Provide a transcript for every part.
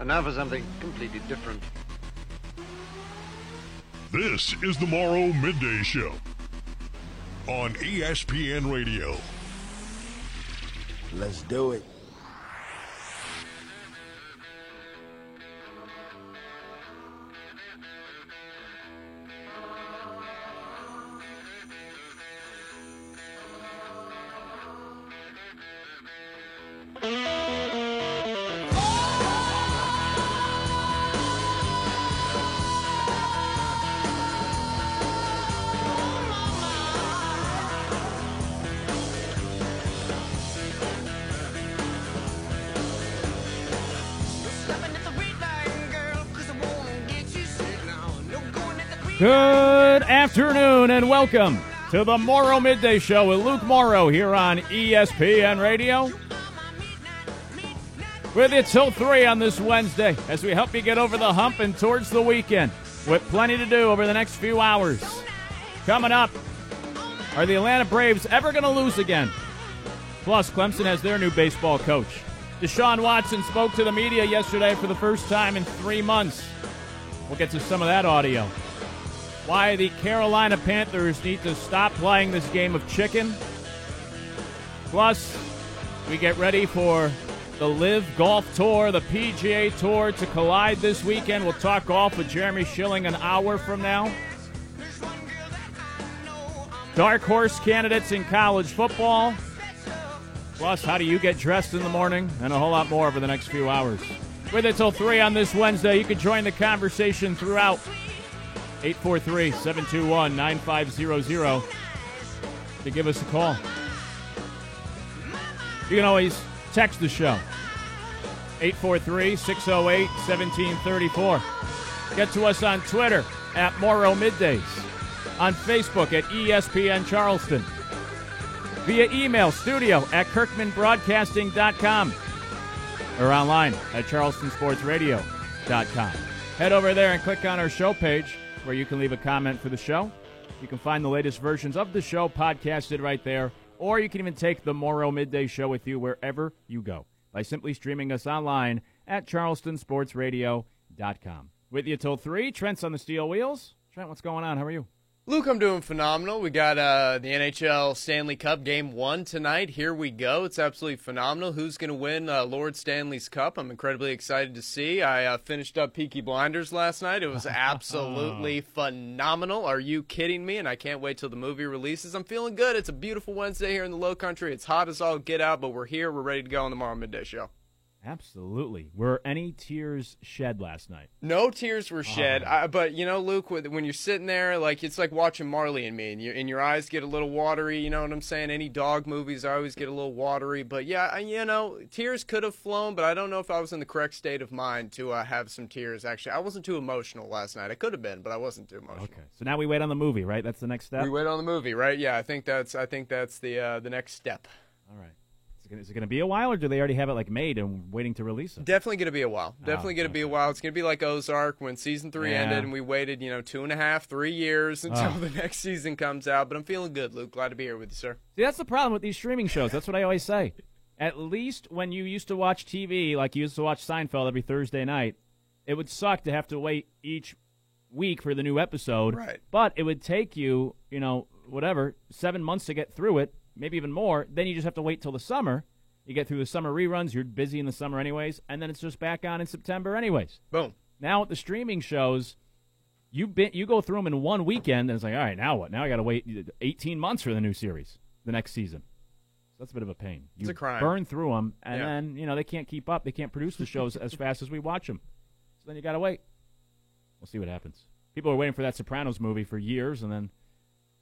And now for something completely different. This is the Morrow Midday Show on ESPN Radio. Let's do it. Welcome to the Morrow Midday Show with Luke Morrow here on ESPN Radio. With you till 3 on this Wednesday as we help you get over the hump and towards the weekend with plenty to do over the next few hours. Coming up, are the Atlanta Braves ever going to lose again? Plus, Clemson has their new baseball coach. Deshaun Watson spoke to the media yesterday for the first time in three months. We'll get to some of that audio why the Carolina Panthers need to stop playing this game of chicken. Plus, we get ready for the Live Golf Tour, the PGA Tour to collide this weekend. We'll talk golf with Jeremy Schilling an hour from now. Dark horse candidates in college football. Plus, how do you get dressed in the morning? And a whole lot more over the next few hours. With it till 3 on this Wednesday, you can join the conversation throughout 843 721 9500 to give us a call. You can always text the show 843 608 1734. Get to us on Twitter at Morrow Middays, on Facebook at ESPN Charleston, via email studio at KirkmanBroadcasting.com or online at CharlestonSportsRadio.com. Head over there and click on our show page where you can leave a comment for the show. You can find the latest versions of the show podcasted right there, or you can even take the Morrow Midday Show with you wherever you go by simply streaming us online at charlestonsportsradio.com. With you till 3, Trent's on the steel wheels. Trent, what's going on? How are you? Luke, I'm doing phenomenal. We got uh, the NHL Stanley Cup Game 1 tonight. Here we go. It's absolutely phenomenal. Who's going to win uh, Lord Stanley's Cup? I'm incredibly excited to see. I uh, finished up Peaky Blinders last night. It was absolutely phenomenal. Are you kidding me? And I can't wait till the movie releases. I'm feeling good. It's a beautiful Wednesday here in the low country. It's hot as all get out, but we're here. We're ready to go on the Morrow Midday Show. Absolutely. Were any tears shed last night? No tears were shed, I, but you know, Luke, when you're sitting there, like it's like watching Marley and Me, and, you, and your eyes get a little watery. You know what I'm saying? Any dog movies, I always get a little watery. But yeah, I, you know, tears could have flown, but I don't know if I was in the correct state of mind to uh, have some tears. Actually, I wasn't too emotional last night. I could have been, but I wasn't too emotional. Okay, so now we wait on the movie, right? That's the next step. We wait on the movie, right? Yeah, I think that's I think that's the uh, the next step. All right. Is it going to be a while, or do they already have it like made and waiting to release it? Definitely going to be a while. Oh, Definitely oh, going to be a while. It's going to be like Ozark when season three yeah. ended and we waited, you know, two and a half, three years until oh. the next season comes out. But I'm feeling good, Luke. Glad to be here with you, sir. See, that's the problem with these streaming shows. That's what I always say. At least when you used to watch TV, like you used to watch Seinfeld every Thursday night, it would suck to have to wait each week for the new episode. Right. But it would take you, you know, whatever, seven months to get through it, maybe even more. Then you just have to wait till the summer you get through the summer reruns. You're busy in the summer anyways, and then it's just back on in September anyways. Boom. Now with the streaming shows, you been you go through them in one weekend, and it's like, all right, now what? Now I got to wait 18 months for the new series, the next season. So that's a bit of a pain. You it's a crime. burn through them, and Yeah. then you know they can't keep up. They can't produce the shows as fast as we watch them. So then you got to wait. We'll see what happens. People are waiting for that Sopranos movie for years, and then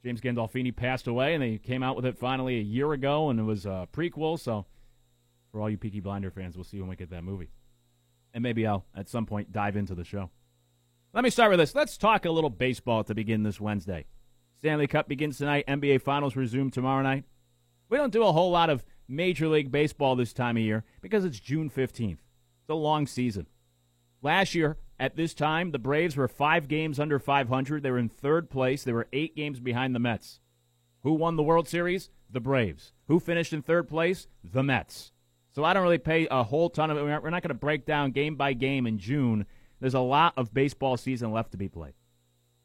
James Gandolfini passed away, and they came out with it finally a year ago, and it was a prequel. So for all you Peaky Blinder fans, we'll see when we get that movie. And maybe I'll, at some point, dive into the show. Let me start with this. Let's talk a little baseball to begin this Wednesday. Stanley Cup begins tonight. NBA Finals resume tomorrow night. We don't do a whole lot of Major League Baseball this time of year because it's June 15th. It's a long season. Last year, at this time, the Braves were five games under 500. They were in third place. They were eight games behind the Mets. Who won the World Series? The Braves. Who finished in third place? The Mets. So I don't really pay a whole ton of it. We're not going to break down game by game in June. There's a lot of baseball season left to be played.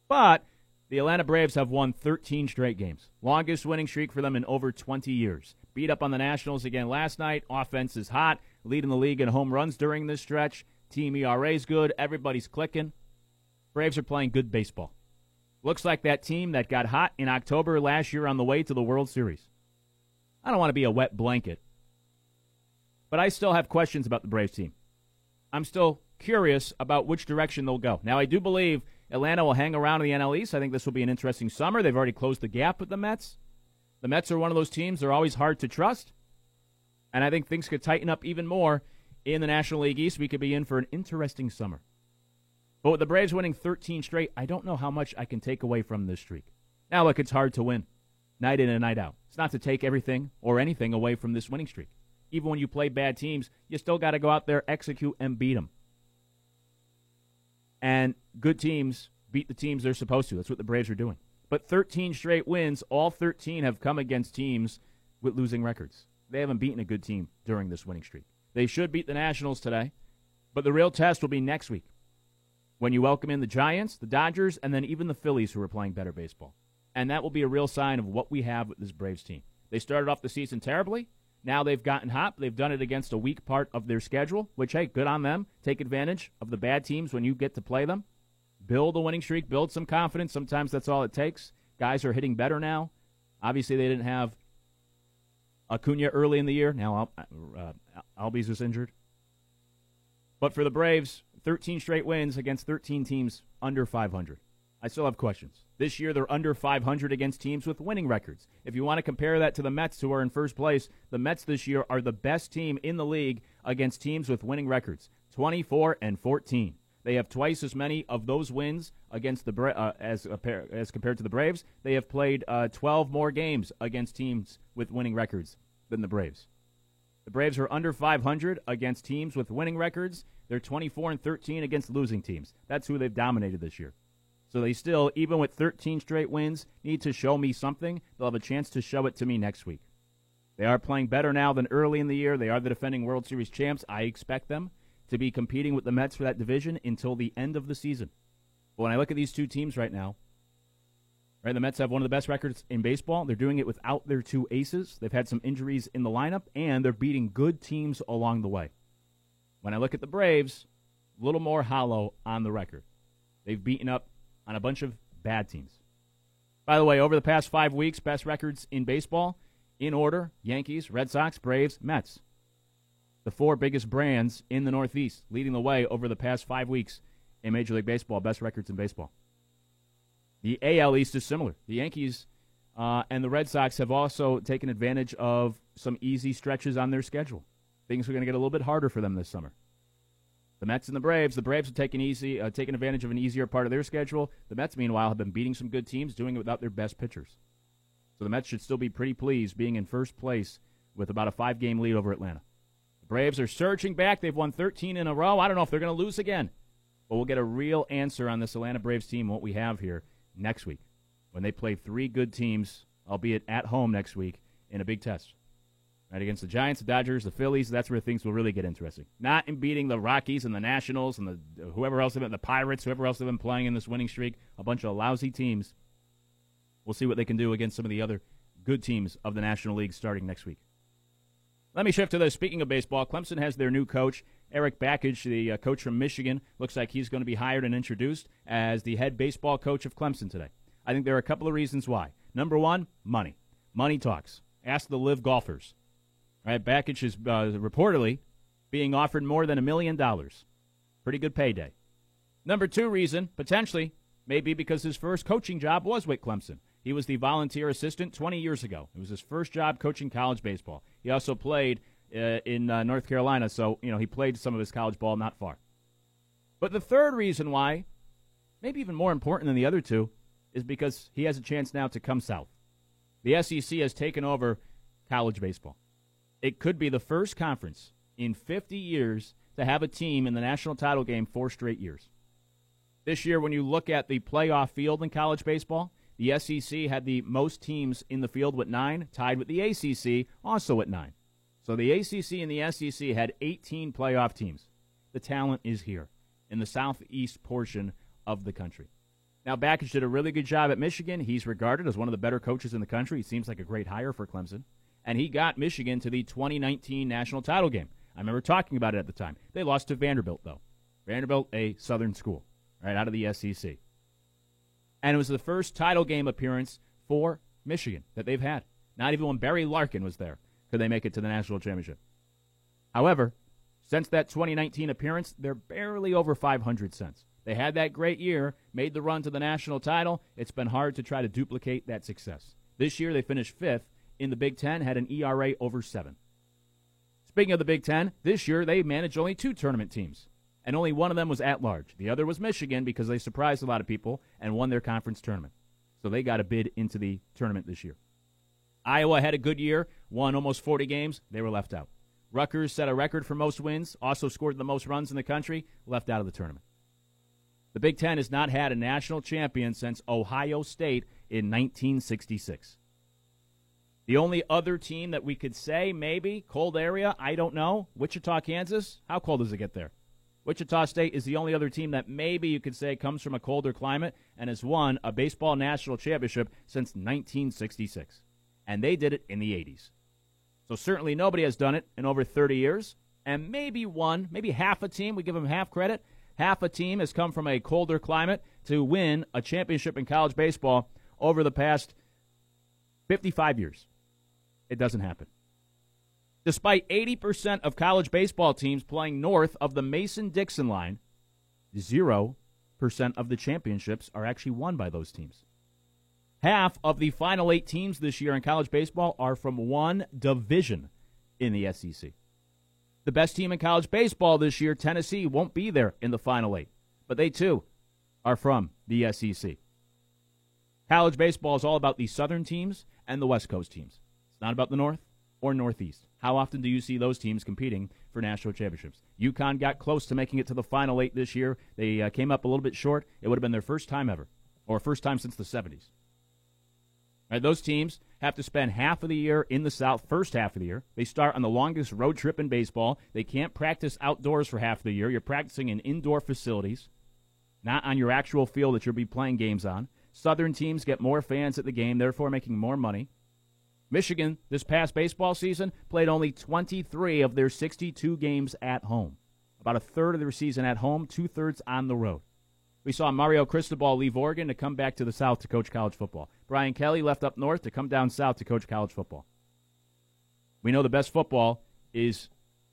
But the Atlanta Braves have won 13 straight games, longest winning streak for them in over 20 years. Beat up on the Nationals again last night. Offense is hot, leading the league in home runs during this stretch. Team ERA is good. Everybody's clicking. Braves are playing good baseball. Looks like that team that got hot in October last year on the way to the World Series. I don't want to be a wet blanket, but I still have questions about the Braves team. I'm still curious about which direction they'll go. Now, I do believe Atlanta will hang around in the NL East. I think this will be an interesting summer. They've already closed the gap with the Mets. The Mets are one of those teams, they're always hard to trust. And I think things could tighten up even more in the National League East. We could be in for an interesting summer. But with the Braves winning 13 straight, I don't know how much I can take away from this streak. Now, look, it's hard to win night in and night out. It's not to take everything or anything away from this winning streak. Even when you play bad teams, you still got to go out there, execute, and beat them. And good teams beat the teams they're supposed to. That's what the Braves are doing. But 13 straight wins, all 13 have come against teams with losing records. They haven't beaten a good team during this winning streak. They should beat the Nationals today, but the real test will be next week when you welcome in the Giants, the Dodgers, and then even the Phillies who are playing better baseball. And that will be a real sign of what we have with this Braves team. They started off the season terribly. Now they've gotten hot. They've done it against a weak part of their schedule, which, hey, good on them. Take advantage of the bad teams when you get to play them. Build a winning streak, build some confidence. Sometimes that's all it takes. Guys are hitting better now. Obviously, they didn't have Acuna early in the year. Now uh, Albies was injured. But for the Braves, 13 straight wins against 13 teams under 500. I still have questions. This year, they're under 500 against teams with winning records. If you want to compare that to the Mets, who are in first place, the Mets this year are the best team in the league against teams with winning records 24 and 14. They have twice as many of those wins against the uh, as as compared to the Braves. They have played uh, 12 more games against teams with winning records than the Braves. The Braves are under 500 against teams with winning records. They're 24 and 13 against losing teams. That's who they've dominated this year. So they still, even with 13 straight wins, need to show me something. They'll have a chance to show it to me next week. They are playing better now than early in the year. They are the defending World Series champs. I expect them to be competing with the Mets for that division until the end of the season. But when I look at these two teams right now, right, the Mets have one of the best records in baseball. They're doing it without their two aces. They've had some injuries in the lineup, and they're beating good teams along the way. When I look at the Braves, a little more hollow on the record. They've beaten up on a bunch of bad teams. By the way, over the past five weeks, best records in baseball in order Yankees, Red Sox, Braves, Mets. The four biggest brands in the Northeast, leading the way over the past five weeks in Major League Baseball, best records in baseball. The AL East is similar. The Yankees uh, and the Red Sox have also taken advantage of some easy stretches on their schedule. Things are going to get a little bit harder for them this summer. The Mets and the Braves. The Braves have taken easy, uh, taken advantage of an easier part of their schedule. The Mets, meanwhile, have been beating some good teams, doing it without their best pitchers. So the Mets should still be pretty pleased being in first place with about a five-game lead over Atlanta. The Braves are surging back. They've won 13 in a row. I don't know if they're going to lose again, but we'll get a real answer on this Atlanta Braves team, what we have here next week, when they play three good teams, albeit at home next week, in a big test right? Against the Giants, the Dodgers, the Phillies, that's where things will really get interesting. Not in beating the Rockies and the Nationals and the whoever else have been, the Pirates, whoever else have been playing in this winning streak, a bunch of lousy teams. We'll see what they can do against some of the other good teams of the National League starting next week. Let me shift to this. Speaking of baseball, Clemson has their new coach, Eric Bakich, the uh, coach from Michigan. Looks like he's going to be hired and introduced as the head baseball coach of Clemson today. I think there are a couple of reasons why. Number one, money. Money talks. Ask the live golfers. Right, Bakich is uh, reportedly being offered more than a million dollars. Pretty good payday. Number two reason, potentially, maybe because his first coaching job was with Clemson. He was the volunteer assistant 20 years ago. It was his first job coaching college baseball. He also played uh, in uh, North Carolina, so you know he played some of his college ball not far. But the third reason why, maybe even more important than the other two, is because he has a chance now to come south. The SEC has taken over college baseball it could be the first conference in 50 years to have a team in the national title game four straight years. This year, when you look at the playoff field in college baseball, the SEC had the most teams in the field with nine, tied with the ACC also at nine. So the ACC and the SEC had 18 playoff teams. The talent is here in the southeast portion of the country. Now, Bakich did a really good job at Michigan. He's regarded as one of the better coaches in the country. He seems like a great hire for Clemson. And he got Michigan to the 2019 national title game. I remember talking about it at the time. They lost to Vanderbilt, though. Vanderbilt, a Southern school, right out of the SEC. And it was the first title game appearance for Michigan that they've had. Not even when Barry Larkin was there could they make it to the national championship. However, since that 2019 appearance, they're barely over 500 cents. They had that great year, made the run to the national title. It's been hard to try to duplicate that success. This year, they finished fifth in the Big Ten, had an ERA over seven. Speaking of the Big Ten, this year they managed only two tournament teams, and only one of them was at large. The other was Michigan because they surprised a lot of people and won their conference tournament. So they got a bid into the tournament this year. Iowa had a good year, won almost 40 games. They were left out. Rutgers set a record for most wins, also scored the most runs in the country, left out of the tournament. The Big Ten has not had a national champion since Ohio State in 1966. The only other team that we could say maybe cold area, I don't know. Wichita, Kansas. How cold does it get there? Wichita State is the only other team that maybe you could say comes from a colder climate and has won a baseball national championship since 1966. And they did it in the 80s. So certainly nobody has done it in over 30 years. And maybe one, maybe half a team, we give them half credit, half a team has come from a colder climate to win a championship in college baseball over the past 55 years. It doesn't happen. Despite 80% of college baseball teams playing north of the Mason Dixon line, 0% of the championships are actually won by those teams. Half of the final eight teams this year in college baseball are from one division in the SEC. The best team in college baseball this year, Tennessee, won't be there in the final eight, but they too are from the SEC. College baseball is all about the Southern teams and the West Coast teams. It's not about the North or Northeast. How often do you see those teams competing for national championships? UConn got close to making it to the final eight this year. They uh, came up a little bit short. It would have been their first time ever, or first time since the 70s. Right, those teams have to spend half of the year in the South, first half of the year. They start on the longest road trip in baseball. They can't practice outdoors for half of the year. You're practicing in indoor facilities, not on your actual field that you'll be playing games on. Southern teams get more fans at the game, therefore making more money. Michigan, this past baseball season, played only 23 of their 62 games at home. About a third of their season at home, two thirds on the road. We saw Mario Cristobal leave Oregon to come back to the South to coach college football. Brian Kelly left up north to come down south to coach college football. We know the best football is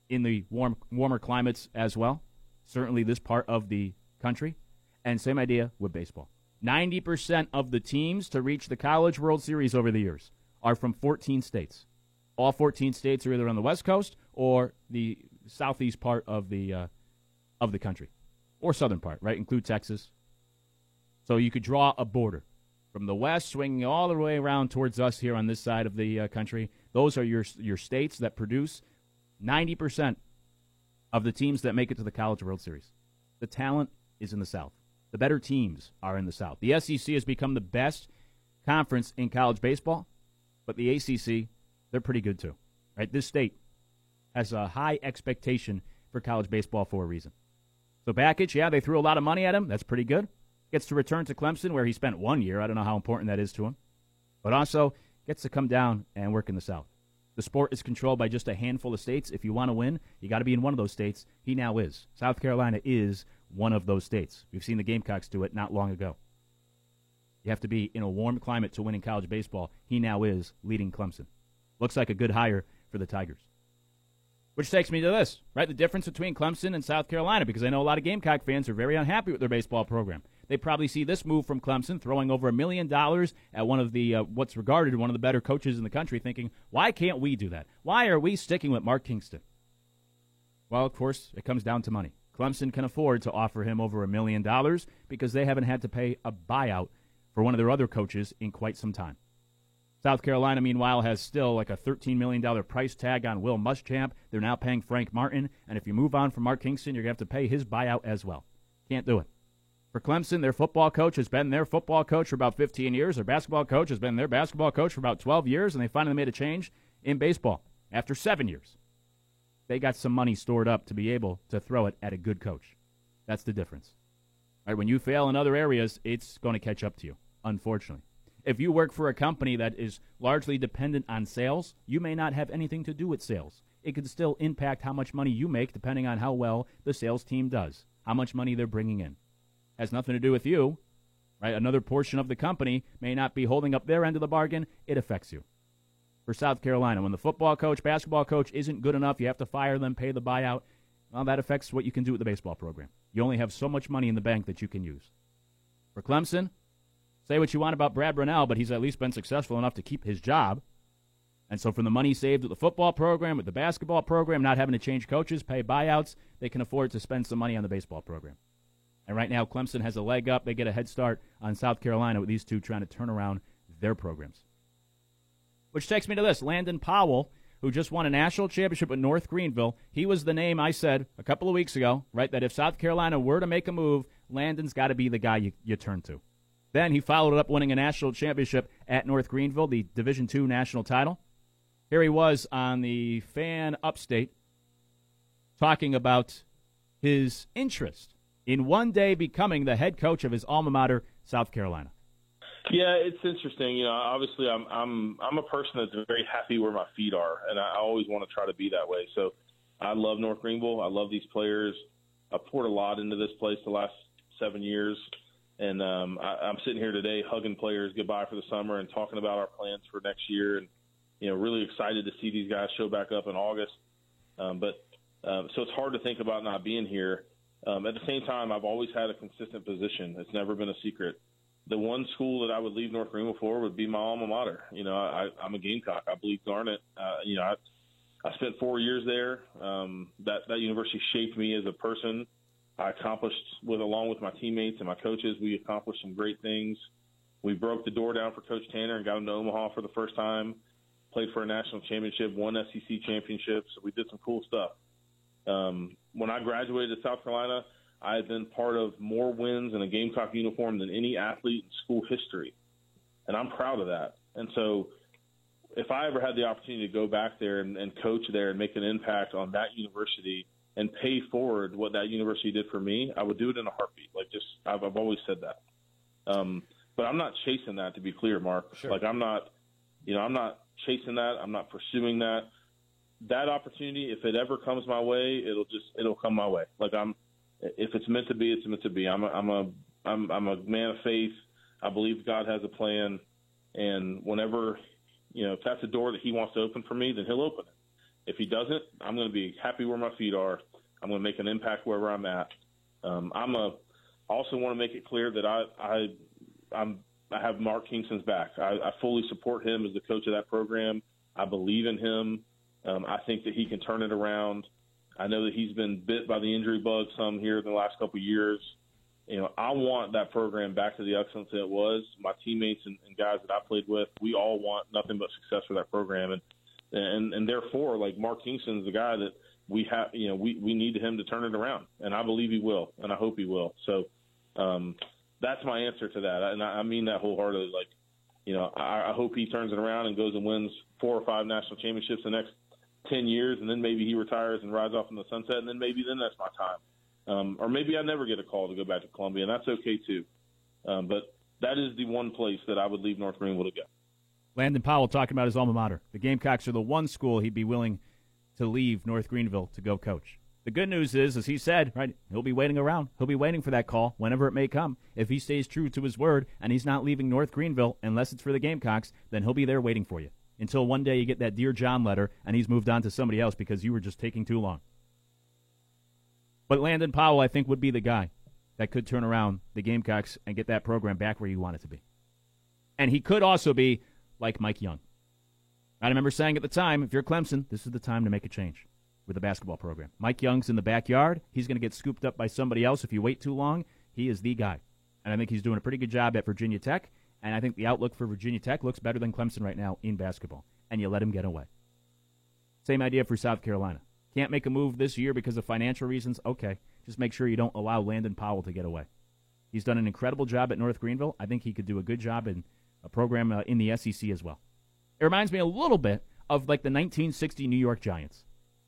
in the warm, warmer climates as well. Certainly, this part of the country. And same idea with baseball. 90% of the teams to reach the College World Series over the years are from 14 states. All 14 states are either on the West Coast or the southeast part of the, uh, of the country or southern part, right? Include Texas. So you could draw a border from the west, swinging all the way around towards us here on this side of the uh, country. Those are your your states that produce 90% of the teams that make it to the College World Series. The talent is in the South. The better teams are in the South. The SEC has become the best conference in college baseball, but the ACC, they're pretty good too. Right? This state has a high expectation for college baseball for a reason. So Bakich, yeah, they threw a lot of money at him. That's pretty good. Gets to return to Clemson, where he spent one year. I don't know how important that is to him. But also gets to come down and work in the South. The sport is controlled by just a handful of states. If you want to win, you got to be in one of those states. He now is. South Carolina is one of those states. We've seen the Gamecocks do it not long ago. You have to be in a warm climate to win in college baseball. He now is leading Clemson. Looks like a good hire for the Tigers. Which takes me to this, right? The difference between Clemson and South Carolina, because I know a lot of Gamecock fans are very unhappy with their baseball program. They probably see this move from Clemson, throwing over a million dollars at one of the uh, what's regarded one of the better coaches in the country, thinking, why can't we do that? Why are we sticking with Mark Kingston? Well, of course, it comes down to money. Clemson can afford to offer him over a million dollars because they haven't had to pay a buyout for one of their other coaches in quite some time. South Carolina, meanwhile, has still like a $13 million price tag on Will Muschamp. They're now paying Frank Martin. And if you move on from Mark Kingston, you're going to have to pay his buyout as well. Can't do it. For Clemson, their football coach has been their football coach for about 15 years. Their basketball coach has been their basketball coach for about 12 years. And they finally made a change in baseball after seven years. they got some money stored up to be able to throw it at a good coach. That's the difference. Right? When you fail in other areas, it's going to catch up to you, unfortunately. If you work for a company that is largely dependent on sales, you may not have anything to do with sales. It could still impact how much money you make depending on how well the sales team does, how much money they're bringing in. Has nothing to do with you, right? Another portion of the company may not be holding up their end of the bargain. It affects you. For South Carolina, when the football coach, basketball coach isn't good enough, you have to fire them, pay the buyout. Well, that affects what you can do with the baseball program. You only have so much money in the bank that you can use. For Clemson, Say what you want about Brad Brownell, but he's at least been successful enough to keep his job. And so, from the money saved with the football program, with the basketball program, not having to change coaches, pay buyouts, they can afford to spend some money on the baseball program. And right now, Clemson has a leg up. They get a head start on South Carolina with these two trying to turn around their programs. Which takes me to this Landon Powell, who just won a national championship at North Greenville. He was the name I said a couple of weeks ago, right? That if South Carolina were to make a move, Landon's got to be the guy you, you turn to. Then he followed up winning a national championship at North Greenville, the Division II national title. Here he was on the fan upstate talking about his interest in one day becoming the head coach of his alma mater, South Carolina. Yeah, it's interesting. You know, obviously, I'm I'm I'm a person that's very happy where my feet are, and I always want to try to be that way. So, I love North Greenville. I love these players. I poured a lot into this place the last seven years. And um, I, I'm sitting here today hugging players goodbye for the summer and talking about our plans for next year. And, you know, really excited to see these guys show back up in August. Um, but um, so it's hard to think about not being here. Um, at the same time, I've always had a consistent position. It's never been a secret. The one school that I would leave North Greenville for would be my alma mater. You know, I, I'm a Gamecock. I believe Garnet. Uh, you know, I, I spent four years there. Um, that that university shaped me as a person I accomplished with along with my teammates and my coaches. We accomplished some great things. We broke the door down for Coach Tanner and got him to Omaha for the first time. Played for a national championship, won SEC championships. We did some cool stuff. Um, when I graduated to South Carolina, I had been part of more wins in a Gamecock uniform than any athlete in school history, and I'm proud of that. And so, if I ever had the opportunity to go back there and, and coach there and make an impact on that university – and pay forward what that university did for me, I would do it in a heartbeat. Like just I've, I've always said that. Um, but I'm not chasing that to be clear, Mark. Sure. Like I'm not, you know, I'm not chasing that. I'm not pursuing that. That opportunity, if it ever comes my way, it'll just it'll come my way. Like I'm, if it's meant to be, it's meant to be. I'm a, I'm a I'm I'm a man of faith. I believe God has a plan, and whenever, you know, if that's a door that He wants to open for me, then He'll open it. If He doesn't, I'm going to be happy where my feet are I'm going to make an impact wherever I'm at. Um, I'm a also want to make it clear that I I I'm I have Mark Kingston's back. I, I fully support him as the coach of that program. I believe in him. Um, I think that he can turn it around. I know that he's been bit by the injury bug some here in the last couple of years. You know, I want that program back to the excellence that it was. My teammates and, and guys that I played with, we all want nothing but success for that program, and and and therefore, like Mark Kingston's the guy that we have, you know, we, we need him to turn it around, and I believe he will, and I hope he will. So um, that's my answer to that, and I, I mean that wholeheartedly. Like, you know, I, I hope he turns it around and goes and wins four or five national championships the next ten years, and then maybe he retires and rides off in the sunset, and then maybe then that's my time. Um, or maybe I never get a call to go back to Columbia, and that's okay too. Um, but that is the one place that I would leave North Greenville to go. Landon Powell talking about his alma mater. The Gamecocks are the one school he'd be willing to leave North Greenville to go coach. The good news is, as he said, right, he'll be waiting around. He'll be waiting for that call whenever it may come. If he stays true to his word and he's not leaving North Greenville unless it's for the Gamecocks, then he'll be there waiting for you. Until one day you get that Dear John letter and he's moved on to somebody else because you were just taking too long. But Landon Powell, I think, would be the guy that could turn around the Gamecocks and get that program back where you want it to be. And he could also be like Mike Young. I remember saying at the time, if you're Clemson, this is the time to make a change with the basketball program. Mike Young's in the backyard. He's going to get scooped up by somebody else if you wait too long. He is the guy. And I think he's doing a pretty good job at Virginia Tech. And I think the outlook for Virginia Tech looks better than Clemson right now in basketball. And you let him get away. Same idea for South Carolina. Can't make a move this year because of financial reasons? Okay. Just make sure you don't allow Landon Powell to get away. He's done an incredible job at North Greenville. I think he could do a good job in a program uh, in the SEC as well. It reminds me a little bit of like the 1960 New York Giants.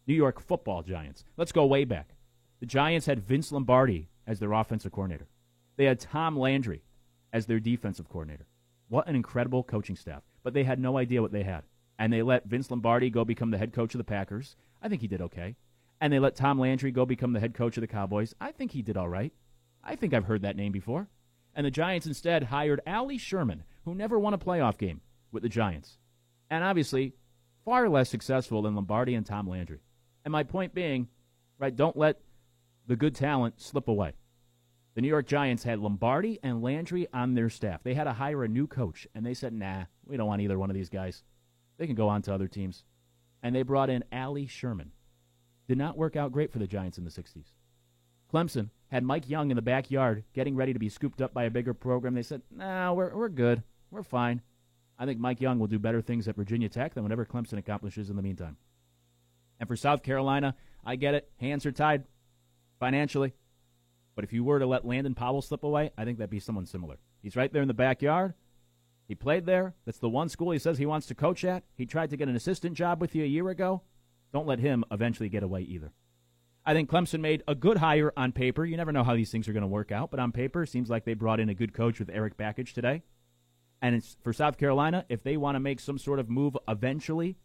New York football Giants. Let's go way back. The Giants had Vince Lombardi as their offensive coordinator. They had Tom Landry as their defensive coordinator. What an incredible coaching staff. But they had no idea what they had. And they let Vince Lombardi go become the head coach of the Packers. I think he did okay. And they let Tom Landry go become the head coach of the Cowboys. I think he did all right. I think I've heard that name before. And the Giants instead hired Allie Sherman, who never won a playoff game with the Giants. And obviously, far less successful than Lombardi and Tom Landry. And my point being, right, don't let the good talent slip away. The New York Giants had Lombardi and Landry on their staff. They had to hire a new coach, and they said, nah, we don't want either one of these guys. They can go on to other teams. And they brought in Allie Sherman. Did not work out great for the Giants in the 60s. Clemson had Mike Young in the backyard getting ready to be scooped up by a bigger program. They said, nah, we're, we're good. We're fine. I think Mike Young will do better things at Virginia Tech than whatever Clemson accomplishes in the meantime. And for South Carolina, I get it. Hands are tied financially. But if you were to let Landon Powell slip away, I think that'd be someone similar. He's right there in the backyard. He played there. That's the one school he says he wants to coach at. He tried to get an assistant job with you a year ago. Don't let him eventually get away either. I think Clemson made a good hire on paper. You never know how these things are going to work out, but on paper, it seems like they brought in a good coach with Eric Bakich today. And it's for South Carolina, if they want to make some sort of move eventually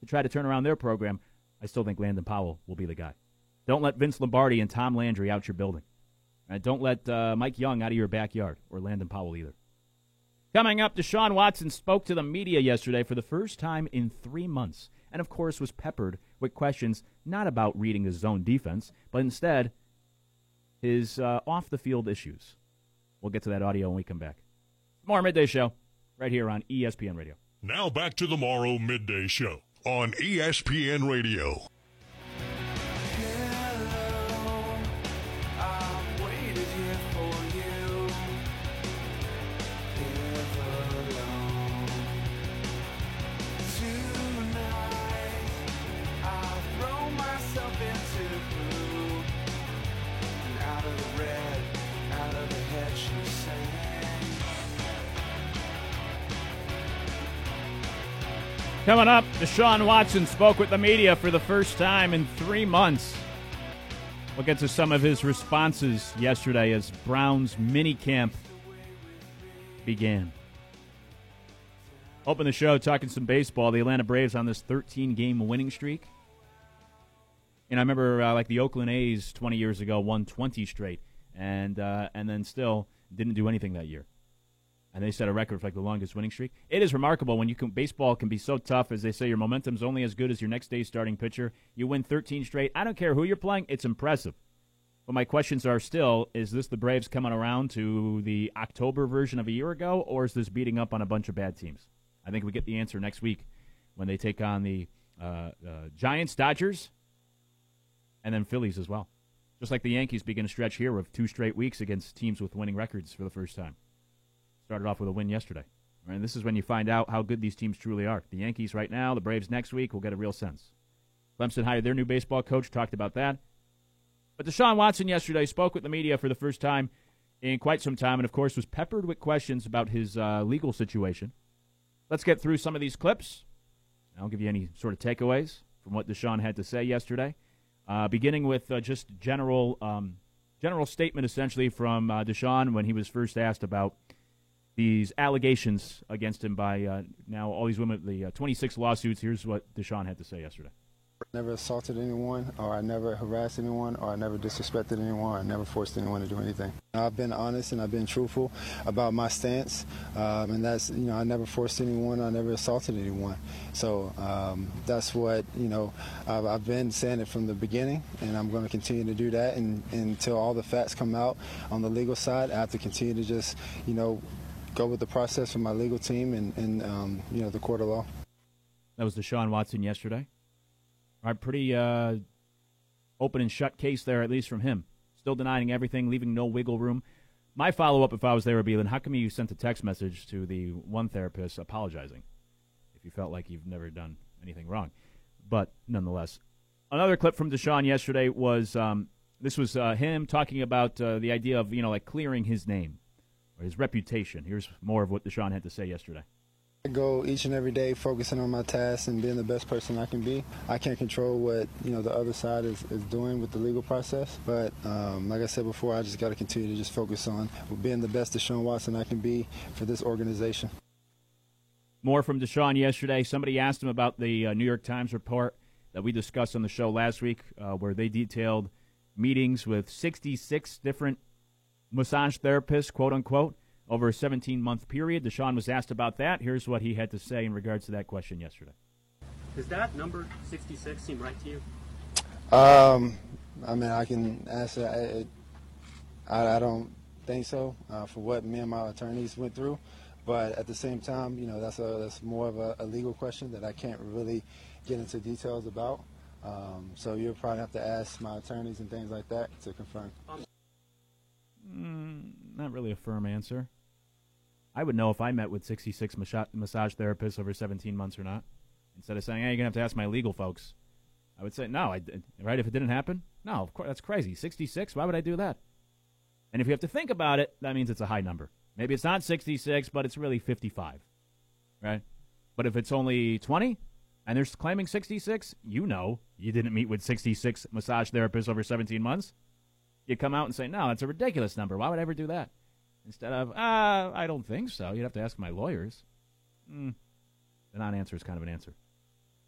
to try to turn around their program, I still think Landon Powell will be the guy. Don't let Vince Lombardi and Tom Landry out your building. And don't let uh, Mike Young out of your backyard or Landon Powell either. Coming up, Deshaun Watson spoke to the media yesterday for the first time in three months, and of course was peppered with questions not about reading his zone defense, but instead his uh, off the field issues. We'll get to that audio when we come back. Morrow midday show right here on ESPN Radio. Now back to the Morrow Midday Show on ESPN Radio. Coming up, Deshaun Watson spoke with the media for the first time in three months. We'll get to some of his responses yesterday as Browns mini camp began. Open the show talking some baseball. The Atlanta Braves on this 13 game winning streak. And I remember uh, like the Oakland A's 20 years ago won 20 straight and uh, and then still didn't do anything that year and they set a record for like the longest winning streak. It is remarkable when you can baseball can be so tough as they say your momentum's only as good as your next day's starting pitcher. You win 13 straight. I don't care who you're playing, it's impressive. But my questions are still: Is this the Braves coming around to the October version of a year ago, or is this beating up on a bunch of bad teams? I think we get the answer next week when they take on the uh, uh, Giants, Dodgers, and then Phillies as well. Just like the Yankees begin a stretch here of two straight weeks against teams with winning records for the first time. Started off with a win yesterday. And this is when you find out how good these teams truly are. The Yankees right now, the Braves next week, we'll get a real sense. Clemson hired their new baseball coach, talked about that. But Deshaun Watson yesterday spoke with the media for the first time in quite some time, and of course was peppered with questions about his uh, legal situation. Let's get through some of these clips. I'll give you any sort of takeaways from what Deshaun had to say yesterday, uh, beginning with uh, just general um, general statement essentially from uh, Deshaun when he was first asked about these allegations against him by uh, now all these women, the uh, 26 lawsuits. Here's what Deshaun had to say yesterday. Never assaulted anyone, or I never harassed anyone, or I never disrespected anyone, I never forced anyone to do anything. I've been honest and I've been truthful about my stance, um, and that's you know I never forced anyone, I never assaulted anyone. So um, that's what you know I've, I've, been saying it from the beginning, and I'm going to continue to do that and, until all the facts come out on the legal side. I have to continue to just you know go with the process from my legal team and, and um, you know the court of law. That was Deshaun Watson yesterday. All right, pretty uh, open and shut case there, at least from him. Still denying everything, leaving no wiggle room. My follow up, if I was there, would be then how come you sent a text message to the one therapist apologizing if you felt like you've never done anything wrong? But nonetheless, another clip from Deshaun yesterday was um, this was uh, him talking about uh, the idea of you know like clearing his name or his reputation. Here's more of what Deshaun had to say yesterday. I go each and every day focusing on my tasks and being the best person I can be. I can't control what you know the other side is, is doing with the legal process, but um, like I said before, I just got to continue to just focus on being the best Deshaun Watson I can be for this organization. More from Deshaun yesterday. Somebody asked him about the uh, New York Times report that we discussed on the show last week, uh, where they detailed meetings with 66 different massage therapist, quote unquote, over a 17 month period. Deshaun was asked about that. Here's what he had to say in regards to that question yesterday. Does that number 66 seem right to you? Um, I mean, I can answer. I, I, I don't think so. Uh, for what me and my attorneys went through, but at the same time, you know, that's a that's more of a, a legal question that I can't really get into details about. Um, so you'll probably have to ask my attorneys and things like that to confirm. Mm, not really a firm answer. I would know if I met with 66 massage therapists over 17 months or not. Instead of saying, hey, you're going to have to ask my legal folks. I would say, no, I, did. right? If it didn't happen? No, of course, that's crazy. 66? Why would I do that? And if you have to think about it, that means it's a high number. Maybe it's not 66, but it's really 55, right? But if it's only 20, and they're claiming 66, you know you didn't meet with 66 massage therapists over 17 months. You come out and say, no, it's a ridiculous number. Why would I ever do that? Instead of, ah, uh, I don't think so. You'd have to ask my lawyers. Mm. The non answer is kind of an answer.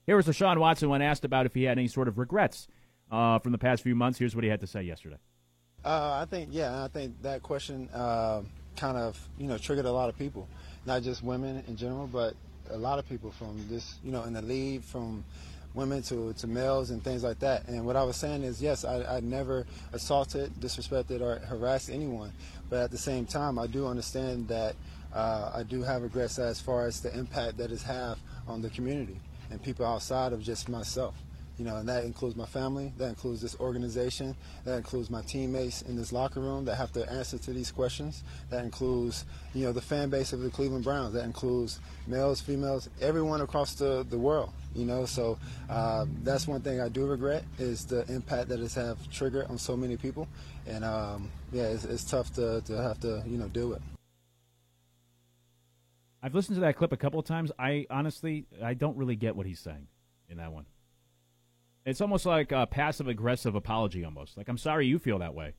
Here was Deshaun Watson when asked about if he had any sort of regrets uh, from the past few months. Here's what he had to say yesterday. Uh, I think, yeah, I think that question uh, kind of, you know, triggered a lot of people, not just women in general, but a lot of people from this, you know, in the league, from women to, to males and things like that. And what I was saying is, yes, I, I never assaulted, disrespected, or harassed anyone. But at the same time, I do understand that uh, I do have regrets as far as the impact that it's have on the community and people outside of just myself you know, and that includes my family, that includes this organization, that includes my teammates in this locker room that have to answer to these questions, that includes, you know, the fan base of the Cleveland Browns, that includes males, females, everyone across the, the world, you know, so uh, that's one thing I do regret is the impact that it's have triggered on so many people, and um, yeah, it's, it's tough to, to have to, you know, do it. I've listened to that clip a couple of times. I honestly, I don't really get what he's saying in that one. It's almost like a passive aggressive apology, almost. Like, I'm sorry you feel that way.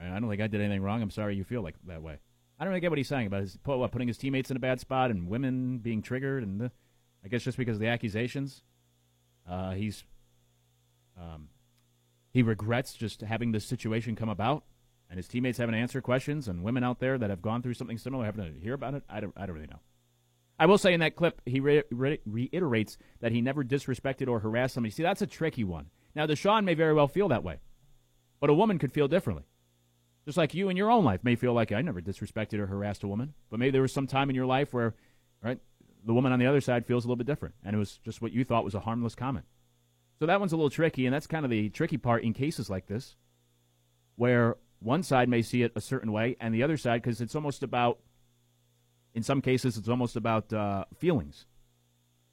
I don't think I did anything wrong. I'm sorry you feel like that way. I don't really get what he's saying about his what, putting his teammates in a bad spot and women being triggered, and the, I guess just because of the accusations, uh, he's um, he regrets just having this situation come about, and his teammates having to answer questions, and women out there that have gone through something similar having to hear about it. I don't, I don't really know. I will say in that clip, he re- re- reiterates that he never disrespected or harassed somebody. See, that's a tricky one. Now, Deshaun may very well feel that way, but a woman could feel differently. Just like you in your own life may feel like I never disrespected or harassed a woman, but maybe there was some time in your life where, right, the woman on the other side feels a little bit different, and it was just what you thought was a harmless comment. So that one's a little tricky, and that's kind of the tricky part in cases like this, where one side may see it a certain way, and the other side, because it's almost about in some cases, it's almost about uh, feelings.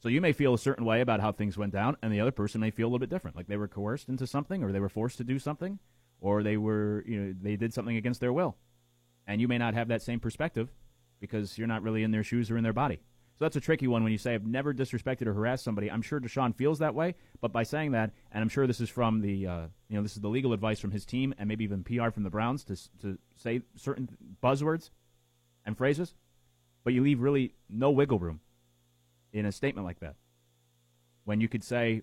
So you may feel a certain way about how things went down, and the other person may feel a little bit different, like they were coerced into something, or they were forced to do something, or they were, you know, they did something against their will, and you may not have that same perspective because you're not really in their shoes or in their body. So that's a tricky one when you say I've never disrespected or harassed somebody. I'm sure Deshaun feels that way, but by saying that, and I'm sure this is from the, uh, you know, this is the legal advice from his team and maybe even PR from the Browns to to say certain buzzwords and phrases but you leave really no wiggle room in a statement like that. When you could say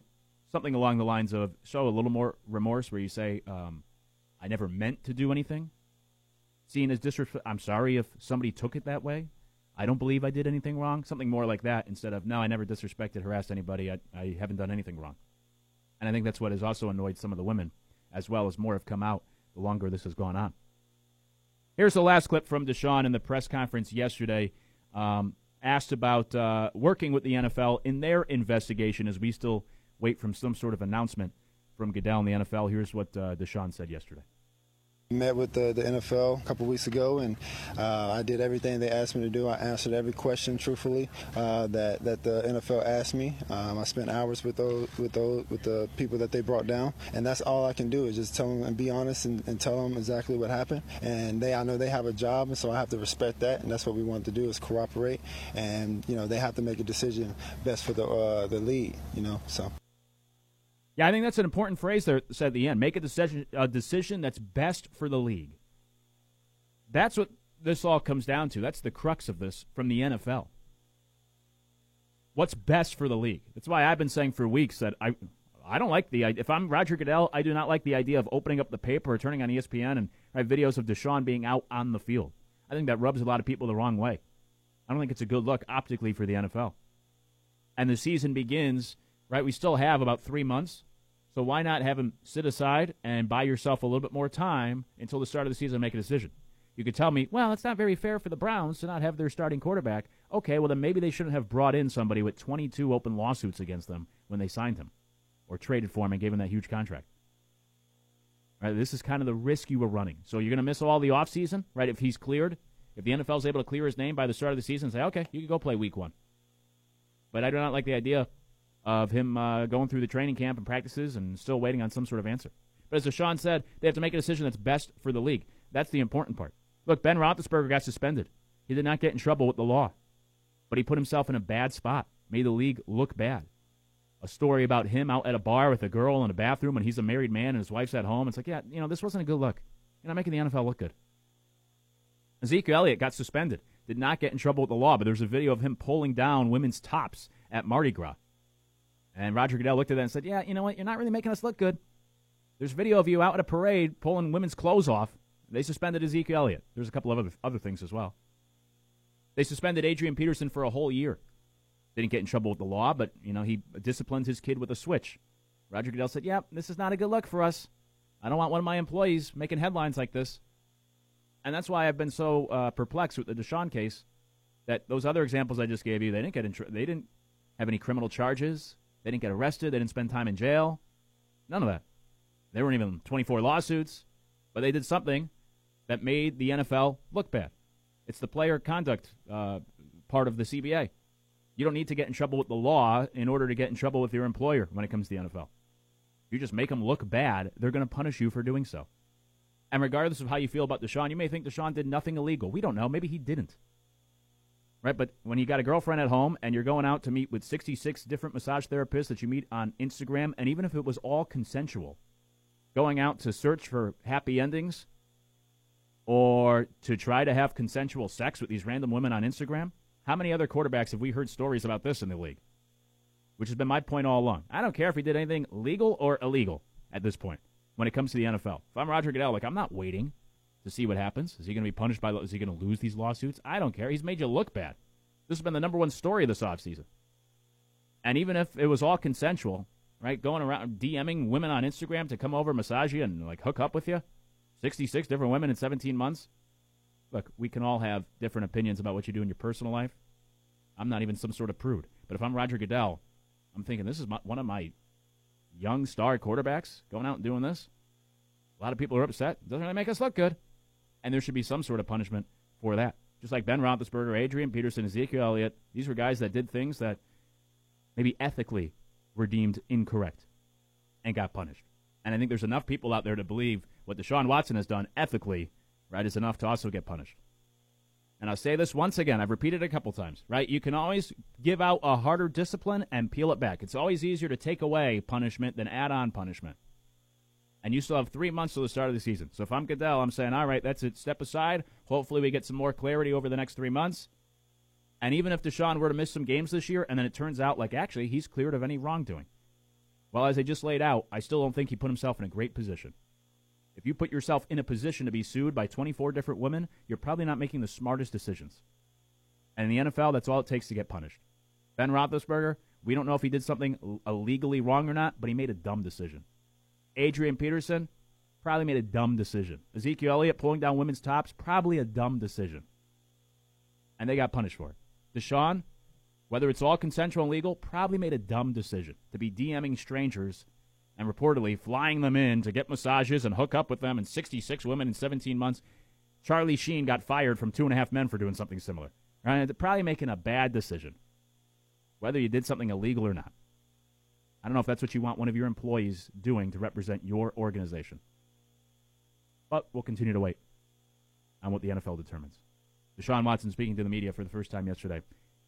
something along the lines of, show a little more remorse, where you say, um, I never meant to do anything. Seen as disrespect, I'm sorry if somebody took it that way. I don't believe I did anything wrong. Something more like that instead of, no, I never disrespected, harassed anybody. I, I haven't done anything wrong. And I think that's what has also annoyed some of the women, as well as more have come out the longer this has gone on. Here's the last clip from Deshaun in the press conference yesterday um, asked about uh, working with the NFL in their investigation as we still wait from some sort of announcement from Goodell and the NFL. Here's what uh, Deshaun said yesterday. Met with the, the NFL a couple weeks ago, and uh, I did everything they asked me to do. I answered every question truthfully uh, that that the NFL asked me. Um, I spent hours with those with those with the people that they brought down, and that's all I can do is just tell them and be honest and, and tell them exactly what happened. And they, I know they have a job, and so I have to respect that, and that's what we want to do is cooperate. And you know, they have to make a decision best for the uh, the league. You know, so. Yeah, I think that's an important phrase there said at the end. Make a decision a decision that's best for the league. That's what this all comes down to. That's the crux of this from the NFL. What's best for the league? That's why I've been saying for weeks that I I don't like the. If I'm Roger Goodell, I do not like the idea of opening up the paper or turning on ESPN and have videos of Deshaun being out on the field. I think that rubs a lot of people the wrong way. I don't think it's a good look optically for the NFL. And the season begins, right? We still have about three months so why not have him sit aside and buy yourself a little bit more time until the start of the season and make a decision? You could tell me, well, it's not very fair for the Browns to not have their starting quarterback. Okay, well, then maybe they shouldn't have brought in somebody with 22 open lawsuits against them when they signed him or traded for him and gave him that huge contract. Right, this is kind of the risk you were running. So you're going to miss all the offseason, right? If he's cleared, if the NFL is able to clear his name by the start of the season, say, okay, you can go play week one. But I do not like the idea of him uh, going through the training camp and practices and still waiting on some sort of answer. But as Deshaun said, they have to make a decision that's best for the league. That's the important part. Look, Ben Roethlisberger got suspended. He did not get in trouble with the law, but he put himself in a bad spot, made the league look bad. A story about him out at a bar with a girl in a bathroom and he's a married man and his wife's at home. It's like, yeah, you know, this wasn't a good look. You're not making the NFL look good. Ezekiel Elliott got suspended, did not get in trouble with the law, but there's a video of him pulling down women's tops at Mardi Gras. And Roger Goodell looked at that and said, Yeah, you know what? You're not really making us look good. There's video of you out at a parade pulling women's clothes off. They suspended Ezekiel Elliott. There's a couple of other, other things as well. They suspended Adrian Peterson for a whole year. Didn't get in trouble with the law, but you know he disciplined his kid with a switch. Roger Goodell said, yeah, this is not a good look for us. I don't want one of my employees making headlines like this." And that's why I've been so uh, perplexed with the Deshaun case. That those other examples I just gave you, they didn't get in. Tr- they didn't have any criminal charges. They didn't get arrested. They didn't spend time in jail. None of that. There weren't even 24 lawsuits, but they did something that made the NFL look bad. It's the player conduct uh, part of the CBA. You don't need to get in trouble with the law in order to get in trouble with your employer when it comes to the NFL. You just make them look bad, they're going to punish you for doing so. And regardless of how you feel about Deshaun, you may think Deshaun did nothing illegal. We don't know. Maybe he didn't right? But when you got a girlfriend at home and you're going out to meet with 66 different massage therapists that you meet on Instagram, and even if it was all consensual, going out to search for happy endings or to try to have consensual sex with these random women on Instagram, how many other quarterbacks have we heard stories about this in the league? Which has been my point all along. I don't care if he did anything legal or illegal at this point when it comes to the NFL. If I'm Roger Goodell, like I'm not waiting to see what happens. Is he going to be punished by? Is he going to lose these lawsuits? I don't care. He's made you look bad. This has been the number one story this offseason. And even if it was all consensual, right, going around DMing women on Instagram to come over, massage you, and like hook up with you, 66 different women in 17 months. Look, we can all have different opinions about what you do in your personal life. I'm not even some sort of prude. But if I'm Roger Goodell, I'm thinking this is my, one of my young star quarterbacks going out and doing this. A lot of people are upset. Doesn't really make us look good and there should be some sort of punishment for that. Just like Ben Roethlisberger, Adrian Peterson, Ezekiel Elliott, these were guys that did things that maybe ethically were deemed incorrect and got punished. And I think there's enough people out there to believe what Deshaun Watson has done ethically, right, is enough to also get punished. And I'll say this once again, I've repeated it a couple times, right? You can always give out a harder discipline and peel it back. It's always easier to take away punishment than add on punishment and you still have three months to the start of the season. So if I'm Goodell, I'm saying, all right, that's it. Step aside. Hopefully, we get some more clarity over the next three months. And even if Deshaun were to miss some games this year, and then it turns out like actually he's cleared of any wrongdoing, well, as I just laid out, I still don't think he put himself in a great position. If you put yourself in a position to be sued by 24 different women, you're probably not making the smartest decisions. And in the NFL, that's all it takes to get punished. Ben Roethlisberger, we don't know if he did something illegally wrong or not, but he made a dumb decision. Adrian Peterson probably made a dumb decision. Ezekiel Elliott pulling down women's tops, probably a dumb decision. And they got punished for it. Deshaun, whether it's all consensual and legal, probably made a dumb decision to be DMing strangers and reportedly flying them in to get massages and hook up with them, and 66 women in 17 months. Charlie Sheen got fired from Two and a Half Men for doing something similar. Right? Probably making a bad decision, whether you did something illegal or not. I don't know if that's what you want one of your employees doing to represent your organization. But we'll continue to wait on what the NFL determines. Deshaun Watson speaking to the media for the first time yesterday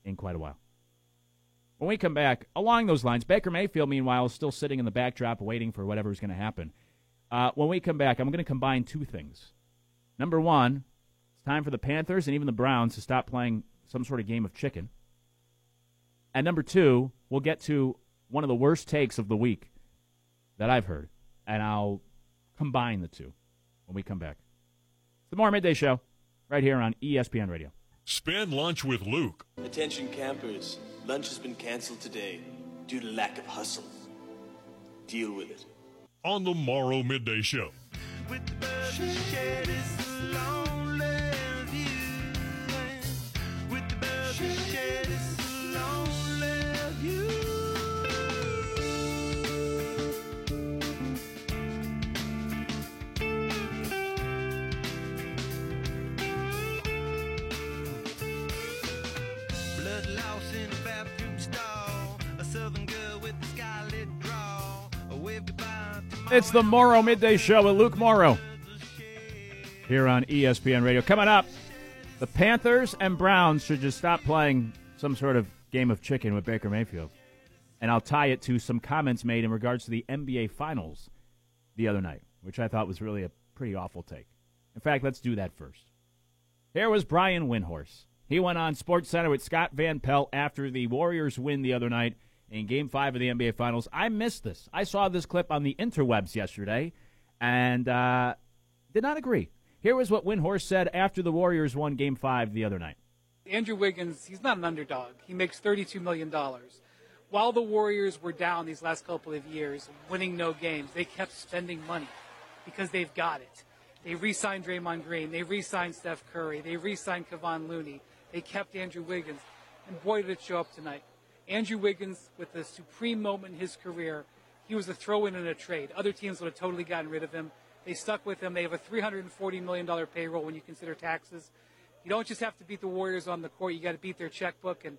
in quite a while. When we come back, along those lines, Baker Mayfield, meanwhile, is still sitting in the backdrop waiting for whatever is going to happen. Uh, when we come back, I'm going to combine two things. Number one, it's time for the Panthers and even the Browns to stop playing some sort of game of chicken. And number two, we'll get to one of the worst takes of the week that I've heard, and I'll combine the two when we come back. It's the Morrow Midday Show right here on ESPN Radio. Spend lunch with Luke. Attention campers, lunch has been canceled today due to lack of hustle. Deal with it. On the Morrow Midday Show. It's the Morrow Midday Show with Luke Morrow here on ESPN Radio. Coming up, the Panthers and Browns should just stop playing some sort of game of chicken with Baker Mayfield. And I'll tie it to some comments made in regards to the NBA Finals the other night, which I thought was really a pretty awful take. In fact, let's do that first. Here was Brian Windhorst. He went on Sports Center with Scott Van Pelt after the Warriors win the other night in Game 5 of the NBA Finals. I missed this. I saw this clip on the interwebs yesterday and uh, did not agree. Here was what Windhorst said after the Warriors won Game 5 the other night. Andrew Wiggins, he's not an underdog. He makes $32 million. While the Warriors were down these last couple of years, winning no games, they kept spending money because they've got it. They re signed Draymond Green. They re signed Steph Curry. They re signed Kevon Looney. They kept Andrew Wiggins. And boy, did it show up tonight. Andrew Wiggins, with the supreme moment in his career, he was a throw in in a trade. Other teams would have totally gotten rid of him. They stuck with him. They have a $340 million payroll when you consider taxes. You don't just have to beat the Warriors on the court, you got to beat their checkbook. And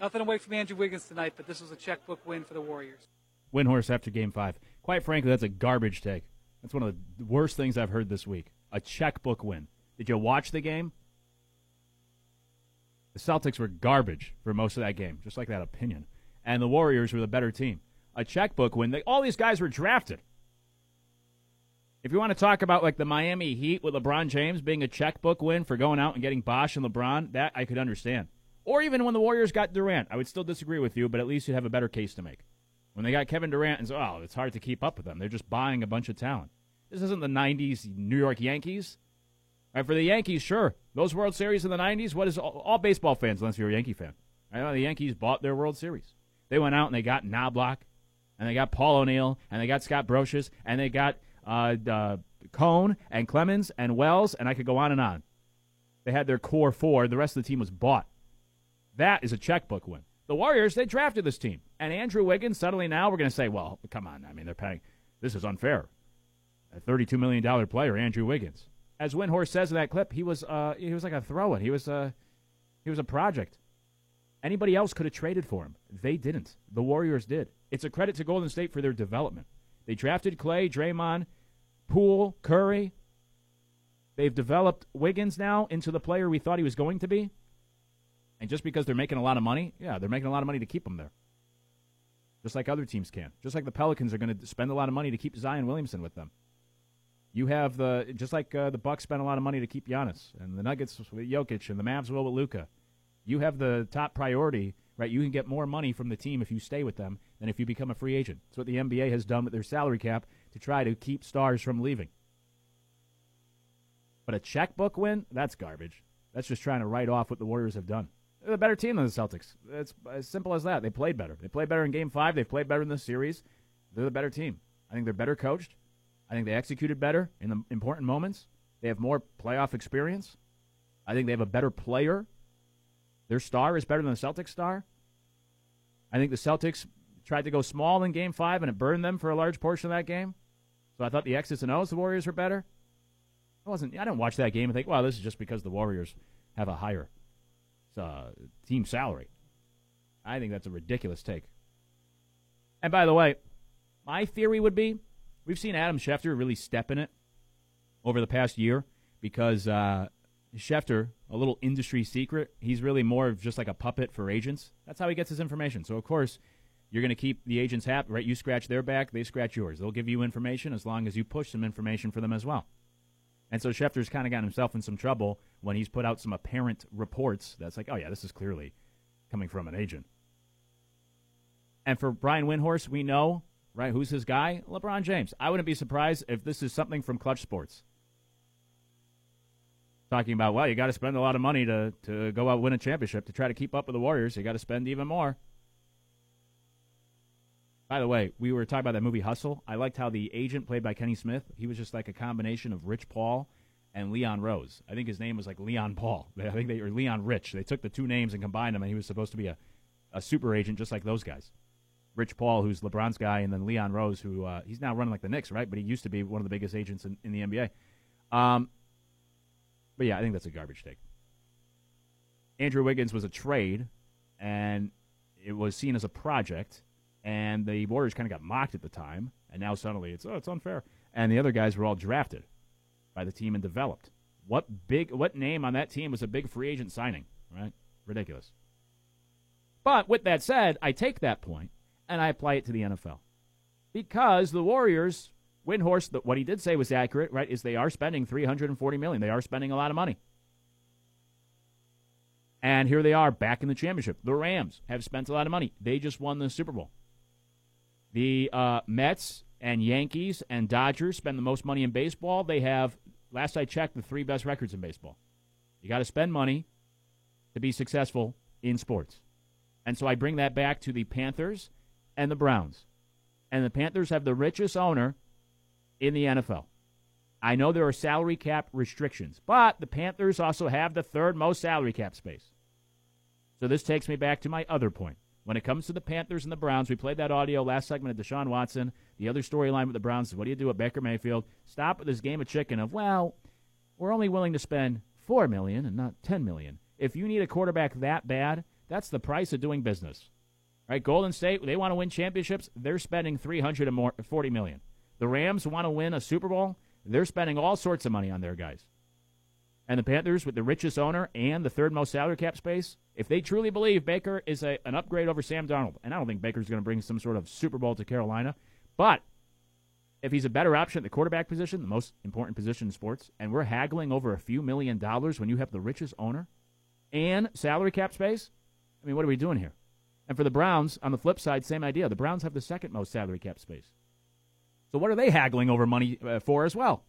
nothing away from Andrew Wiggins tonight, but this was a checkbook win for the Warriors. Windhorst after game five. Quite frankly, that's a garbage take. That's one of the worst things I've heard this week. A checkbook win. Did you watch the game? The Celtics were garbage for most of that game, just like that opinion. And the Warriors were the better team. A checkbook win. They, all these guys were drafted. If you want to talk about like the Miami Heat with LeBron James being a checkbook win for going out and getting Bosh and LeBron, that I could understand. Or even when the Warriors got Durant, I would still disagree with you, but at least you'd have a better case to make. When they got Kevin Durant, and oh, it's hard to keep up with them. They're just buying a bunch of talent. This isn't the '90s New York Yankees. Right, for the Yankees, sure, those World Series in the '90s. What is all, all baseball fans, unless you're a Yankee fan? I know the Yankees bought their World Series. They went out and they got Knoblauch, and they got Paul O'Neill, and they got Scott Brosius, and they got uh, uh, Cone and Clemens and Wells, and I could go on and on. They had their core four. The rest of the team was bought. That is a checkbook win. The Warriors, they drafted this team. And Andrew Wiggins, suddenly now we're going to say, well, come on. I mean, they're paying. This is unfair. A $32 million player, Andrew Wiggins. As Windhorst says in that clip, he was uh, he was like a throw in. He was, uh, he was a project. Anybody else could have traded for him. They didn't. The Warriors did. It's a credit to Golden State for their development. They drafted Klay, Draymond, Poole, Curry. They've developed Wiggins now into the player we thought he was going to be. And just because they're making a lot of money, yeah, they're making a lot of money to keep him there. Just like other teams can. Just like the Pelicans are going to spend a lot of money to keep Zion Williamson with them. You have the just like uh, the Bucks spent a lot of money to keep Giannis, and the Nuggets with Jokic, and the Mavs will with Luka. You have the top priority, right? You can get more money from the team if you stay with them than if you become a free agent. That's what the NBA has done with their salary cap to try to keep stars from leaving. But a checkbook win, that's garbage. That's just trying to write off what the Warriors have done. They're the better team than the Celtics. It's as simple as that. They played better. They played better in Game Five. They've played better in this series. They're the better team. I think they're better coached. I think they executed better in the important moments. They have more playoff experience. I think they have a better player. Their star is better than the Celtics star. I think the Celtics tried to go small in game five and it burned them for a large portion of that game. So I thought the X's and O's, the Warriors were better. I wasn't. I didn't watch that game and think, "Wow, this is just because the Warriors have a higher uh, team salary." I think that's a ridiculous take. And by the way, my theory would be we've seen Adam Schefter really step in it over the past year because uh, Schefter, a little industry secret, he's really more of just like a puppet for agents. That's how he gets his information. So, of course, you're going to keep the agents happy, right? You scratch their back, they scratch yours. They'll give you information as long as you push some information for them as well. And so Schefter's kind of gotten himself in some trouble when he's put out some apparent reports that's like, oh, yeah, this is clearly coming from an agent. And for Brian Windhorst, we know, right, who's his guy? LeBron James. I wouldn't be surprised if this is something from Clutch Sports. Talking about, well, you got to spend a lot of money to, to go out win a championship. To try to keep up with the Warriors, you got to spend even more. By the way, we were talking about that movie Hustle. I liked how the agent played by Kenny Smith, he was just like a combination of Rich Paul and Leon Rose. I think his name was like Leon Paul. I think they were Leon Rich. They took the two names and combined them, and he was supposed to be a, a super agent just like those guys. Rich Paul, who's LeBron's guy, and then Leon Rose, who uh, he's now running like the Knicks, right? But he used to be one of the biggest agents in, in the NBA. Um, but yeah, I think that's a garbage take. Andrew Wiggins was a trade, and it was seen as a project, and the Warriors kind of got mocked at the time, and now suddenly it's oh it's unfair, and the other guys were all drafted by the team and developed. What big what name on that team was a big free agent signing, right? Ridiculous. But with that said, I take that point and I apply it to the NFL. Because the Warriors, Windhorst, what he did say was accurate, right? Is they are spending 340 million. They are spending a lot of money. And here they are back in the championship. The Rams have spent a lot of money. They just won the Super Bowl. The uh, Mets and Yankees and Dodgers spend the most money in baseball. They have, last I checked, the three best records in baseball. You got to spend money to be successful in sports. And so I bring that back to the Panthers and the Browns. And the Panthers have the richest owner in the NFL. I know there are salary cap restrictions, but the Panthers also have the third most salary cap space. So this takes me back to my other point. When it comes to the Panthers and the Browns, we played that audio last segment of Deshaun Watson. The other storyline with the Browns is what do you do with Baker Mayfield? Stop with this game of chicken of, well, we're only willing to spend four million and not ten million. If you need a quarterback that bad, that's the price of doing business. Right? Golden State, they want to win championships. They're spending 340 million. The Rams want to win a Super Bowl. They're spending all sorts of money on their guys. And the Panthers, with the richest owner and the third most salary cap space, if they truly believe Baker is a, an upgrade over Sam Darnold, and I don't think Baker's going to bring some sort of Super Bowl to Carolina, but if he's a better option at the quarterback position, the most important position in sports, and we're haggling over a few million dollars when you have the richest owner and salary cap space, I mean, what are we doing here? And for the Browns, on the flip side, same idea. The Browns have the second most salary cap space. So what are they haggling over money uh, for as well?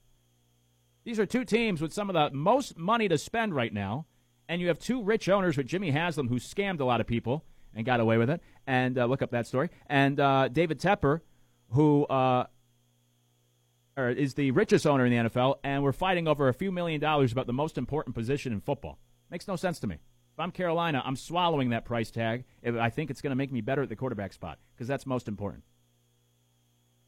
These are two teams with some of the most money to spend right now, and you have two rich owners with Jimmy Haslam, who scammed a lot of people and got away with it. And uh, look up that story. And uh, David Tepper, who uh, is the richest owner in the NFL, and we're fighting over a few million dollars about the most important position in football. Makes no sense to me. If I'm Carolina, I'm swallowing that price tag I think it's going to make me better at the quarterback spot because that's most important.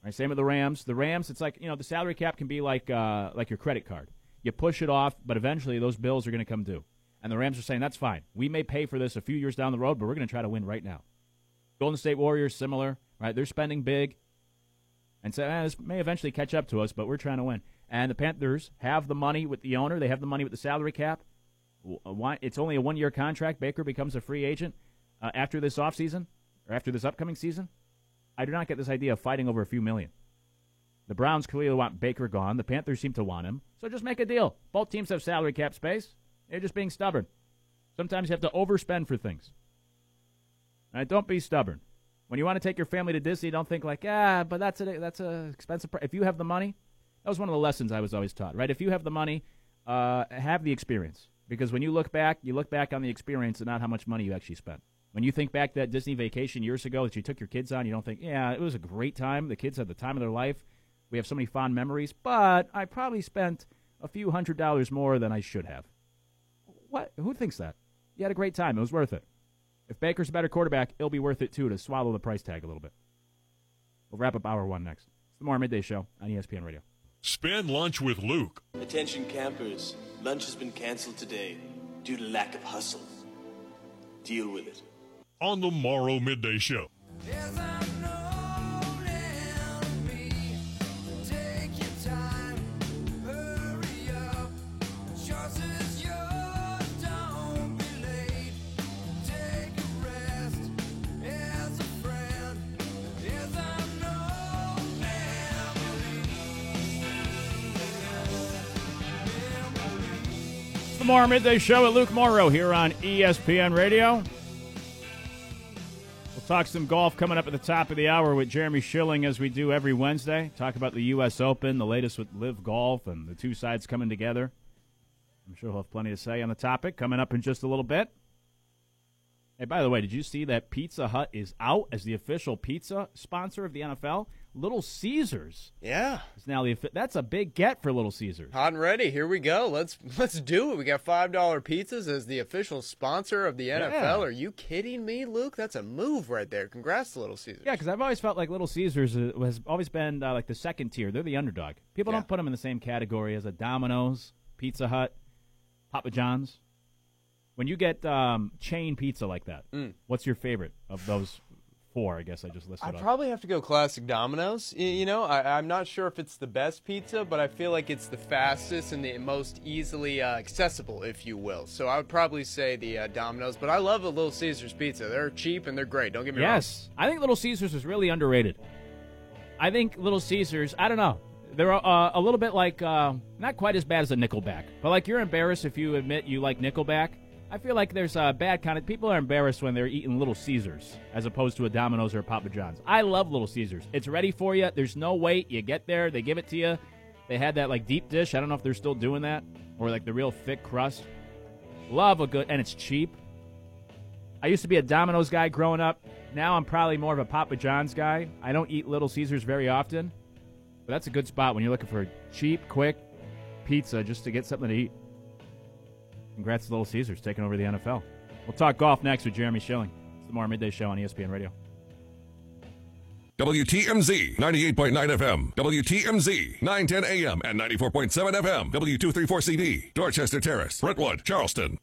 Right, same with the Rams. The Rams, it's like you know the salary cap can be like uh, like your credit card. You push it off, but eventually those bills are going to come due. And the Rams are saying that's fine. We may pay for this a few years down the road, but we're going to try to win right now. Golden State Warriors, similar, right? They're spending big, and so eh, this may eventually catch up to us, but we're trying to win. And the Panthers have the money with the owner. They have the money with the salary cap. It's only a one year contract. Baker becomes a free agent uh, after this offseason or after this upcoming season. I do not get this idea of fighting over a few million. The Browns clearly want Baker gone. The Panthers seem to want him. So just make a deal. Both teams have salary cap space. They're just being stubborn. Sometimes you have to overspend for things. Right? Don't be stubborn. When you want to take your family to Disney, don't think like, ah, but that's a that's a expensive. Pr-. If you have the money, that was one of the lessons I was always taught. Right? If you have the money, uh, have the experience. Because when you look back, you look back on the experience and not how much money you actually spent. When you think back that Disney vacation years ago that you took your kids on, you don't think, yeah, it was a great time. The kids had the time of their life. We have so many fond memories, but I probably spent a few hundred dollars more than I should have. What? Who thinks that? You had a great time. It was worth it. If Baker's a better quarterback, it'll be worth it too to swallow the price tag a little bit. We'll wrap up hour one next. It's the Morrow Midday Show on ESPN Radio. Spend lunch with Luke. Attention campers, lunch has been canceled today due to lack of hustle. Deal with it. On the Morrow Midday Show. The Morrow Midday Show with Luke Morrow here on ESPN Radio. We'll talk some golf coming up at the top of the hour with Jeremy Schilling as we do every Wednesday. Talk about the U.S. Open, the latest with LIV Golf, and the two sides coming together. I'm sure he'll have plenty to say on the topic coming up in just a little bit. Hey, by the way, did you see that Pizza Hut is out as the official pizza sponsor of the NFL? Little Caesars Yeah. is now the. That's a big get for Little Caesars. Hot and ready. Here we go. Let's let's do it. We got five dollar pizzas as the official sponsor of the NFL. Yeah. Are you kidding me, Luke? That's a move right there. Congrats to Little Caesars. Yeah, because I've always felt like Little Caesars uh, has always been uh, like the second tier. They're the underdog. People Yeah. don't put them in the same category as a Domino's, Pizza Hut, Papa John's. When you get um, chain pizza like that, Mm. what's your favorite of those four? I guess I just listed. I'd probably have to go classic Domino's. You know, I, I'm not sure if it's the best pizza, but I feel like it's the fastest and the most easily uh, accessible, if you will. So I would probably say the uh, Domino's. But I love a Little Caesars pizza. They're cheap and they're great. Don't get me wrong. Yes, I think Little Caesars is really underrated. I think Little Caesars. I don't know. They're uh, a little bit like uh, not quite as bad as a Nickelback, but like you're embarrassed if you admit you like Nickelback. I feel like there's a bad kind of people are embarrassed when they're eating Little Caesars as opposed to a Domino's or a Papa John's. I love Little Caesars. It's ready for you. There's no wait. You get there, they give it to you. They had that like deep dish. I don't know if they're still doing that or like the real thick crust. Love a good and it's cheap. I used to be a Domino's guy growing up. Now I'm probably more of a Papa John's guy. I don't eat Little Caesars very often, but that's a good spot when you're looking for a cheap, quick pizza just to get something to eat. Congrats to Little Caesars taking over the NFL. We'll talk golf next with Jeremy Schilling. It's the Morrow Midday Show on ESPN Radio. WTMZ 98.9 FM, WTMZ 910 AM and 94.7 FM, W234CD, Dorchester Terrace, Brentwood, Charleston.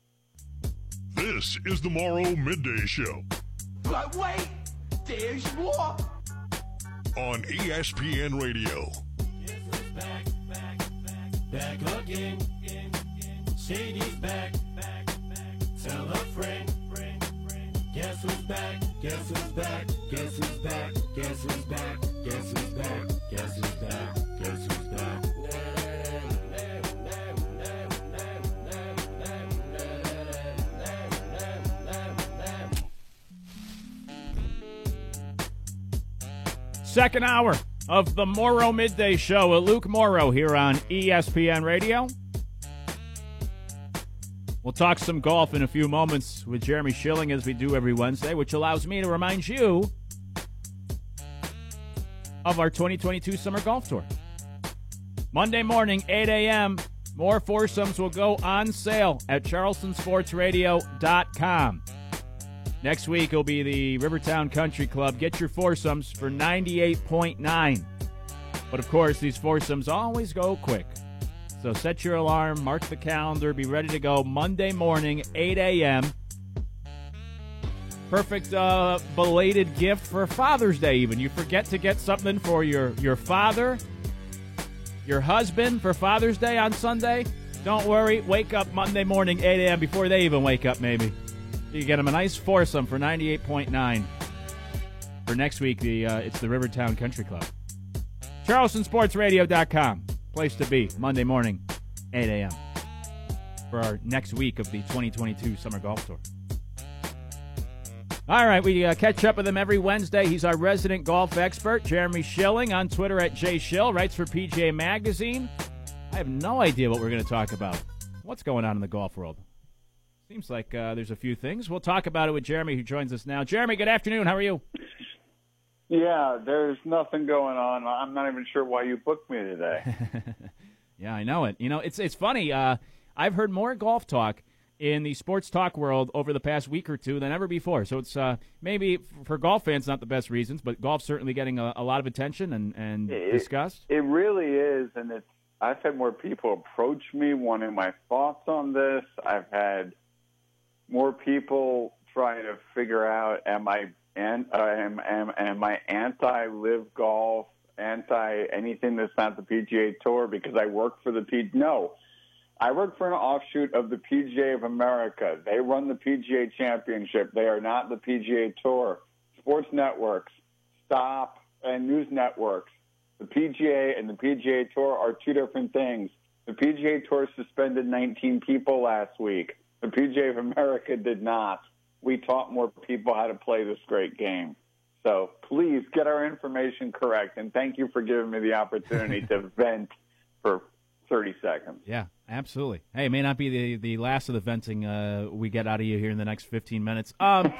This is the Morrow Midday Show But wait, there's more. on ESPN Radio. Back, back, back, back again. Shady's back, back, back. Tell a friend, friend, friend. Guess who's back? Guess who's back? Guess who's back? Guess who's back? Guess who's back? Guess who's back? Guess who's back? Second hour of the Morrow Midday Show with Luke Morrow here on ESPN Radio. We'll talk some golf in a few moments with Jeremy Schilling as we do every Wednesday, which allows me to remind you of our 2022 Summer Golf Tour. Monday morning, 8 a.m., more foursomes will go on sale at charlestonsportsradio.com. Next week will be the Rivertown Country Club. Get your foursomes for 98.9. But of course, these foursomes always go quick. So set your alarm, mark the calendar, be ready to go Monday morning, 8 a.m. Perfect uh, belated gift for Father's Day, even. You forget to get something for your, your father, your husband for Father's Day on Sunday. Don't worry, wake up Monday morning, 8 a.m. before they even wake up, maybe. You get them a nice foursome for 98.9. For next week, the uh, it's the Rivertown Country Club. CharlestonSportsRadio.com. Place to be Monday morning, 8 a.m. for our next week of the 2022 Summer Golf Tour. All right, we uh, catch up with him every Wednesday. He's our resident golf expert, Jeremy Schilling, on Twitter at jschill, writes for PGA Magazine. I have no idea what we're going to talk about. What's going on in the golf world? Seems like uh, there's a few things. We'll talk about it with Jeremy, who joins us now. Jeremy, good afternoon. How are you? Yeah, there's nothing going on. I'm not even sure why you booked me today. Yeah, I know it. You know, it's it's funny. Uh, I've heard more golf talk in the sports talk world over the past week or two than ever before. So it's uh, maybe for golf fans not the best reasons, but golf's certainly getting a, a lot of attention and, and It- discussed. It really is, and it's. I've had more people approach me wanting my thoughts on this. I've had more people trying to figure out am I and am am am I anti live golf, anti anything that's not the PGA Tour because I work for the P. No, I work for an offshoot of the PGA of America. They run the PGA Championship. They are not the PGA Tour. Sports networks, stop, and news networks. The PGA and the PGA Tour are two different things. The PGA Tour suspended 19 people last week. The PGA of America did not. We taught more people how to play this great game. So please get our information correct. And thank you for giving me the opportunity to vent for 30 seconds. Yeah, absolutely. Hey, it may not be the, the last of the venting uh, we get out of you here in the next 15 minutes. Um,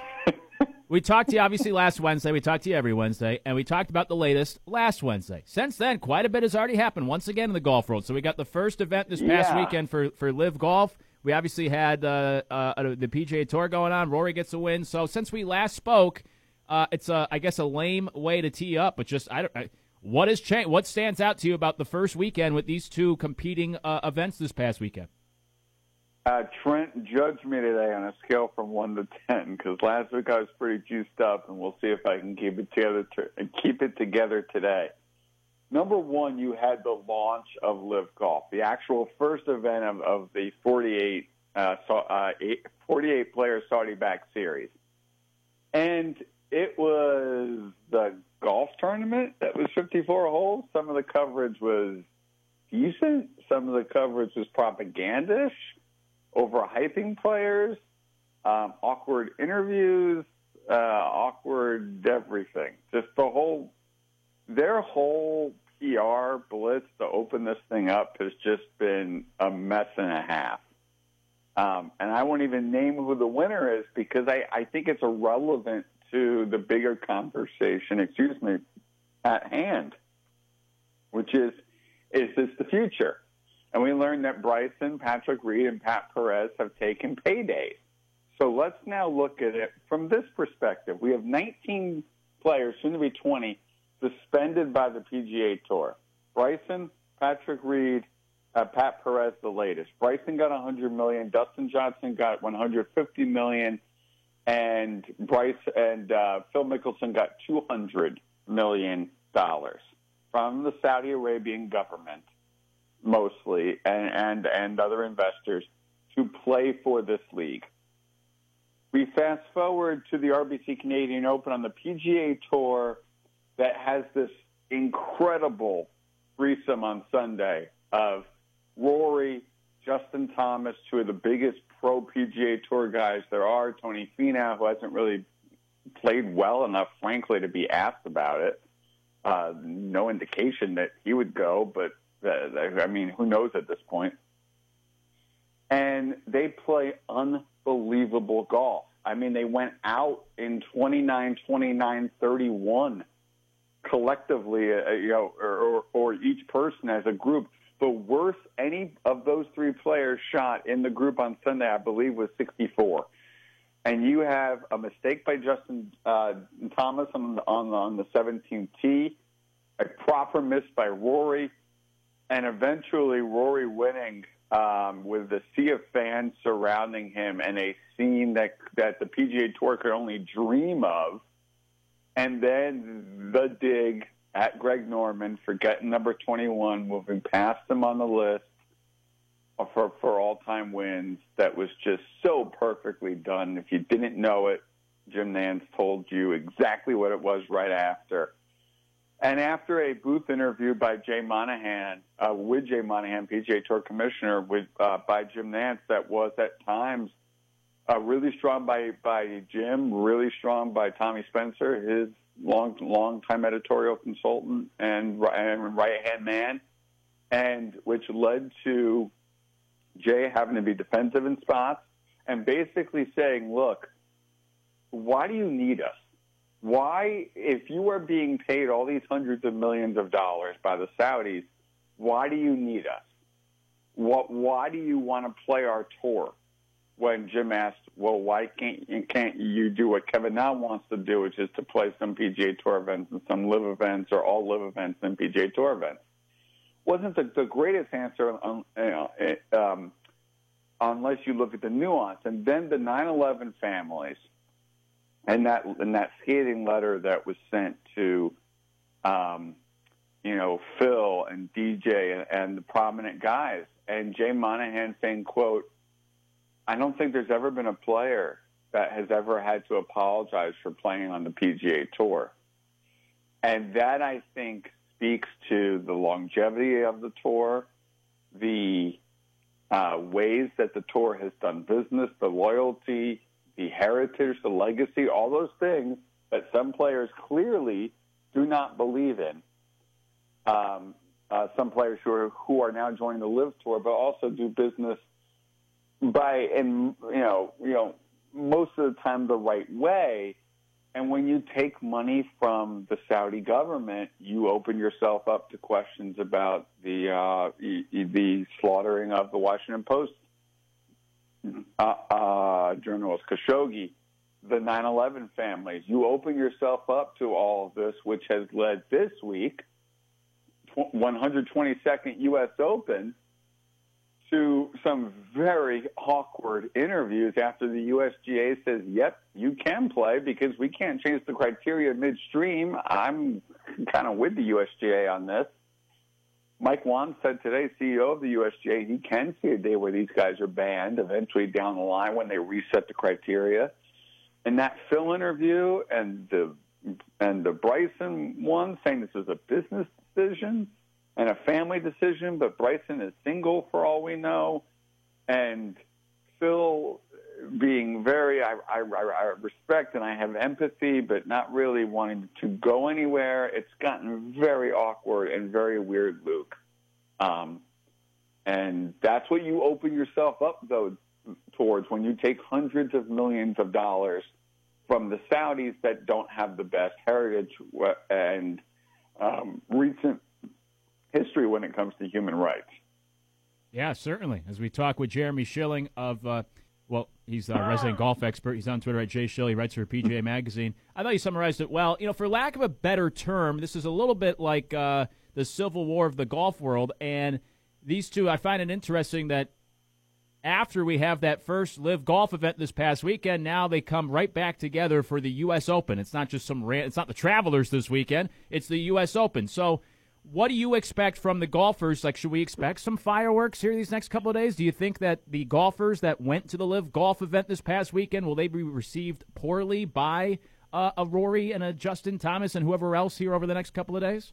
we talked to you obviously last Wednesday. We talked to you every Wednesday, and we talked about the latest last Wednesday. Since then, quite a bit has already happened once again in the golf world. So we got the first event this past Yeah. weekend for for LIV Golf. We obviously had uh, uh, the PGA Tour going on. Rory gets a win. So since we last spoke, uh, it's a I guess a lame way to tee up, but just I don't. I, what has changed? What stands out to you about the first weekend with these two competing uh, events this past weekend? Uh, Trent judged me today on a scale from one to ten because last week I was pretty juiced up, and we'll see if I can keep it together to, keep it together today. Number one, you had the launch of LIV Golf, the actual first event of, of the 48 uh, uh, eight, 48 player Saudi back series, and it was the golf tournament that was 54 holes. Some of the coverage was decent. Some of the coverage was propagandish overhyping players, um, awkward interviews, uh, awkward everything. Just the whole, their whole PR blitz to open this thing up has just been a mess and a half. Um, and I won't even name who the winner is because I, I think it's irrelevant to the bigger conversation, excuse me, at hand, which is, is this the future? And we learned that Bryson, Patrick Reed, and Pat Perez have taken paydays. So let's now look at it from this perspective. We have 19 players, soon to be 20, suspended by the PGA Tour. Bryson, Patrick Reed, uh, Pat Perez, the latest. Bryson got 100 million. Dustin Johnson got 150 million, and Bryce and uh, Phil Mickelson got 200 million dollars from the Saudi Arabian government mostly, and, and, and other investors to play for this league. We fast forward to the RBC Canadian Open on the PGA Tour that has this incredible threesome on Sunday of Rory, Justin Thomas, two of the biggest pro PGA Tour guys there are, Tony Finau, who hasn't really played well enough, frankly, to be asked about it. Uh, no indication that he would go, but uh, I mean, who knows at this point? And they play unbelievable golf. I mean, they went out in 29, 29, 31 collectively, uh, you know, or, or, each person as a group. The worst any of those three players shot in the group on Sunday, I believe, was 64 and you have a mistake by Justin uh, Thomas on the, on, the, on the 17th tee, a proper miss by Rory, and eventually Rory winning um, with the sea of fans surrounding him and a scene that that the PGA Tour could only dream of, and then the dig at Greg Norman for getting number 21, moving past him on the list for for all time wins that was just so perfectly done. If you didn't know it, Jim Nantz told you exactly what it was right after. And after a booth interview by Jay Monahan, uh, with Jay Monahan, PGA Tour Commissioner, with uh, by Jim Nantz, that was at times uh, really strong by by Jim, really strong by Tommy Spencer, his long long time editorial consultant and, and right hand man, and which led to Jay having to be defensive in spots and basically saying, look, why do you need us? Why, if you are being paid all these hundreds of millions of dollars by the Saudis, why do you need us? What, why do you want to play our tour? When Jim asked, "Well, why can't can't you do what Kevin Na wants to do, which is to play some PGA Tour events and some live events or all live events and PGA Tour events?" Wasn't the, the greatest answer, um, you know, it, um, unless you look at the nuance. And then the 9/11 families, and that and that scathing letter that was sent to, um, you know, Phil and DJ and, and the prominent guys, and Jay Monahan saying, "quote." I don't think there's ever been a player that has ever had to apologize for playing on the PGA Tour. And that, I think, speaks to the longevity of the tour, the uh, ways that the tour has done business, the loyalty, the heritage, the legacy, all those things that some players clearly do not believe in. Um, uh, some players who are who are now joining the Live Tour, but also do business by and you know you know most of the time the right way. And when you take money from the Saudi government you open yourself up to questions about the uh, the slaughtering of the Washington Post uh, uh, journalist Khashoggi the 9/11 families. You open yourself up to all of this which has led this week 122nd US Open to some very awkward interviews after the USGA says, "Yep, you can play because we can't change the criteria midstream." I'm kind of with the USGA on this. Mike Whan said today, CEO of the USGA, he can see a day where these guys are banned eventually down the line when they reset the criteria. And that Phil interview and the and the Bryson one saying this is a business decision and a family decision, but Bryson is single for all we know. And Phil being very, I, I, I respect and I have empathy, but not really wanting to go anywhere. It's gotten very awkward and very weird, Luke. Um, and that's what you open yourself up, though, towards when you take hundreds of millions of dollars from the Saudis that don't have the best heritage and um, recent history when it comes to human rights. Yeah, certainly. As we talk with Jeremy Schilling of, uh, well, he's a resident golf expert. He's on Twitter at Jay Schill. He writes for PGA Magazine. I thought you summarized it well. You know, for lack of a better term, this is a little bit like uh, the civil war of the golf world. And these two, I find it interesting that after we have that first LIV Golf event this past weekend, now they come right back together for the U.S. Open. It's not just some, it's not the Travelers this weekend. It's the U.S. Open. So what do you expect from the golfers? Like, should we expect some fireworks here these next couple of days? Do you think that the golfers that went to the LIV Golf event this past weekend will they be received poorly by uh, a Rory and a Justin Thomas and whoever else here over the next couple of days?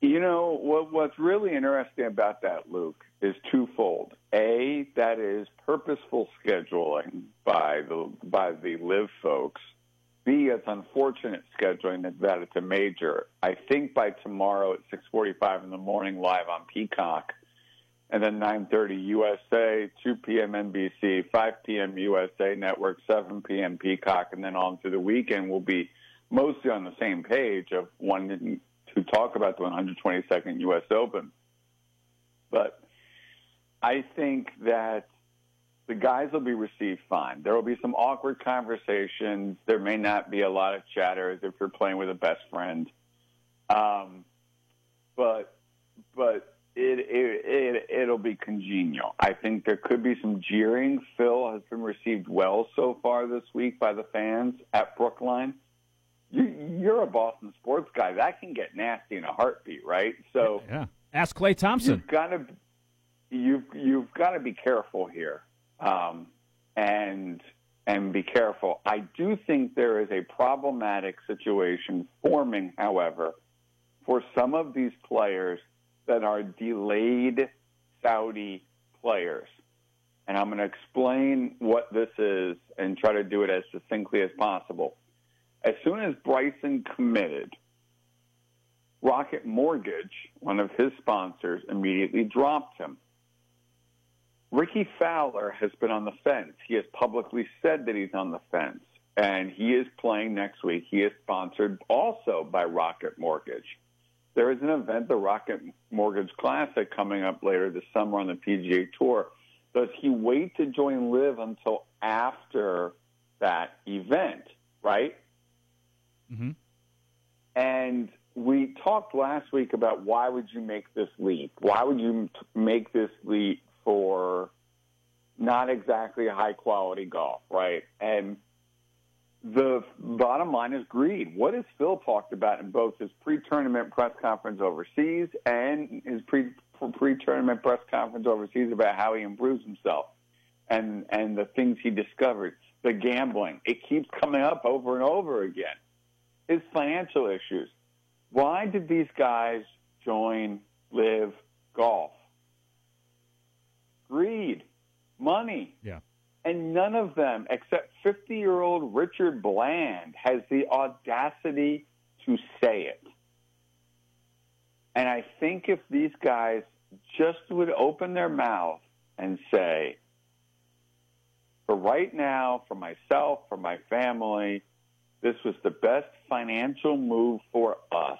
You know what? What's really interesting about that, Luke, is twofold. A, that is purposeful scheduling by the by the live folks B, it's unfortunate scheduling that it's a major. I think by tomorrow at 6:45 in the morning, live on Peacock, and then 9:30 USA, 2 p.m. NBC, 5 p.m. USA Network, 7 p.m. Peacock, and then on through the weekend, we'll be mostly on the same page of wanting to talk about the 122nd U.S. Open. But I think that the guys will be received fine. There will be some awkward conversations. There may not be a lot of chatter as if you're playing with a best friend. Um, but but it, it it it'll be congenial. I think there could be some jeering. Phil has been received well so far this week by the fans at Brookline. You, you're a Boston sports guy. That can get nasty in a heartbeat, right? So yeah. Ask Klay Thompson. You've got to you've you've got to be careful here um, and and be careful. I do think there is a problematic situation forming, however, for some of these players that are delayed Saudi players. And I'm going to explain what this is and try to do it as succinctly as possible. As soon as Bryson committed, Rocket Mortgage, one of his sponsors, immediately dropped him. Rickie Fowler has been on the fence. He has publicly said that he's on the fence, and he is playing next week. He is sponsored also by Rocket Mortgage. There is an event, the Rocket Mortgage Classic, coming up later this summer on the PGA Tour. Does he wait to join Live until after that event, right? Mm-hmm. And we talked last week about why would you make this leap? Why would you make this leap for not exactly high quality golf, right? And the bottom line is greed. What has Phil talked about in both his pre-tournament press conference overseas and his pre pre-tournament press conference overseas about how he improves himself and and the things he discovered, the gambling. It keeps coming up over and over again. His financial issues. Why did these guys join LIV Golf? Greed, money. Yeah. And none of them, except 50 year old Richard Bland, has the audacity to say it. And I think if these guys just would open their mouth and say, for right now, for myself, for my family, this was the best financial move for us.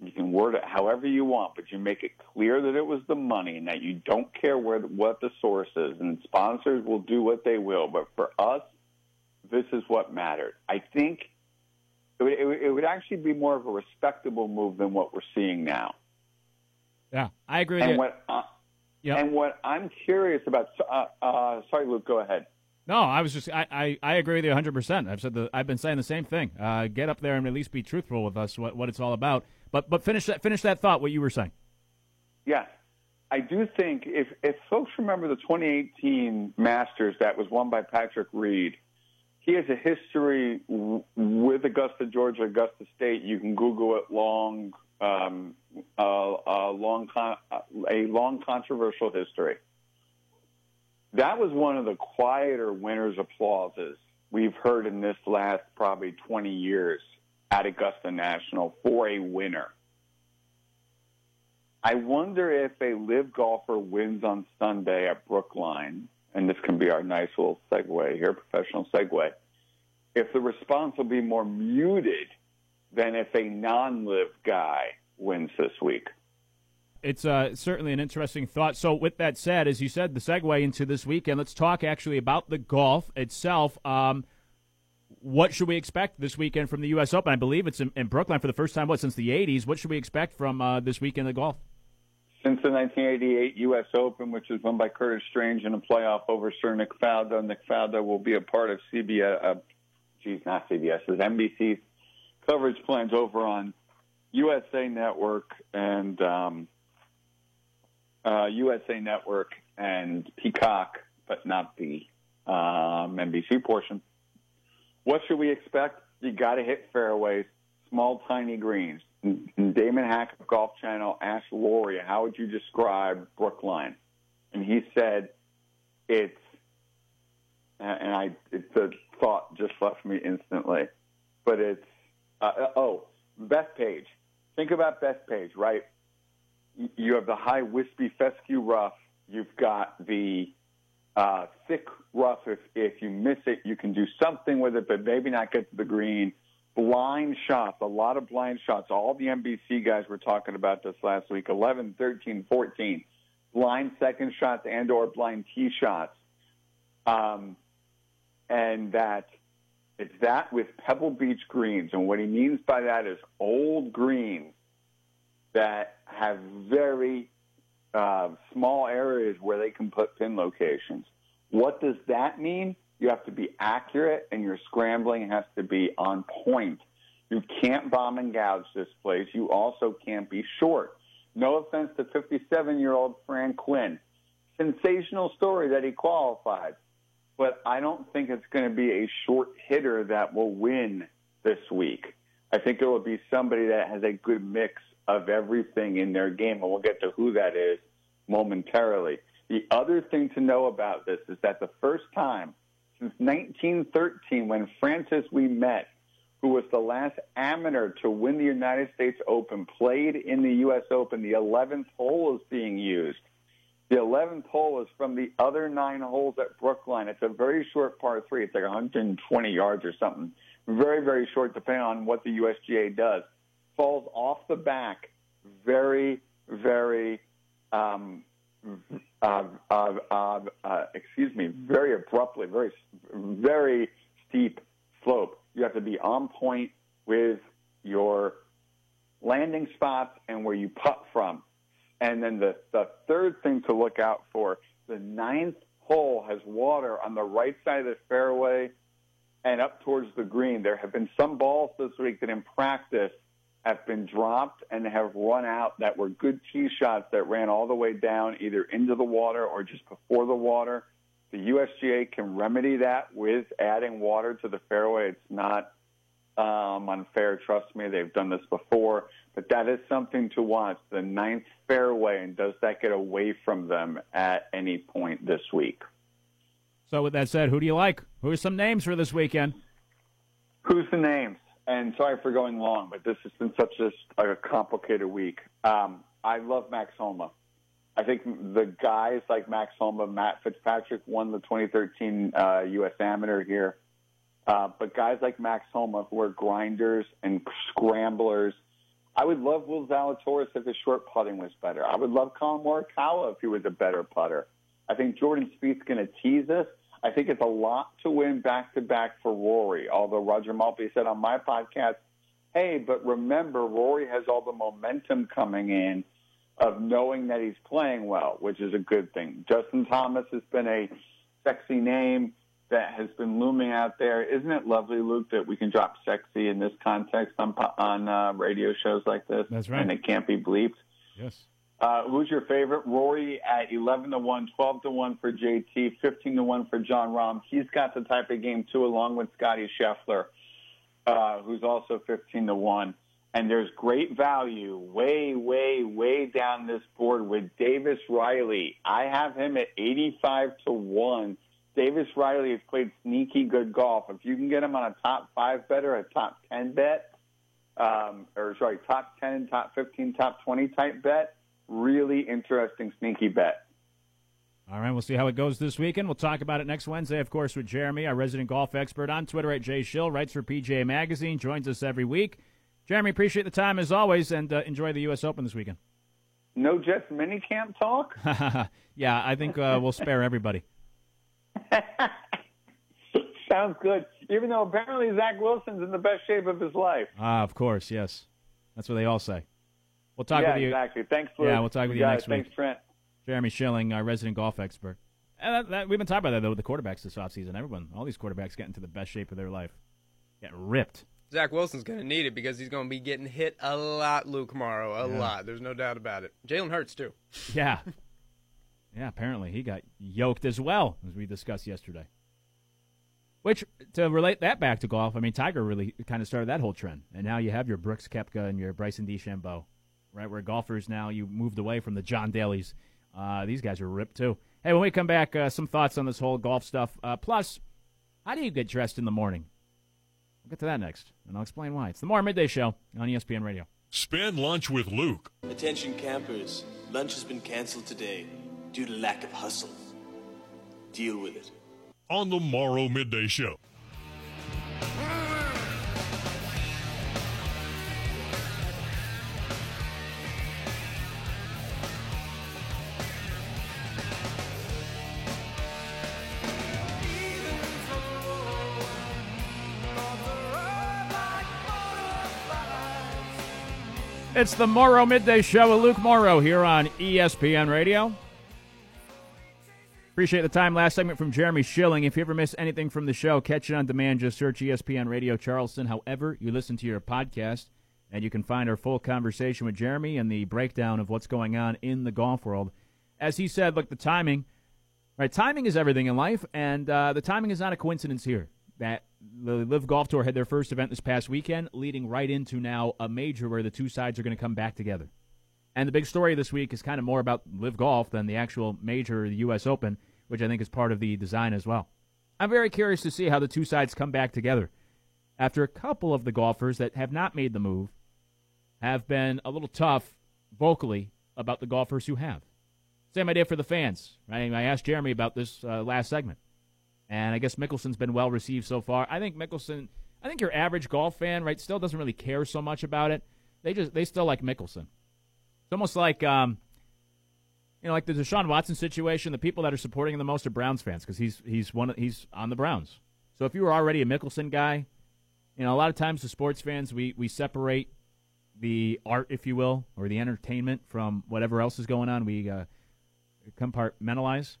You can word it however you want, but you make it clear that it was the money and that you don't care where what the source is, and sponsors will do what they will. But for us, this is what mattered. I think it would, it would, actually be more of a respectable move than what we're seeing now. Yeah, I agree. And what uh, and what I'm curious about. Uh, uh, sorry, Luke. Go ahead. No, I was just I, I, I agree with you 100. percent I've said the I've been saying the same thing. Uh, get up there and at least be truthful with us what, what it's all about. But but finish that finish that thought. What you were saying. Yes, I do think if if folks remember the 2018 Masters that was won by Patrick Reed, he has a history w- with Augusta, Georgia, Augusta State. You can Google it. Long, um, uh, long, con- a long controversial history. That was one of the quieter winners' applauses we've heard in this last probably 20 years at Augusta National for a winner. I wonder if a LIV golfer wins on Sunday at Brookline, and this can be our nice little segue here, professional segue, if the response will be more muted than if a non LIV guy wins this week. It's uh, certainly an interesting thought. So, with that said, as you said, the segue into this weekend, let's talk actually about the golf itself. Um, what should we expect this weekend from the U.S. Open? I believe it's in, in Brookline for the first time, what, since the 80s. What should we expect from uh, this weekend of golf? Since the 1988 U.S. Open, which was won by Curtis Strange in a playoff over Sir Nick Faldo, Nick Faldo will be a part of CBS, uh, geez, not CBS, it's NBC's coverage plans over on USA Network and um, uh, USA Network and Peacock, but not the um, NBC portion. What should we expect? You got to hit fairways, small, tiny greens. Damon Hack of Golf Channel asked Rory, "How would you describe Brookline?" And he said, "It's," and I, it's a thought just left me instantly, but it's uh, oh, Bethpage. Think about Bethpage, right? You have the high wispy fescue rough. You've got the uh, thick rough. If if you miss it, you can do something with it, but maybe not get to the green. Blind shots, a lot of blind shots. All the NBC guys were talking about this last week. 11, 13, 14. Blind second shots and or blind tee shots. Um, and that it's that with Pebble Beach greens. And what he means by that is old greens that have very uh, small areas where they can put pin locations. What does that mean? You have to be accurate, and your scrambling has to be on point. You can't bomb and gouge this place. You also can't be short. No offense to 57 year old Fran Quinn. Sensational story that he qualified, but I don't think it's going to be a short hitter that will win this week. I think it will be somebody that has a good mix of everything in their game, and we'll get to who that is momentarily. The other thing to know about this is that the first time since 1913, when Francis Ouimet, who was the last amateur to win the United States Open, played in the U.S. Open, the 11th hole is being used. The 11th hole is from the other nine holes at Brookline. It's a very short par three. It's like 120 yards or something. Very, very short, depending on what the USGA does. Falls off the back very, very um, uh, uh, uh, uh, excuse me, very abruptly, very, very steep slope. You have to be on point with your landing spots and where you putt from. And then the, the third thing to look out for, the ninth hole has water on the right side of the fairway and up towards the green. There have been some balls this week that in practice have been dropped and have run out that were good tee shots that ran all the way down either into the water or just before the water. The USGA can remedy that with adding water to the fairway. It's not um, unfair. Trust me, they've done this before. But that is something to watch. The ninth fairway, and does that get away from them at any point this week? So, with that said, who do you like? Who are some names for this weekend? Who's the names? And sorry for going long, but this has been such a, a complicated week. Um, I love Max Homa. I think the guys like Max Homa, Matt Fitzpatrick won the 2013 uh, U.S. Amateur here. Uh, but guys like Max Homa, who are grinders and scramblers, I would love Will Zalatoris if his short putting was better. I would love Collin Morikawa if he was a better putter. I think Jordan Spieth's going to tease us. I think it's a lot to win back to back for Rory. Although Roger Maltbie said on my podcast, hey, but remember, Rory has all the momentum coming in of knowing that he's playing well, which is a good thing. Justin Thomas has been a sexy name that has been looming out there. Isn't it lovely, Luke, that we can drop sexy in this context on on uh, radio shows like this? That's right. And it can't be bleeped. Yes. Uh, who's your favorite? Rory at 11 to 1, 12 to 1 for JT, 15 to 1 for Jon Rahm. He's got the type of game too, along with Scotty Scheffler, uh, who's also 15 to 1. And there's great value way, way, way down this board with Davis Riley. I have him at 85 to 1 Davis Riley has played sneaky good golf. If you can get him on a top five bet or a top 10 bet, um, or sorry, top 10, top 15, top 20 type bet, really interesting sneaky bet. All right, we'll see how it goes this weekend. We'll talk about it next Wednesday, of course, with Jeremy, our resident golf expert on Twitter at Jay Schill, writes for PGA Magazine, joins us every week. Jeremy, appreciate the time as always, and uh, enjoy the U.S. Open this weekend. No Jets minicamp talk? yeah, I think uh, we'll spare everybody. Sounds good. Even though apparently Zach Wilson's in the best shape of his life. Ah, of course, yes. That's what they all say. We'll talk yeah, with you. exactly. Thanks, Luke. Yeah, we'll talk with you, you next Thanks, week. Thanks, Trent. Jeremy Schilling, our resident golf expert. And that, that, we've been talking about that though with the quarterbacks this offseason. Everyone, all these quarterbacks get into the best shape of their life, getting ripped. Zach Wilson's going to need it because he's going to be getting hit a lot, Luke Morrow, a Yeah. lot. There's no doubt about it. Jalen Hurts too. Yeah, yeah. Apparently, he got yoked as well, as we discussed yesterday. Which to relate that back to golf, I mean, Tiger really kind of started that whole trend, and now you have your Brooks Koepka and your Bryson DeChambeau, right? Where golfers now you moved away from the John Daly's. Uh, these guys are ripped too. Hey, when we come back, uh, some thoughts on this whole golf stuff. Uh, plus, how do you get dressed in the morning? We'll get to that next, and I'll explain why. It's the Morrow Midday Show on ESPN Radio. Spend lunch with Luke. Attention campers, lunch has been canceled today due to lack of hustle. Deal with it. on the Morrow Midday Show. It's the Morrow Midday Show with Luke Morrow here on ESPN Radio. Appreciate the time. Last segment from Jeremy Schilling. If you ever miss anything from the show, catch it on demand. Just search ESPN Radio Charleston. However, you listen to your podcast, and you can find our full conversation with Jeremy and the breakdown of what's going on in the golf world. As he said, look, the timing, right? Timing is everything in life, and uh, the timing is not a coincidence here. That the LIV Golf Tour had their first event this past weekend, leading right into now a major where the two sides are going to come back together. And the big story this week is kind of more about LIV Golf than the actual major, the U.S. Open, which I think is part of the design as well. I'm very curious to see how the two sides come back together. After a couple of the golfers that have not made the move have been a little tough vocally about the golfers who have. Same idea for the fans. Right? I asked Jeremy about this uh, last segment, and I guess Mickelson's been well received so far. I think Mickelson. I think your average golf fan, right, still doesn't really care so much about it. They just they still like Mickelson. It's almost like um, You know, like the Deshaun Watson situation, the people that are supporting him the most are Browns fans because he's he's one he's on the Browns. So if you were already a Mickelson guy, you know, a lot of times the sports fans we we separate the art, if you will, or the entertainment from whatever else is going on. We uh, compartmentalize.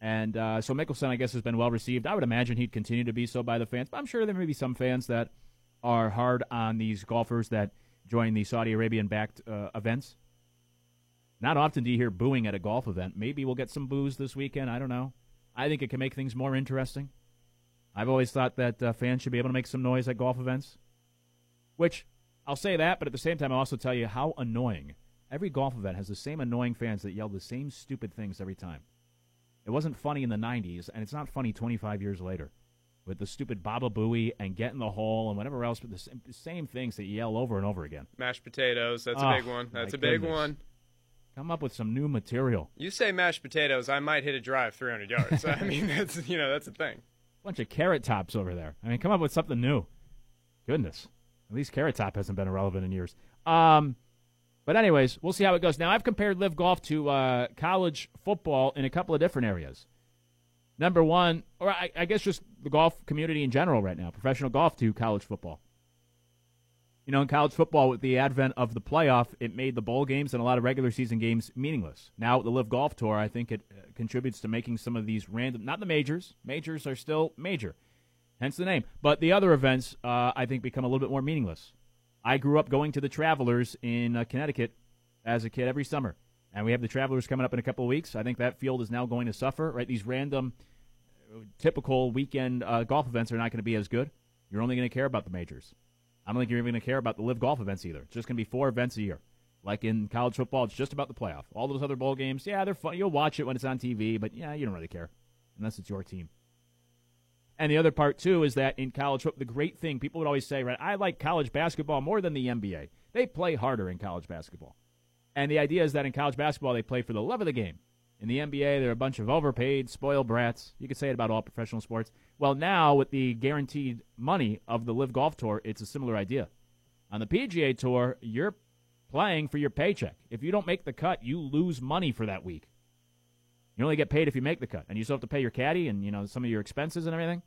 And uh, so Mickelson, I guess, has been well received. I would imagine he'd continue to be so by the fans. But I'm sure there may be some fans that are hard on these golfers that join the Saudi Arabian backed uh, events. Not often do you hear booing at a golf event. Maybe we'll get some boos this weekend. I don't know. I think it can make things more interesting. I've always thought that uh, fans should be able to make some noise at golf events. Which, I'll say that, but at the same time, I'll also tell you how annoying. Every golf event has the same annoying fans that yell the same stupid things every time. It wasn't funny in the 90s, and it's not funny 25 years later with the stupid Baba Booey and get in the hole and whatever else, but the same, the same things that you yell over and over again. Mashed potatoes. That's Oh, a big one. That's a big goodness. one. Come up with some new material. You say mashed potatoes, I might hit a drive 300 yards. I mean, that's you know that's a thing. Bunch of carrot tops over there. I mean, come up with something new. Goodness. At least carrot top hasn't been irrelevant in years. Um, but anyways, we'll see how it goes. Now, I've compared LIV golf to uh, college football in a couple of different areas. Number one, or I, I guess just the golf community in general right now, professional golf to college football. You know, in college football, with the advent of the playoff, it made the bowl games and a lot of regular season games meaningless. Now, the LIV Golf Tour, I think it uh, contributes to making some of these random, not the majors, majors are still major, hence the name, but the other events, uh, I think, become a little bit more meaningless. I grew up going to the Travelers in uh, Connecticut as a kid every summer, and we have the Travelers coming up in a couple of weeks. I think that field is now going to suffer, right? These random, uh, typical weekend uh, golf events are not going to be as good. You're only going to care about the majors. I don't think you're even going to care about the LIV golf events either. It's just going to be four events a year. Like in college football, it's just about the playoff. All those other bowl games, yeah, they're fun. You'll watch it when it's on TV, but yeah, you don't really care unless it's your team. And the other part too is that in college the great thing people would always say, right? I like college basketball more than the NBA. They play harder in college basketball, and the idea is that in college basketball they play for the love of the game. In the NBA, they're a bunch of overpaid, spoiled brats. You could say it about all professional sports. Well, now with the guaranteed money of the LIV Golf Tour, it's a similar idea. On the PGA Tour, you're playing for your paycheck. If you don't make the cut, you lose money for that week. You only get paid if you make the cut, and you still have to pay your caddy and you know some of your expenses and everything.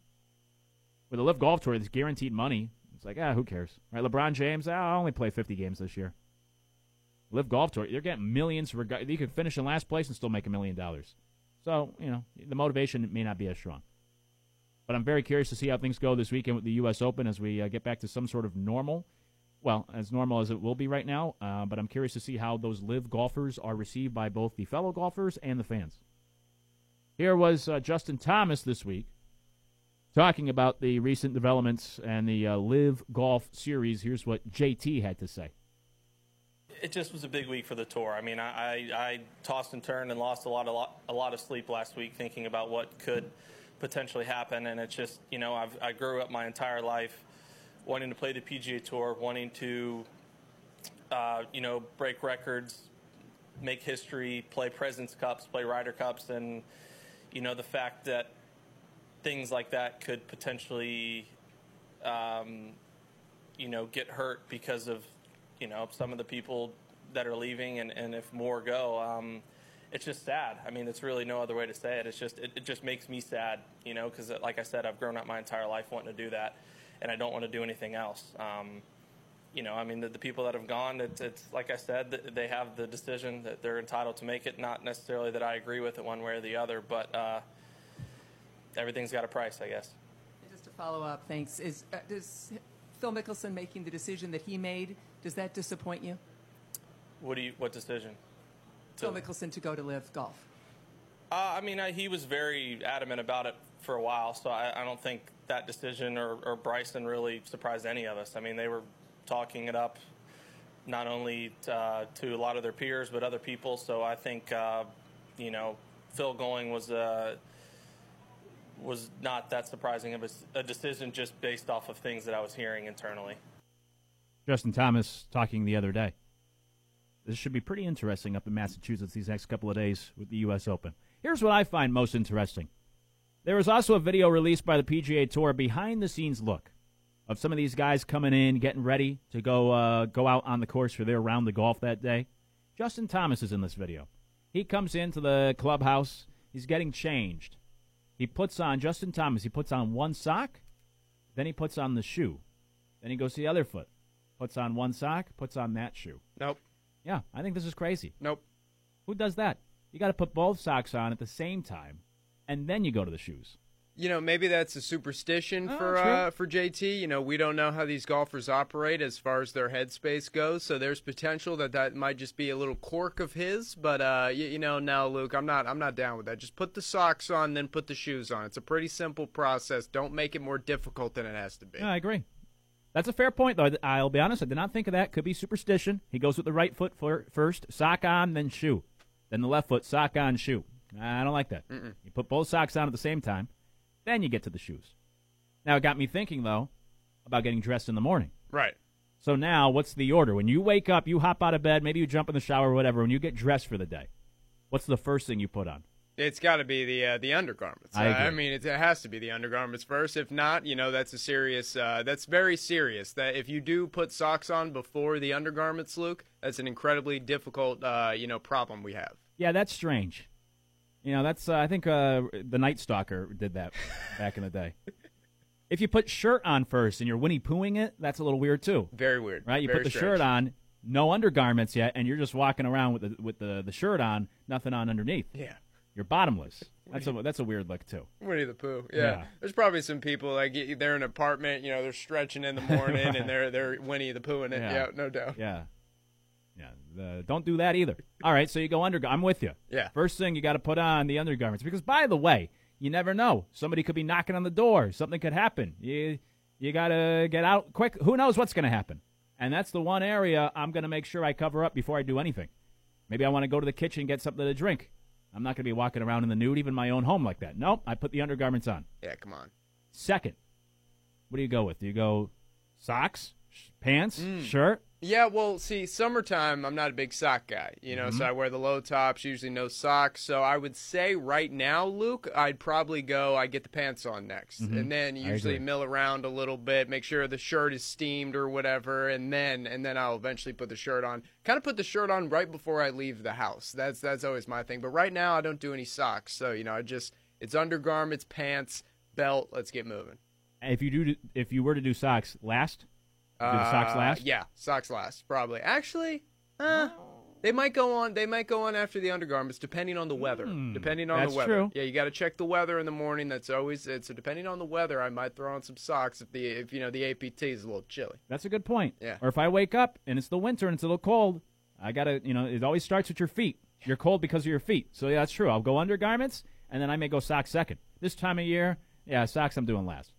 With the LIV Golf Tour, it's guaranteed money. It's like ah, who cares, right? LeBron James, ah, I'll only play 50 games this year. LIV Golf Tour, you're getting millions. Reg- you could finish in last place and still make a million dollars. So you know the motivation may not be as strong. But I'm very curious to see how things go this weekend with the U.S. Open as we uh, get back to some sort of normal. Well, as normal as it will be right now. Uh, but I'm curious to see how those LIV golfers are received by both the fellow golfers and the fans. Here was uh, Justin Thomas this week talking about the recent developments and the uh, LIV Golf Series. Here's what JT had to say. It just was a big week for the tour. I mean, I, I, I tossed and turned and lost a lot, a lot, a lot of sleep last week thinking about what could potentially happen. And it's just, you know, I've, I grew up my entire life wanting to play the PGA Tour, wanting to, uh, you know, break records, make history, play Presidents Cups, play Ryder Cups, and you know the fact that things like that could potentially, um, you know, get hurt because of, you know, some of the people that are leaving, and, and if more go, um, it's just sad. I mean, it's really no other way to say it. It's just it, it just makes me sad, you know, because like I said, I've grown up my entire life wanting to do that, and I don't want to do anything else. Um, you know, I mean, the, the people that have gone, it's, it's like I said, they have the decision that they're entitled to make it. Not necessarily that I agree with it one way or the other, but uh, everything's got a price, I guess. Just to follow up, thanks. Is uh, does Phil Mickelson making the decision that he made does that disappoint you? What do you? What decision? Phil Mickelson to go to LIV golf. Uh, I mean, I, he was very adamant about it for a while, so I, I don't think that decision or, or Bryson really surprised any of us. I mean, they were talking it up not only uh, to a lot of their peers but other people. So I think uh, you know Phil going was uh, was not that surprising of a, a decision just based off of things that I was hearing internally. Justin Thomas talking the other day. This should be pretty interesting up in Massachusetts these next couple of days with the U.S. Open. Here's what I find most interesting. There was also a video released by the PGA Tour behind the scenes look of some of these guys coming in, getting ready to go uh, go out on the course for their round of golf that day. Justin Thomas is in this video. He comes into the clubhouse. He's getting changed. He puts on Justin Thomas. He puts on one sock, then he puts on the shoe, then he goes to the other foot, puts on one sock, puts on that shoe. Nope. Yeah, I think this is crazy. Nope. Who does that? You got to put both socks on at the same time, and then you go to the shoes. You know, maybe that's a superstition Oh, for uh, for JT. You know, we don't know how these golfers operate as far as their headspace goes. So there's potential that that might just be a little quirk of his. But uh, you, you know, now Luke, I'm not I'm not down with that. Just put the socks on, then put the shoes on. It's a pretty simple process. Don't make it more difficult than it has to be. Yeah, I agree. That's a fair point, though. I'll be honest. I did not think of that. Could be superstition. He goes with the right foot first, sock on, then shoe. Then the left foot, sock on, shoe. I don't like that. Mm-mm. You put both socks on at the same time, then you get to the shoes. Now, it got me thinking, though, about getting dressed in the morning. Right. So now, what's the order? When you wake up, you hop out of bed, maybe you jump in the shower or whatever, when you get dressed for the day, what's the first thing you put on? It's got to be the uh, the undergarments. I. I mean, it, it has to be the undergarments first. If not, you know, that's a serious. Uh, that's very serious. That if you do put socks on before the undergarments, Luke, that's an incredibly difficult, uh, you know, problem we have. Yeah, that's strange. You know, that's uh, I think uh, the Night Stalker did that back in the day. If you put shirt on first and you're Winnie Poohing it, that's a little weird too. Very weird. Right? You Very put the strange. shirt on, no undergarments yet, and you're just walking around with the with the, the shirt on, nothing on underneath. Yeah. You're bottomless. That's a that's a weird look too. Winnie the Pooh. Yeah. Yeah. There's probably some people like they're in an apartment, you know, they're stretching in the morning and they're they're Winnie the Pooh in it. Yeah. Yeah. no doubt. Yeah. Yeah. The, don't do that either. All right, so you go under. I'm with you. Yeah. First thing you got to put on the undergarments because, by the way, you never know. Somebody could be knocking on the door. Something could happen. You you got to get out quick. Who knows what's going to happen? And that's the one area I'm going to make sure I cover up before I do anything. Maybe I want to go to the kitchen and get something to drink. I'm not going to be walking around in the nude, even my own home like that. Nope. I put the undergarments on. Yeah, come on. Second, what do you go with? Do you go socks, pants, Mm. shirt? Yeah, well, see, summertime, I'm not a big sock guy, you know, Mhm. so I wear the low tops, usually no socks. So I would say right now, Luke, I'd probably go, I get the pants on next. Mhm. And then usually mill around a little bit, make sure the shirt is steamed or whatever, and then and then I'll eventually put the shirt on. Kind of put the shirt on right before I leave the house. That's that's always my thing. But right now, I don't do any socks. So, you know, I just, it's undergarments, pants, belt, let's get moving. If you do, if you were to do socks last, do the socks Uh, last. Yeah, socks last probably. Actually, uh, they might go on. They might go on after the undergarments, depending on the weather. depending on the weather. true. Yeah, you got to check the weather in the morning. That's always it. So depending on the weather, I might throw on some socks if the if you know the APT is a little chilly. That's a good point. Yeah. Or if I wake up and it's the winter and it's a little cold, I gotta, you know, it always starts with your feet. You're cold because of your feet. So yeah, that's true. I'll go undergarments and then I may go socks second. This time of year, yeah, socks I'm doing last.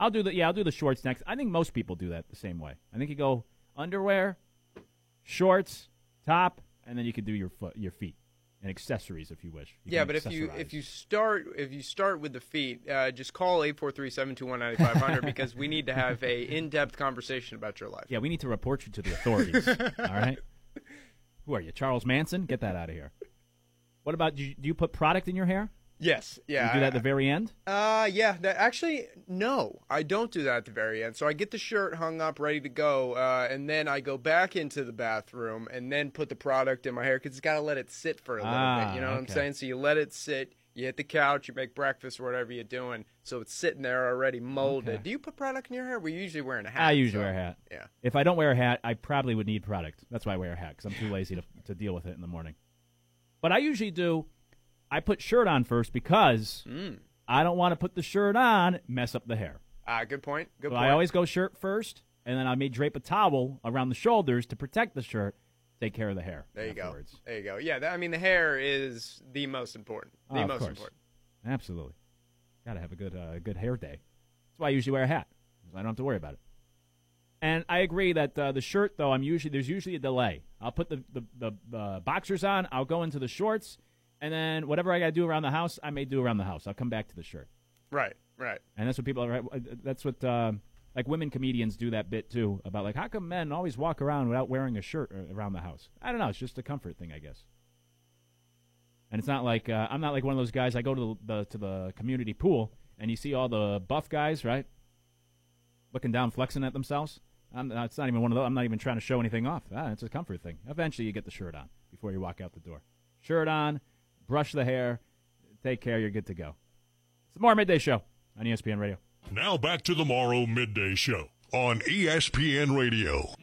I'll do the yeah, I'll do the shorts next. I think most people do that the same way. I think you go underwear, shorts, top, and then you can do your foot, your feet, and accessories if you wish. You yeah, but if you if you start if you start with the feet, uh, just call eight four three seven two one ninety five hundred because we need to have a in depth conversation about your life. Yeah, we need to report you to the authorities. all right. Who are you, Charles Manson? Get that out of here. What about do you, do you put product in your hair? Yes. Yeah. You do that at the very end. Uh, yeah. That, actually, no, I don't do that at the very end. So I get the shirt hung up, ready to go, uh, and then I go back into the bathroom and then put the product in my hair because you got to let it sit for a little Ah, bit. You know what I'm saying? So you let it sit. You hit the couch, you make breakfast or whatever you're doing, so it's sitting there already molded. Okay. Do you put product in your hair? We're usually wearing a hat. I usually so- wear a hat. Yeah. If I don't wear a hat, I probably would need product. That's why I wear a hat because I'm too lazy to, to deal with it in the morning. But I usually do. I put shirt on first because Mm. I don't want to put the shirt on mess up the hair. Ah, good point. Good so point. I always go shirt first, and then I may drape a towel around the shoulders to protect the shirt, take care of the hair. There you afterwards. go. There you go. Yeah, that, I mean the hair is the most important. The Oh, most course. important. Absolutely. Got to have a good uh, good hair day. That's why I usually wear a hat. I don't have to worry about it. And I agree that uh, the shirt, though, I'm usually there's usually a delay. I'll put the the, the, the boxers on. I'll go into the shorts, and then whatever I got to do around the house, I may do around the house. I'll come back to the shirt. Right. Right. And that's what people are. That's what uh, like women comedians do that bit too about like how come men always walk around without wearing a shirt uh, around the house? I don't know. It's just a comfort thing, I guess. And it's not like uh, I'm not like one of those guys. I go to the, the to the community pool and you see all the buff guys, right? Looking down, flexing at themselves. I'm, uh, it's not even one of those. I'm not even trying to show anything off. Ah, it's a comfort thing. Eventually, you get the shirt on before you walk out the door. shirt on, brush the hair, take care, you're good to go. It's the Morrow Midday Show on ESPN Radio. Now back to the Morrow Midday Show on ESPN Radio.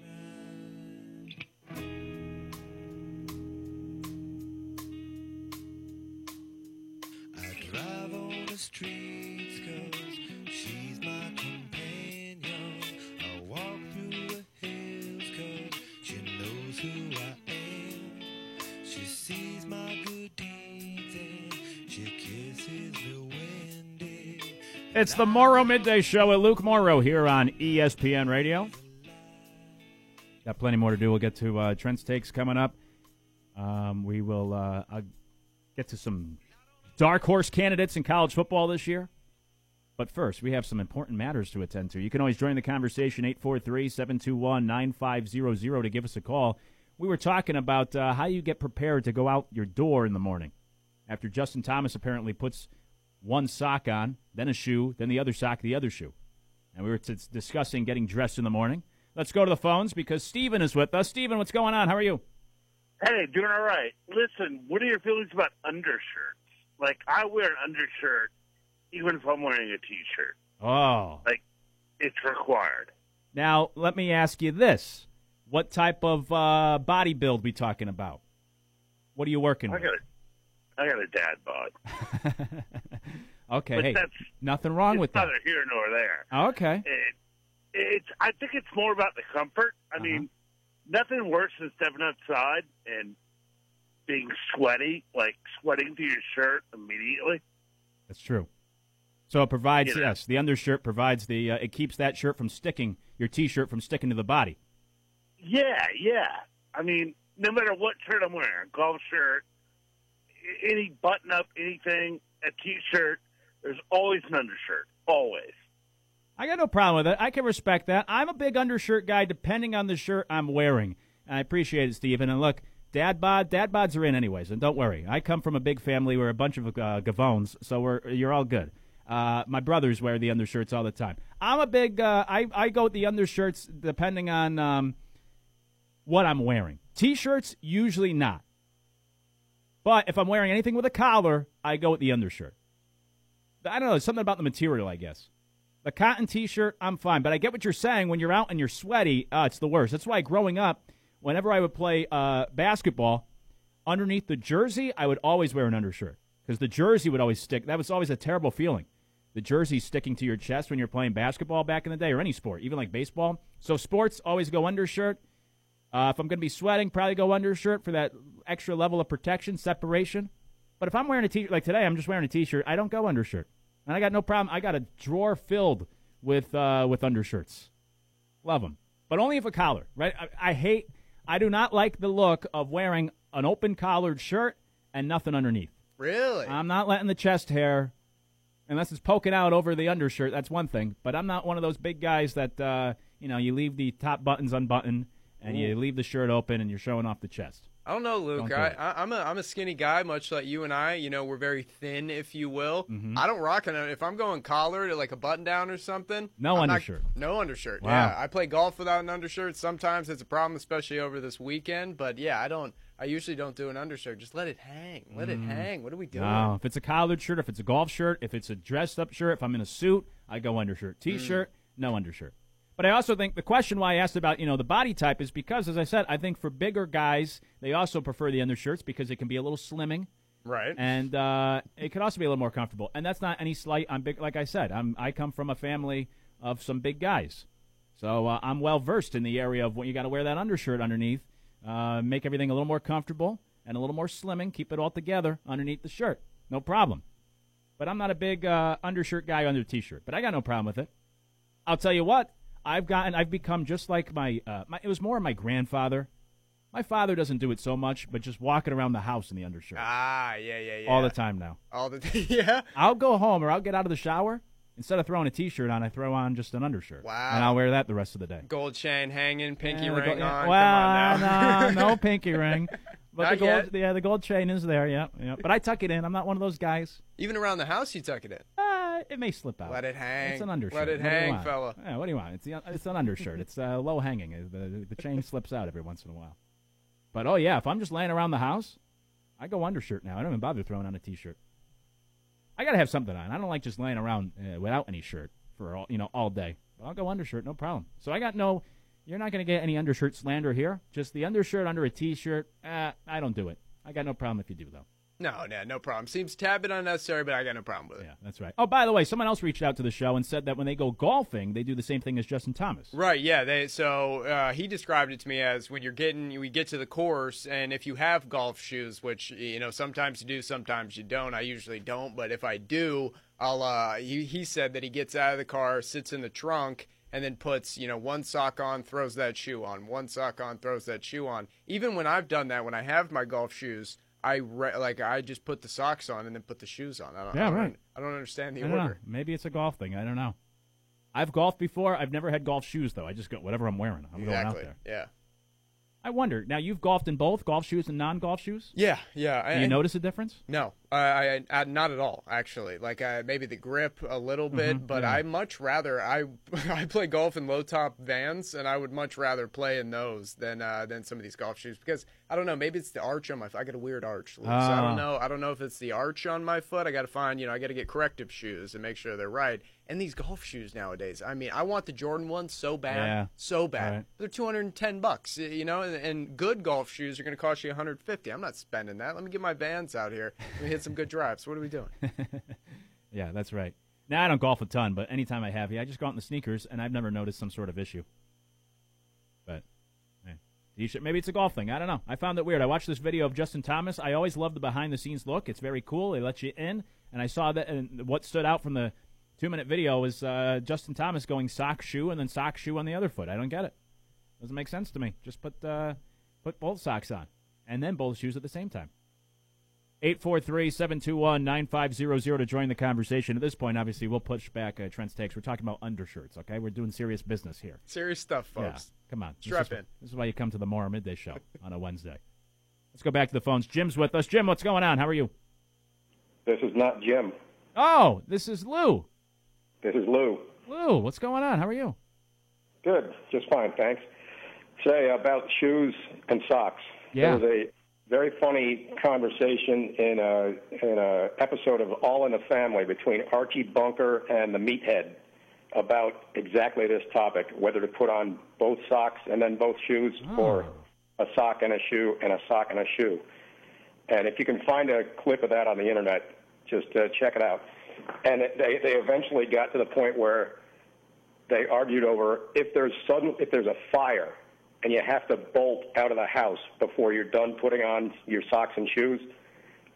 It's the Morrow Midday Show with Luke Morrow here on ESPN Radio. Got plenty more to do. We'll get to uh, Trent's takes coming up. Um, we will uh, uh, get to some dark horse candidates in college football this year. But first, we have some important matters to attend to. You can always join the conversation 843 721 9500 to give us a call. We were talking about uh, how you get prepared to go out your door in the morning after Justin Thomas apparently puts one sock on, then a shoe, then the other sock, the other shoe. And we were t- discussing getting dressed in the morning. Let's go to the phones because Steven is with us. Steven, what's going on? How are you? Hey, doing all right. Listen, what are your feelings about undershirts? Like, I wear an undershirt even if I'm wearing a t-shirt. Oh. Like, it's required. Now, let me ask you this. What type of uh, body build we talking about? What are you working I with? got a, I got a dad bod. Okay, But hey, that's- nothing wrong with that. neither here nor there. Okay. It, it's. I think it's more about the comfort. I mean, nothing worse than stepping outside and being sweaty, like sweating through your shirt immediately. That's true. So it provides, You know. yes, the undershirt provides the, uh, it keeps that shirt from sticking, your T-shirt from sticking to the body. Yeah, yeah. I mean, no matter what shirt I'm wearing, golf shirt, any button up, anything, a t-shirt, there's always an undershirt. Always. I got no problem with it. I can respect that. I'm a big undershirt guy, depending on the shirt I'm wearing. I appreciate it, Stephen. And look, dad bod, dad bods are in anyways. And don't worry, I come from a big family. We're a bunch of uh, gavones, so we're you're all good. Uh, my brothers wear the undershirts all the time. I'm a big. Uh, I I go with the undershirts depending on um, what I'm wearing. T-shirts usually not. But if I'm wearing anything with a collar, I go with the undershirt. I don't know. Something about the material, I guess. The cotton T-shirt, I'm fine, but I get what you're saying. When you're out and you're sweaty, uh, it's the worst. That's why growing up, whenever I would play uh, basketball, underneath the jersey, I would always wear an undershirt because the jersey would always stick. That was always a terrible feeling. The jersey sticking to your chest when you're playing basketball back in the day, or any sport, even like baseball. So sports always go undershirt. Uh, if I'm going to be sweating, probably go undershirt for that extra level of protection, separation. But if I'm wearing a t shirt like today, I'm just wearing a t-shirt. I don't go undershirt, and I got no problem. I got a drawer filled with uh, with undershirts. Love them, but only if a collar. Right? I, I hate. I do not like the look of wearing an open collared shirt and nothing underneath. Really? I'm not letting the chest hair, unless it's poking out over the undershirt. That's one thing. But I'm not one of those big guys that uh, you know you leave the top buttons unbuttoned and you leave the shirt open and you're showing off the chest. I don't know, Luke. Don't do I, I'm a I'm a skinny guy, much like you and I. You know, we're very thin, if you will. Mhm. I don't rock it. If I'm going collar to like a button down or something, No I'm not- undershirt. no undershirt. Wow. Yeah, I play golf without an undershirt. Sometimes it's a problem, especially over this weekend. But yeah, I don't. I usually don't do an undershirt. Just let it hang. Let it Mm. hang. What are we doing? No, if it's a collared shirt, if it's a golf shirt, if it's a dressed up shirt, if I'm in a suit, I go undershirt. T-shirt, no undershirt. But I also think the question why I asked about you know the body type is because, as I said, I think for bigger guys they also prefer the undershirts because it can be a little slimming, right? And uh, it could also be a little more comfortable. And that's not any slight on big. Like I said, I'm I come from a family of some big guys, so uh, I'm well versed in the area of when you got to wear that undershirt underneath, uh, make everything a little more comfortable and a little more slimming, keep it all together underneath the shirt, no problem. But I'm not a big uh, undershirt guy under a t-shirt, but I got no problem with it. I'll tell you what, I've gotten, I've become just like my, uh, my it was more my grandfather. My father doesn't do it so much, but just walking around the house in the undershirt Ah, yeah, yeah, yeah. all the time now. All the yeah. I'll go home or I'll get out of the shower. Instead of throwing a t-shirt on, I throw on just an undershirt. Wow. And I'll wear that the rest of the day. Gold chain hanging, pinky Yeah, ring yeah, on. Well, on no, no pinky ring. But Not the gold, yet. yeah, the gold chain is there. Yeah, yeah. But I tuck it in. I'm not one of those guys. Even around the house, you tuck it in. Uh, it may slip out. Let it hang. It's an undershirt. Let it What hang, fella. Yeah, what do you want? It's the, it's an undershirt. It's uh, low hanging. Uh, The, the chain slips out every once in a while. But oh yeah, if I'm just laying around the house, I go undershirt now. I don't even bother throwing on a t-shirt. I got to have something on. I don't like just laying around uh, without any shirt for all you know all day. But I'll go undershirt, no problem. So I got no. You're not going to get any undershirt slander here. Just the undershirt under a t-shirt. Uh, I don't do it. I got no problem if you do though. No, no, no problem. Seems tad bit unnecessary, but I got no problem with it. Yeah, that's right. Oh, by the way, someone else reached out to the show and said that when they go golfing, they do the same thing as Justin Thomas. Right, yeah. They, so uh, he described it to me as when you're getting, we get to the course, and if you have golf shoes, which you know sometimes you do, sometimes you don't. I usually don't, but if I do, I'll. Uh, he, he said that he gets out of the car, sits in the trunk, and then puts you know one sock on, throws that shoe on, one sock on, throws that shoe on. Even when I've done that, when I have my golf shoes. I re- like I just put the socks on and then put the shoes on. I don't, Yeah, I don't, right. I don't understand the I don't know. order. Maybe it's a golf thing. I don't know. I've golfed before. I've never had golf shoes though. I just go whatever I'm wearing. I'm exactly. going out there. Yeah. I wonder. Now you've golfed in both golf shoes and non-golf shoes. Yeah, yeah. Do you I- notice a difference? No, I, I, I not at all. Actually, like uh, maybe the grip a little bit, Mhm, but yeah. I much rather I I play golf in low top Vans, and I would much rather play in those than uh, than some of these golf shoes because I don't know. Maybe it's the arch on my. foot. I got a weird arch, so I Ah. don't know. I don't know if it's the arch on my foot. I got to find you know I got to get corrective shoes and make sure they're right. And these golf shoes nowadays, I mean, I want the Jordan ones so bad, Yeah. so bad. Right. They're two hundred and ten bucks, you know, and, and good golf shoes are going to cost you one hundred fifty. I'm not spending that. Let me get my Vans out here. Let me hit some good drives. What are we doing? Yeah, that's right. Now I don't golf a ton, but anytime I have, yeah, I just go out in the sneakers, and I've never noticed some sort of issue. But should, maybe it's a golf thing. I don't know. I found it weird. I watched this video of Justin Thomas. I always love the behind the scenes look. It's very cool. They let you in, and I saw that. And what stood out from the two minute video is uh, Justin Thomas going sock shoe and then sock shoe on the other foot. I don't get it. Doesn't make sense to me. Just put uh, put both socks on and then both shoes at the same time. 843-721-9500 to join the conversation. At this point, obviously, we'll push back uh, Trent's takes. We're talking about undershirts, okay? We're doing serious business here. Serious stuff, Yeah, folks. come on. Strap this is, in. This is why you come to the Morrow Midday Show on a Wednesday. Let's go back to the phones. Jim's with us. Jim, what's going on? How are you? This is not Jim. Oh, this is Lou. This is Lou. Lou, what's going on? How are you? Good, just fine, thanks. Say about shoes and socks. Yeah. There was a very funny conversation in a in a episode of All in the Family between Archie Bunker and the Meathead about exactly this topic: whether to put on both socks and then both shoes, or a sock and a shoe and a sock and a shoe. And if you can find a clip of that on the internet, just uh, check it out. And they they eventually got to the point where they argued over if there's sudden if there's a fire and you have to bolt out of the house before you're done putting on your socks and shoes,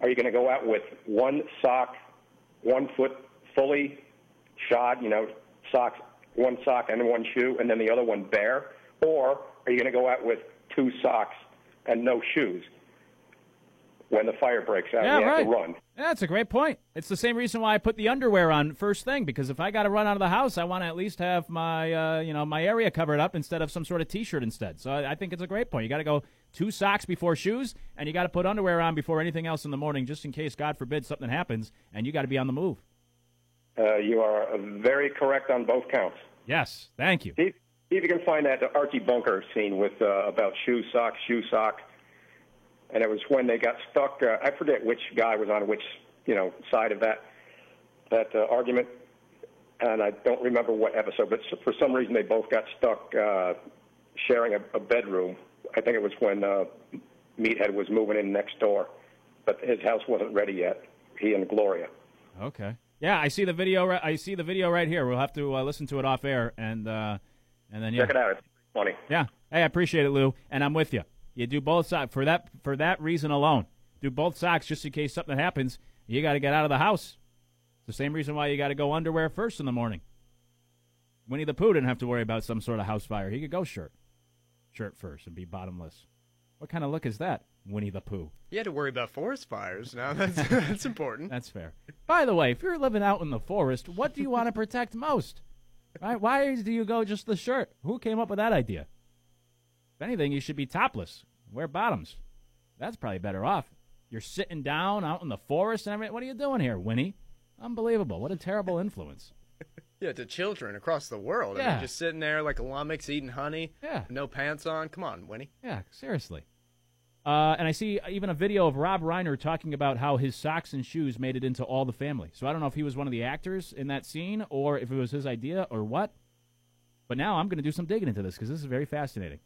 are you going to go out with one sock, one foot fully shod, you know, socks, one sock and one shoe, and then the other one bare, or are you going to go out with two socks and no shoes when the fire breaks out Yeah, you have to run? Yeah, that's a great point. It's the same reason why I put the underwear on first thing because if I got to run out of the house, I want to at least have my uh, you know my area covered up instead of some sort of T-shirt instead. So I, I think it's a great point. You got to go two socks before shoes, and you got to put underwear on before anything else in the morning, just in case God forbid something happens, and you got to be on the move. Uh, you are very correct on both counts. Yes, thank you. See, see if you can find that Archie Bunker scene with uh, about shoe sock, shoe sock, and it was when they got stuck. Uh, I forget which guy was on which you know side of that that uh, argument, and I don't remember what episode. But for some reason, they both got stuck uh, sharing a, a bedroom. I think it was when uh, Meathead was moving in next door, but his house wasn't ready yet. He and Gloria. Okay. Yeah, I see the video. I see the video right here. We'll have to uh, listen to it off air, and uh, and then yeah. Check it out. It's funny. Yeah. Hey, I appreciate it, Lou, and I'm with you. You do both socks for that for that reason alone. Do both socks just in case something happens. You got to get out of the house. It's the same reason why you got to go underwear first in the morning. Winnie the Pooh didn't have to worry about some sort of house fire. He could go shirt, shirt first, and be bottomless. What kind of look is that, Winnie the Pooh? You had to worry about forest fires. Now that's that's important. That's fair. By the way, if you're living out in the forest, what do you want to protect most? Right? Why do you go just the shirt? Who came up with that idea? If anything, you should be topless. Wear bottoms. That's probably better off. You're sitting down out in the forest and everything. What are you doing here, Winnie? Unbelievable. What a terrible influence. Yeah, to children across the world. I Yeah. mean, just sitting there like a lummox eating honey. Yeah. No pants on. Come on, Winnie. Yeah, seriously. Uh, and I see even a video of Rob Reiner talking about how his socks and shoes made it into all the family. So I don't know if he was one of the actors in that scene or if it was his idea or what. But now I'm going to do some digging into this because this is very fascinating.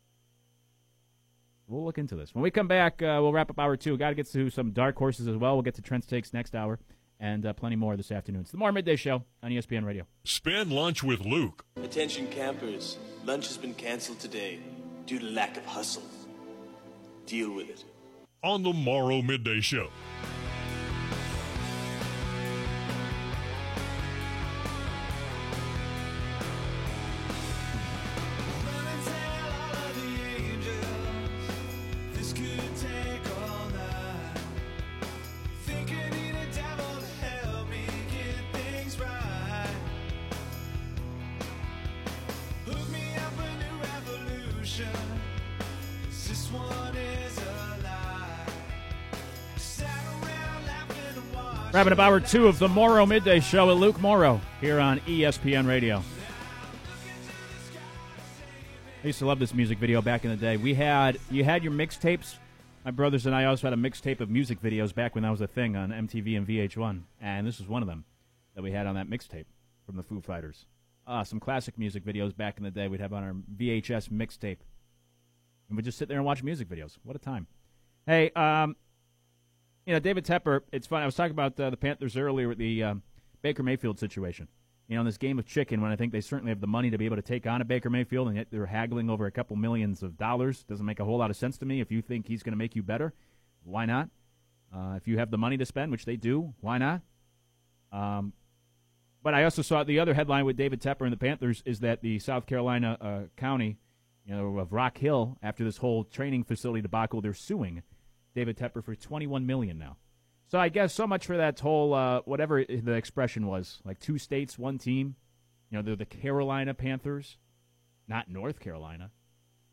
We'll look into this. When we come back, uh, we'll wrap up hour two. Got to get to some dark horses as well. We'll get to Trent's takes next hour and uh, plenty more this afternoon. It's the Morrow Midday Show on ESPN Radio. Spend lunch with Luke. Attention campers, lunch has been canceled today due to lack of hustle. Deal with it. On the Morrow Midday Show. Wrapping up hour two of the Morrow Midday Show with Luke Morrow here on ESPN Radio. I used to love this music video back in the day. We had you had your mixtapes. My brothers and I also had a mixtape of music videos back when that was a thing on MTV and VH1, and this was one of them that we had on that mixtape from the Foo Fighters. Ah, some classic music videos back in the day we'd have on our VHS mixtape, and we'd just sit there and watch music videos. What a time! Hey, um, you know, David Tepper, it's fun. I was talking about uh, the Panthers earlier with the um, Baker Mayfield situation. You know, in this game of chicken, when I think they certainly have the money to be able to take on a Baker Mayfield, and yet they're haggling over a couple millions of dollars, doesn't make a whole lot of sense to me. If you think he's going to make you better, why not? Uh, if you have the money to spend, which they do, why not? Um, but I also saw the other headline with David Tepper and the Panthers is that the South Carolina uh, County, you know, of Rock Hill, after this whole training facility debacle, they're suing David Tepper for 21 million now. So I guess so much for that whole uh, whatever the expression was, like two states, one team. You know, they're the Carolina Panthers, not North Carolina.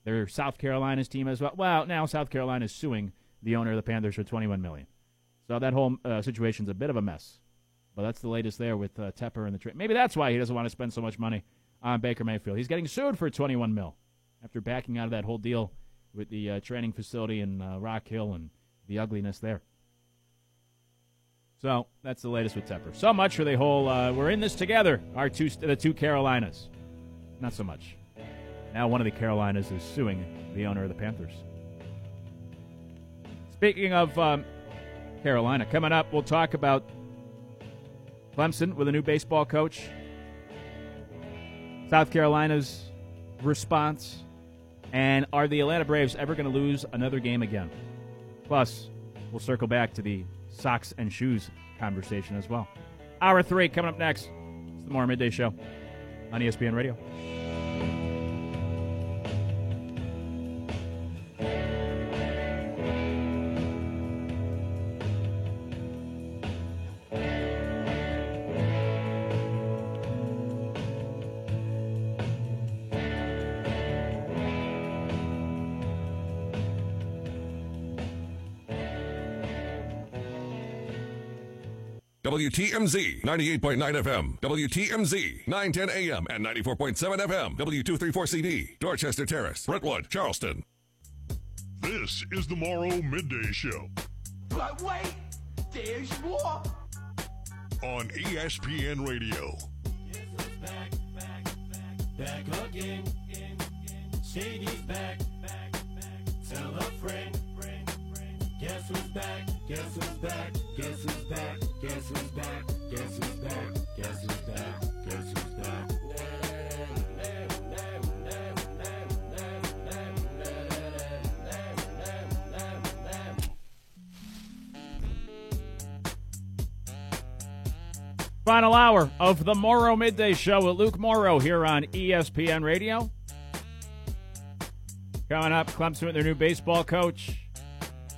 They're South Carolina's team as well. Well, now South Carolina is suing the owner of the Panthers for 21 million. So that whole uh, situation's a bit of a mess. But that's the latest there with uh, Tepper and the trade. Maybe that's why he doesn't want to spend so much money on Baker Mayfield. He's getting sued for 21 mil after backing out of that whole deal with the uh, training facility in uh, Rock Hill and the ugliness there. So that's the latest with Tepper. So much for the whole uh, "we're in this together." Our two, the two Carolinas, not so much. Now one of the Carolinas is suing the owner of the Panthers. Speaking of um, Carolina, coming up, we'll talk about Clemson with a new baseball coach, South Carolina's response, and are the Atlanta Braves ever going to lose another game again? Plus, we'll circle back to the socks and shoes conversation as well. Hour three coming up next. It's the Morrow Midday Show on ESPN Radio. WTMZ 98.9 FM, WTMZ 910 AM and 94.7 FM, W234CD, Dorchester Terrace, Brentwood, Charleston. This is the Morrow Midday Show But wait, there's more. on ESPN Radio. Back again. Shady's back. Tell a friend. Guess who's back? Guess who's back? Guess who's back? Guess who's back? Guess who's back? Guess who's back? Guess who's back? Final hour of the Morrow Midday Show with Luke Morrow here on ESPN Radio. Coming up, Clemson with their new baseball coach.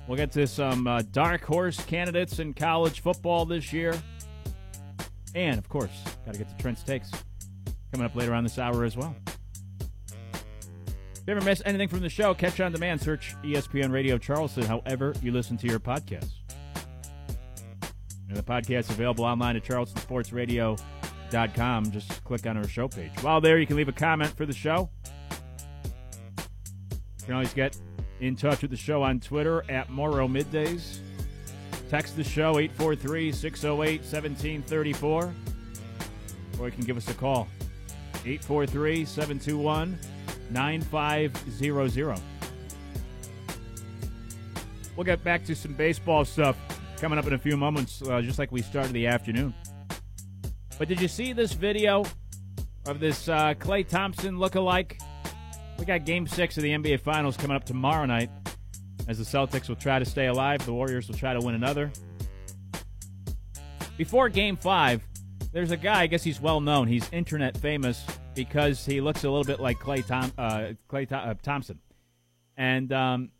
We'll get to some uh, dark horse candidates in college football this year. And, of course, got to get to Trent's takes coming up later on this hour as well. If you ever miss anything from the show, catch on demand. Search ESPN Radio Charleston, however you listen to your podcast. And the podcast is available online at charlestonsportsradio.com. Just click on our show page. While there, you can leave a comment for the show. You can always get in touch with the show on Twitter at Morrow Middays. Text the show 843 608 1734. Or you can give us a call 843 721 9500. We'll get back to some baseball stuff coming up in a few moments, uh, just like we started the afternoon. But did you see this video of this uh, Klay Thompson look-alike? We got Game Six of the NBA Finals coming up tomorrow night, as the Celtics will try to stay alive. The Warriors will try to win another. Before Game Five, there's a guy. I guess he's well known. He's internet famous because he looks a little bit like Klay Tom, uh, Klay uh, Thompson. And um,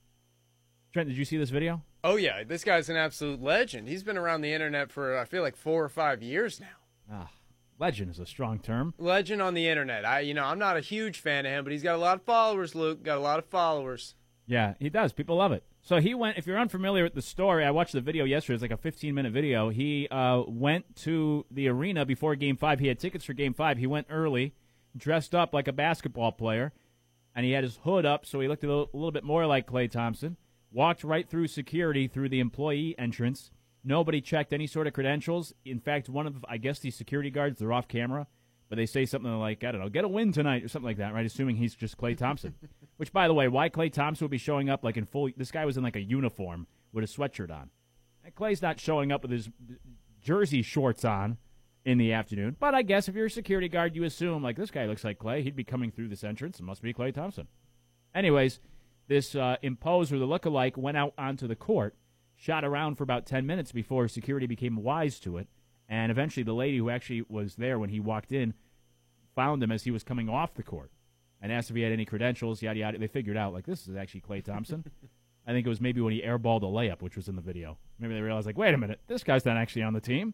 Trent, did you see this video? Oh yeah, this guy's an absolute legend. He's been around the internet for I feel like four or five years now. Ah, legend is a strong term. Legend on the internet. I, you know, I'm not a huge fan of him, but he's got a lot of followers. Luke got a lot of followers. Yeah, he does. People love it. So he went. If you're unfamiliar with the story, I watched the video yesterday. It's like a 15 minute video. He uh, went to the arena before Game Five. He had tickets for Game Five. He went early, dressed up like a basketball player, and he had his hood up, so he looked a little, a little bit more like Klay Thompson. Walked right through security through the employee entrance. Nobody checked any sort of credentials. In fact, one of I guess these security guards they're off camera, but they say something like I don't know, get a win tonight or something like that, right? Assuming he's just Klay Thompson. Which, by the way, why Klay Thompson would be showing up like in full? This guy was in like a uniform with a sweatshirt on. And Klay's not showing up with his jersey shorts on in the afternoon. But I guess if you're a security guard, you assume like this guy looks like Klay. He'd be coming through this entrance. It must be Klay Thompson. Anyways, this uh, imposer, the lookalike, went out onto the court, shot around for about 10 minutes before security became wise to it. And eventually, the lady who actually was there when he walked in found him as he was coming off the court and asked if he had any credentials, yada, yada. They figured out, like, this is actually Klay Thompson. I think it was maybe when he airballed a layup, which was in the video. Maybe they realized, like, wait a minute, this guy's not actually on the team.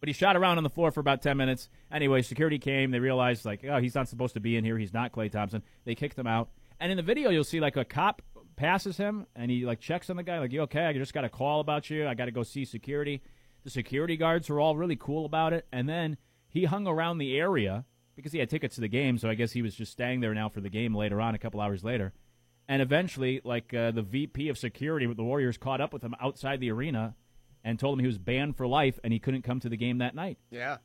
But he shot around on the floor for about 10 minutes. Anyway, security came. They realized, like, oh, he's not supposed to be in here. He's not Klay Thompson. They kicked him out. And in the video, you'll see like a cop passes him and he like checks on the guy, like, you okay? I just got a call about you. I got to go see security. The security guards were all really cool about it. And then he hung around the area because he had tickets to the game. So I guess he was just staying there now for the game later on, a couple hours later. And eventually, like uh, the VP of security with the Warriors caught up with him outside the arena and told him he was banned for life and he couldn't come to the game that night. Yeah.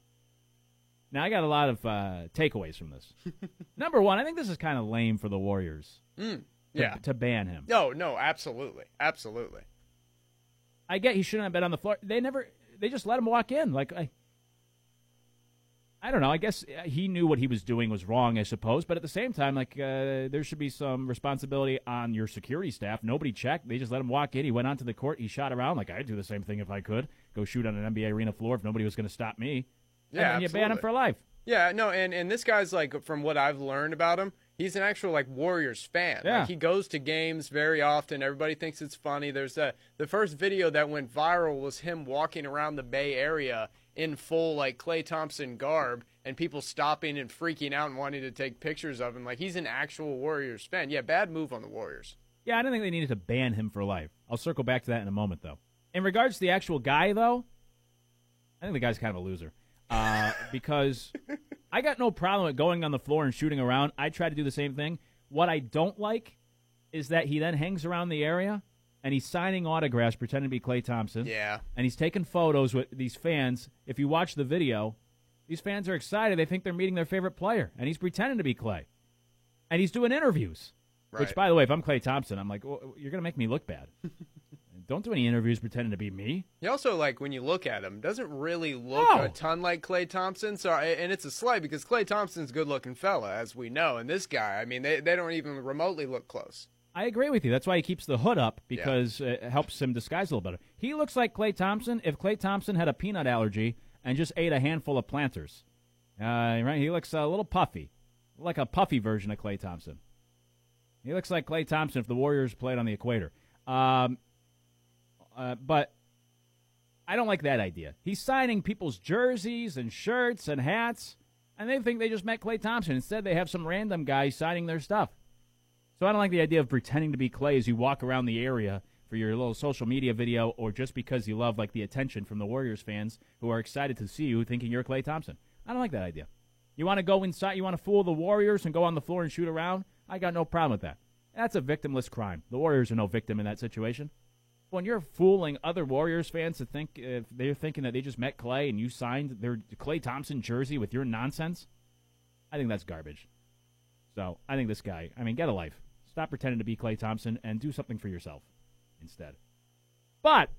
Now I got a lot of uh, takeaways from this. Number one, I think this is kind of lame for the Warriors. Mm, to- yeah. to ban him. No, no, absolutely, absolutely. I get he shouldn't have been on the floor. They never. They just let him walk in. Like I. I don't know. I guess uh, he knew what he was doing was wrong, I suppose. But at the same time, like uh, there should be some responsibility on your security staff. Nobody checked. They just let him walk in. He went onto the court. He shot around. Like I'd do the same thing if I could. Go shoot on an NBA arena floor if nobody was going to stop me. Yeah, and you ban him for life. Yeah, no, and and this guy's like, from what I've learned about him, he's an actual like Warriors fan. Yeah. Like he goes to games very often. Everybody thinks it's funny. There's a the first video that went viral was him walking around the Bay Area in full like Klay Thompson garb, and people stopping and freaking out and wanting to take pictures of him. Like he's an actual Warriors fan. Yeah, bad move on the Warriors. Yeah, I don't think they needed to ban him for life. I'll circle back to that in a moment, though. In regards to the actual guy, though, I think the guy's kind of a loser. Uh, because I got no problem with going on the floor and shooting around. I try to do the same thing. What I don't like is that he then hangs around the area and he's signing autographs pretending to be Klay Thompson. Yeah. And he's taking photos with these fans. If you watch the video, these fans are excited. They think they're meeting their favorite player, and he's pretending to be Klay. And he's doing interviews. Which, by the way, if I'm Klay Thompson, I'm like, well, you're going to make me look bad. Don't do any interviews pretending to be me. He also like when you look at him, doesn't really look No. a ton like Klay Thompson. So and it's a slight because Klay Thompson's a good-looking fella, as we know, and this guy, I mean, they they don't even remotely look close. I agree with you. That's why he keeps the hood up because uh, it helps him disguise a little better. He looks like Klay Thompson if Klay Thompson had a peanut allergy and just ate a handful of planters. Uh, right? He looks a little puffy, like a puffy version of Klay Thompson. He looks like Klay Thompson if the Warriors played on the equator. Um, uh, but I don't like that idea. He's signing people's jerseys and shirts and hats, and they think they just met Klay Thompson. Instead, they have some random guy signing their stuff. So I don't like the idea of pretending to be Klay as you walk around the area for your little social media video, or just because you love like the attention from the Warriors fans who are excited to see you, thinking you're Klay Thompson. I don't like that idea. You want to go inside, you want to fool the Warriors and go on the floor and shoot around. I got no problem with that. That's a victimless crime. The Warriors are no victim in that situation. When you're fooling other Warriors fans to think if they're thinking that they just met Klay and you signed their Klay Thompson jersey with your nonsense, I think that's garbage. So I think this guy, I mean, get a life. Stop pretending to be Klay Thompson and do something for yourself instead. But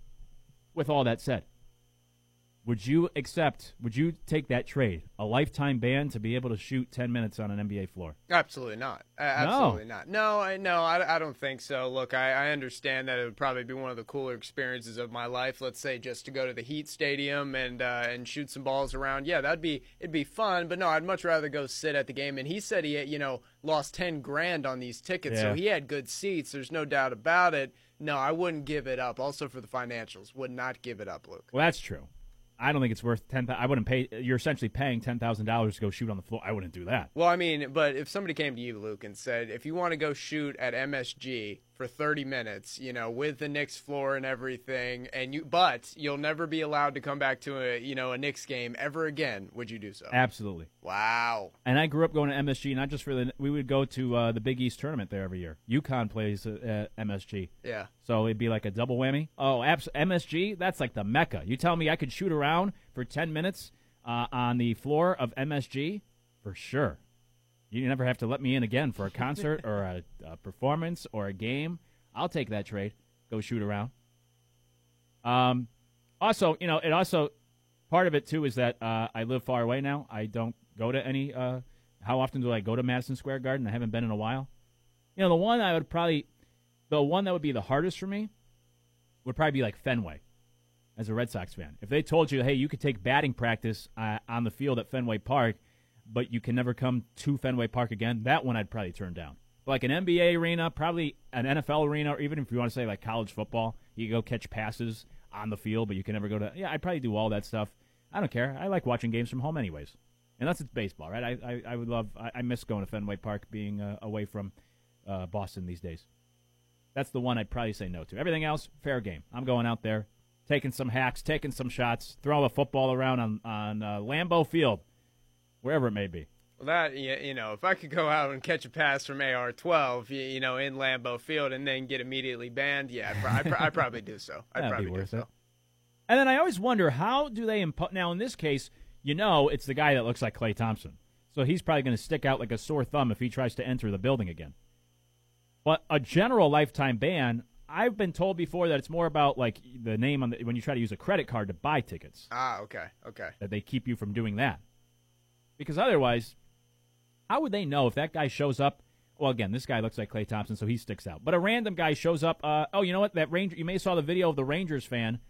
with all that said, would you accept, would you take that trade, a lifetime ban to be able to shoot 10 minutes on an NBA floor? Absolutely not. Absolutely not. No, I no, I, I don't think so. Look, I, I understand that it would probably be one of the cooler experiences of my life. Let's say just to go to the Heat Stadium and uh, and shoot some balls around. Yeah, that'd be it'd be fun. But no, I'd much rather go sit at the game. And he said he you know lost ten grand on these tickets, Yeah. so he had good seats. There's no doubt about it. No, I wouldn't give it up. Also for the financials, would not give it up, Luke. Well, that's true. I don't think it's worth ten. I wouldn't pay. You're essentially paying ten thousand dollars to go shoot on the floor. I wouldn't do that. Well, I mean, but if somebody came to you, Luke, and said, if you want to go shoot at MSG for 30 minutes, you know, with the Knicks floor and everything, and you, but you'll never be allowed to come back to a, you know, a Knicks game ever again, would you do so? Absolutely. Wow. And I grew up going to MSG, not just for the. We would go to uh, the Big East tournament there every year. UConn plays at MSG. Yeah. So it'd be like a double whammy. Oh, abs- MSG, that's like the mecca. You tell me I could shoot around for 10 minutes uh, on the floor of MSG? For sure. You never have to let me in again for a concert or a, a performance or a game. I'll take that trade. Go shoot around. Um, also, you know, it also part of it too is that uh, I live far away now. I don't go to any. Uh, how often do I go to Madison Square Garden? I haven't been in a while. You know, the one I would probably, the one that would be the hardest for me, would probably be like Fenway. As a Red Sox fan, if they told you, hey, you could take batting practice uh, on the field at Fenway Park, but you can never come to Fenway Park again, that one I'd probably turn down. Like an NBA arena, probably an NFL arena, or even if you want to say like college football, you go catch passes on the field, but you can never go to. Yeah, I'd probably do all that stuff. I don't care. I like watching games from home, anyways. Unless it's baseball, right? I I, I would love. I, I miss going to Fenway Park, being uh, away from uh, Boston these days. That's the one I'd probably say no to. Everything else, fair game. I'm going out there, taking some hacks, taking some shots, throwing a football around on on uh, Lambeau Field, wherever it may be. Well, that you know, if I could go out and catch a pass from AR-12, you, you know, in Lambeau Field, and then get immediately banned, yeah, pro- I'd, I'd probably do so. I'd That'd probably be do worth so. it. And then I always wonder how do they impose. Now in this case, you know, it's the guy that looks like Klay Thompson, so he's probably going to stick out like a sore thumb if he tries to enter the building again. But a general lifetime ban, I've been told before that it's more about like the name on the, when you try to use a credit card to buy tickets Ah, okay, okay. that they keep you from doing that. Because otherwise, how would they know if that guy shows up? Well, again, this guy looks like Klay Thompson, so he sticks out. But a random guy shows up. Uh, oh, you know what? That Ranger. You may saw the video of the Rangers fan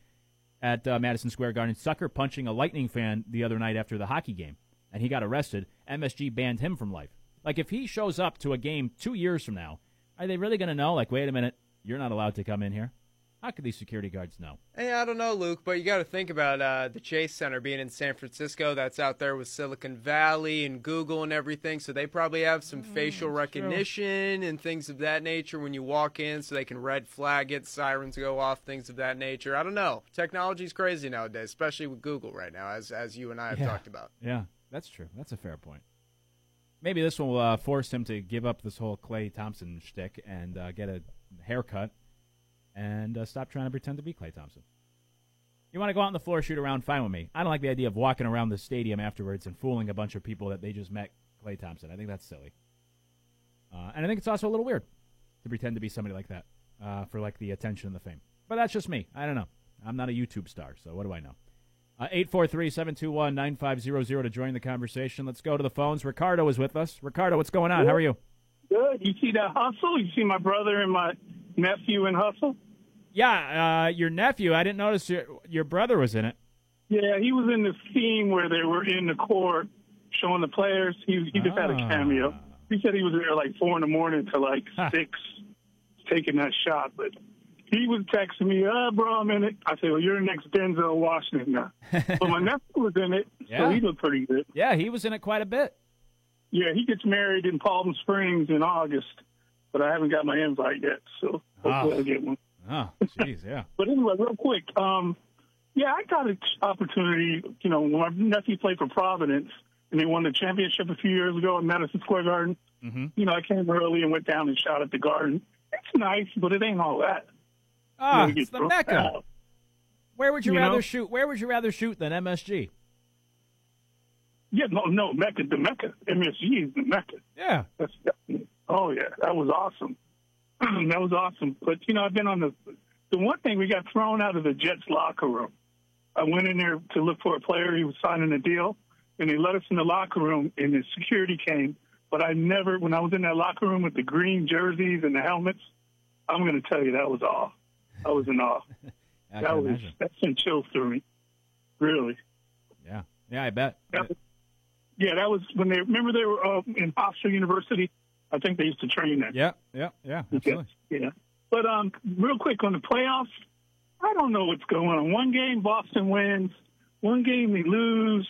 at uh, Madison Square Garden sucker punching a Lightning fan the other night after the hockey game, and he got arrested. MSG banned him from life. Like if he shows up to a game two years from now, are they really going to know? Like, wait a minute, you're not allowed to come in here. How could these security guards know? Hey, I don't know, Luke, but you got to think about uh, the Chase Center being in San Francisco. That's out there with Silicon Valley and Google and everything. So they probably have some facial recognition and things of that nature when you walk in, so they can red flag it, sirens go off, things of that nature. I don't know. Technology's crazy nowadays, especially with Google right now, as as you and I have Yeah. talked about. Yeah, that's true. That's a fair point. Maybe this will uh, force him to give up this whole Klay Thompson shtick and uh, get a haircut and uh, stop trying to pretend to be Klay Thompson. You want to go out on the floor, shoot around, fine with me. I don't like the idea of walking around the stadium afterwards and fooling a bunch of people that they just met Klay Thompson. I think that's silly. Uh, and I think it's also a little weird to pretend to be somebody like that uh, for like the attention and the fame. But that's just me. I don't know. I'm not a YouTube star, so what do I know? Uh, 843-721-9500 to join the conversation. Let's go to the phones. Ricardo is with us. Ricardo, what's going on? How are you? Good. You see that hustle? You see my brother and my nephew in hustle? Yeah, uh, your nephew. I didn't notice your your brother was in it. Yeah, he was in the scene where they were in the court showing the players. He he just had a Ah. cameo. He said he was there like four in the morning to like six, taking that shot. But he was texting me, "Uh, bro, I'm in it." I said, "Well, you're the next Denzel Washington now." but my nephew was in it, so he looked pretty good. Yeah, he was in it quite a bit. Yeah, he gets married in Palm Springs in August, but I haven't got my invite yet, so hopefully Ah. I'll get one. Oh, jeez, yeah. But anyway, real quick, um, yeah, I got an opportunity. You know, when my nephew played for Providence and they won the championship a few years ago at Madison Square Garden, Mm-hmm. You know, I came early and went down and shot at the Garden. It's nice, but it ain't all that. Ah, You know, it's the Mecca. out. Where would you, You rather know? shoot? Where would you rather shoot than MSG? Yeah, no, no, Mecca, the Mecca. MSG is the Mecca. Yeah. That's, oh, yeah, that was awesome. that was awesome. But, you know, I've been on the, the one thing we got thrown out of the Jets locker room. I went in there to look for a player. He was signing a deal, and they let us in the locker room, and the security came. But I never, when I was in that locker room with the green jerseys and the helmets, I'm going to tell you that was awe. I was in awe. That was imagine. that sent chills through me. Really. Yeah. Yeah, I bet. That was, yeah, that was when they remember they were uh, in Hofstra University. I think they used to train there. Yeah, yeah, yeah, absolutely. Yeah. But um, real quick on the playoffs, I don't know what's going on. One game Boston wins, one game they lose.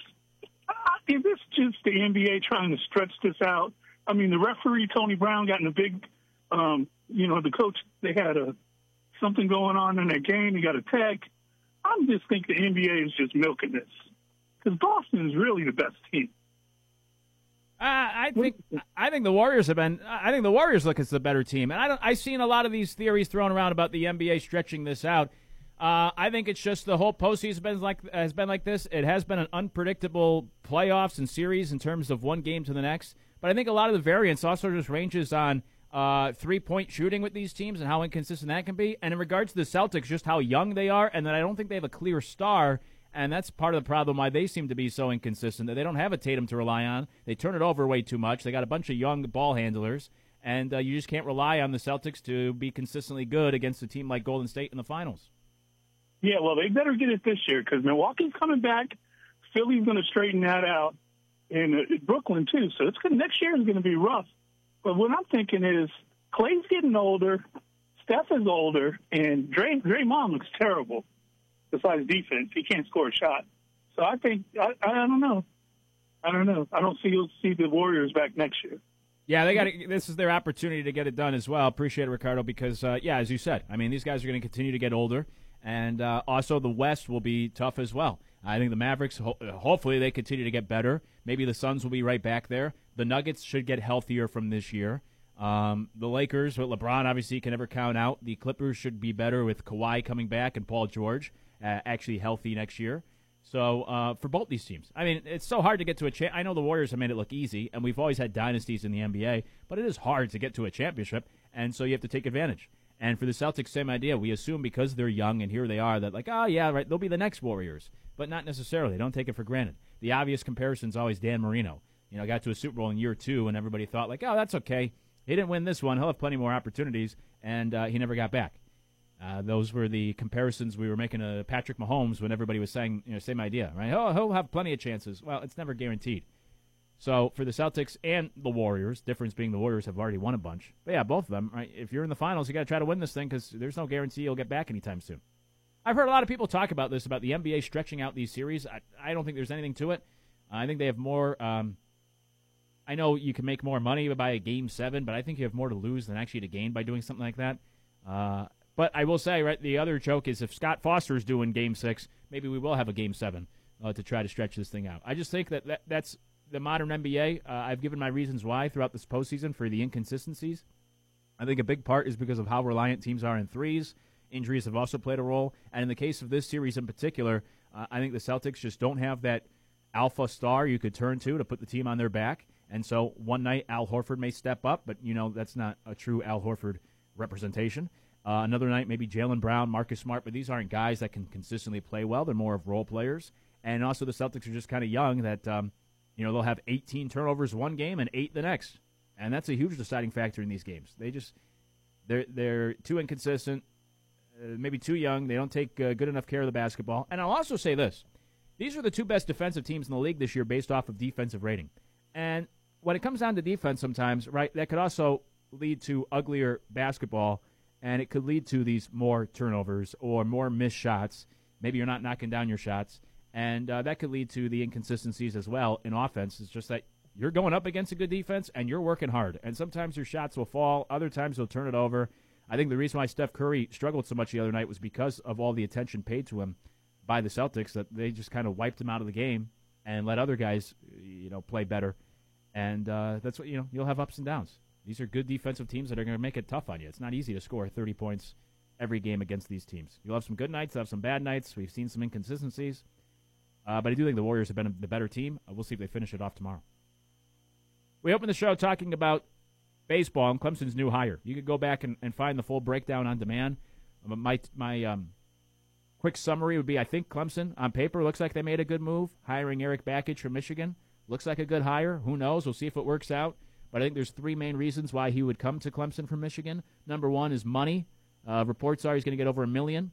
Is this just the NBA trying to stretch this out? I mean, the referee Tony Brown got in a big, um, you know, the coach they had a something going on in that game. He got a tag. I'm just think the NBA is just milking this because Boston is really the best team. Uh, I think I think the Warriors have been. I think the Warriors look as the better team, and I don't. I've seen a lot of these theories thrown around about the NBA stretching this out. Uh, I think it's just the whole postseason has been like has been like this. It has been an unpredictable playoffs and series in terms of one game to the next. But I think a lot of the variance also just ranges on uh, three point shooting with these teams and how inconsistent that can be. And in regards to the Celtics, just how young they are, and that I don't think they have a clear star. And that's part of the problem why they seem to be so inconsistent. That they don't have a Tatum to rely on. They turn it over way too much. They got a bunch of young ball handlers, and uh, you just can't rely on the Celtics to be consistently good against a team like Golden State in the finals. Yeah, well, they better get it this year because Milwaukee's coming back. Philly's going to straighten that out, and uh, Brooklyn too. So it's gonna, next year is going to be rough. But what I'm thinking is Klay's getting older, Steph is older, and Dray Draymond looks terrible. Besides defense, he can't score a shot. So I think I, I don't know. I don't know. I don't see you'll see the Warriors back next year. Yeah, they got this is their opportunity to get it done as well. Appreciate it, Ricardo, because uh, yeah, as you said, I mean these guys are going to continue to get older, and uh, also the West will be tough as well. I think the Mavericks, ho- hopefully, they continue to get better. Maybe the Suns will be right back there. The Nuggets should get healthier from this year. Um, the Lakers, with LeBron, obviously, can never count out. The Clippers should be better with Kawhi coming back and Paul George uh, actually healthy next year. So uh, for both these teams, I mean, it's so hard to get to a cha- I know the Warriors have made it look easy, and we've always had dynasties in the NBA, but it is hard to get to a championship, and so you have to take advantage. And for the Celtics, same idea. We assume because they're young and here they are that like, oh yeah, right, they'll be the next Warriors, but not necessarily. Don't take it for granted. The obvious comparison is always Dan Marino. You know, got to a Super Bowl in year two, and everybody thought like, oh, that's okay. He didn't win this one. He'll have plenty more opportunities, and uh, he never got back. Uh, those were the comparisons we were making to Patrick Mahomes when everybody was saying, you know, same idea, right? Oh, he'll have plenty of chances. Well, it's never guaranteed. So for the Celtics and the Warriors, difference being the Warriors have already won a bunch. But yeah, both of them, right? If you're in the finals, you got to try to win this thing because there's no guarantee you'll get back anytime soon. I've heard a lot of people talk about this, about the NBA stretching out these series. I, I don't think there's anything to it. I think they have more. Um, I know you can make more money by a game seven, but I think you have more to lose than actually to gain by doing something like that. Uh, but I will say, right, the other joke is if Scott Foster is doing game six, maybe we will have a game seven uh, to try to stretch this thing out. I just think that, that that's the modern NBA. Uh, I've given my reasons why throughout this postseason for the inconsistencies. I think a big part is because of how reliant teams are in threes. Injuries have also played a role. And in the case of this series in particular, uh, I think the Celtics just don't have that alpha star you could turn to to put the team on their back. And so one night Al Horford may step up, but you know that's not a true Al Horford representation. Uh, another night maybe Jaylen Brown, Marcus Smart, but these aren't guys that can consistently play well. They're more of role players. And also the Celtics are just kind of young that um, you know they'll have 18 turnovers one game and eight the next, and that's a huge deciding factor in these games. They just they're they're too inconsistent, uh, maybe too young. They don't take uh, good enough care of the basketball. And I'll also say this: these are the two best defensive teams in the league this year based off of defensive rating. And when it comes down to defense, sometimes right, that could also lead to uglier basketball, and it could lead to these more turnovers or more missed shots. Maybe you're not knocking down your shots, and uh, that could lead to the inconsistencies as well in offense. It's just that you're going up against a good defense and you're working hard, and sometimes your shots will fall, other times they'll turn it over. I think the reason why Steph Curry struggled so much the other night was because of all the attention paid to him by the Celtics that they just kind of wiped him out of the game and let other guys, you know, play better. and uh, that's what you know. You'll have ups and downs. These are good defensive teams that are going to make it tough on you. It's not easy to score 30 points every game against these teams. You'll have some good nights, have some bad nights. We've seen some inconsistencies, uh, but I do think the Warriors have been the better team. Uh, we'll see if they finish it off tomorrow. We open the show talking about baseball and Clemson's new hire. You could go back and, and find the full breakdown on demand. Um, my my um, quick summary would be: I think Clemson on paper looks like they made a good move, hiring Eric Bakich from Michigan. Looks like a good hire. Who knows? We'll see if it works out. But I think there's three main reasons why he would come to Clemson from Michigan. Number one is money. Uh, reports are he's going to get over a million.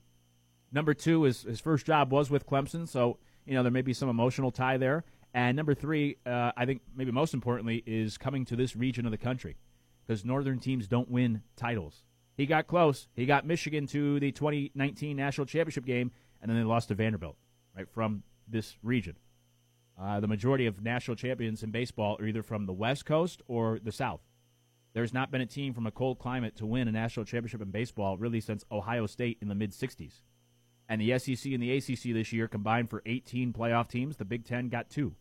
Number two is his first job was with Clemson, so you know there may be some emotional tie there. And number three, uh, I think maybe most importantly, is coming to this region of the country because northern teams don't win titles. He got close. He got Michigan to the 2019 national championship game, and then they lost to Vanderbilt, right from this region. Uh, the majority of national champions in baseball are either from the West Coast or the South. There's not been a team from a cold climate to win a national championship in baseball really since Ohio State in the mid 60s. And the SEC and the ACC this year combined for 18 playoff teams. The Big Ten got two.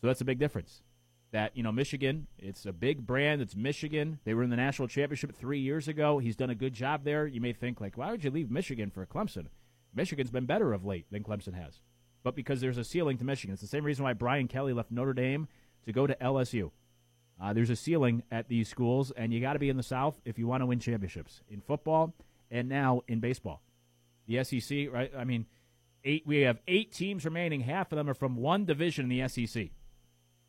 So that's a big difference. That, you know, Michigan, it's a big brand. It's Michigan. They were in the national championship three years ago. He's done a good job there. You may think, like, why would you leave Michigan for Clemson? Michigan's been better of late than Clemson has. But because there's a ceiling to Michigan. It's the same reason why Brian Kelly left Notre Dame to go to LSU. Uh, there's a ceiling at these schools, and you got to be in the South if you want to win championships in football and now in baseball. The SEC, right? I mean, eight. We have eight teams remaining. Half of them are from one division in the SEC.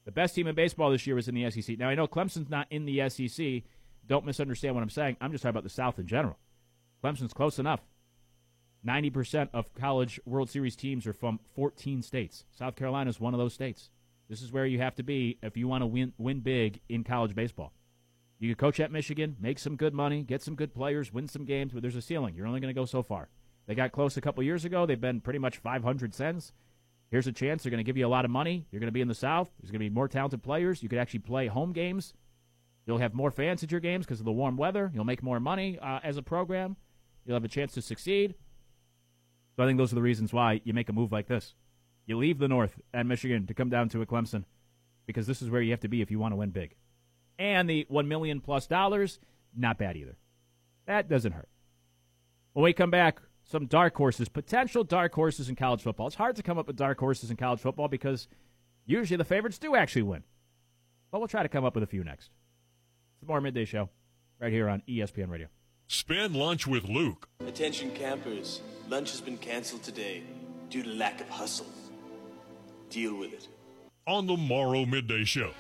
The best team in baseball this year was in the SEC. Now I know Clemson's not in the SEC. Don't misunderstand what I'm saying. I'm just talking about the South in general. Clemson's close enough. 90% of college World Series teams are from 14 states. South Carolina is one of those states. This is where you have to be if you want to win win big in college baseball. You can coach at Michigan, make some good money, get some good players, win some games, but there's a ceiling. You're only going to go so far. They got close a couple years ago. They've been pretty much 500 cents. Here's a chance. They're going to give you a lot of money. You're going to be in the South. There's going to be more talented players. You could actually play home games. You'll have more fans at your games because of the warm weather. You'll make more money uh, as a program. You'll have a chance to succeed. So I think those are the reasons why you make a move like this. You leave the North and Michigan to come down to a Clemson because this is where you have to be if you want to win big. And the one million plus dollars, not bad either. That doesn't hurt. When we come back, some dark horses, potential dark horses in college football. It's hard to come up with dark horses in college football because usually the favorites do actually win. But we'll try to come up with a few next. It's the Morrow Midday Show right here on ESPN Radio. Spend lunch with Luke. Attention campers, lunch has been canceled today due to lack of hustle. Deal with it. On the Morrow Midday Show.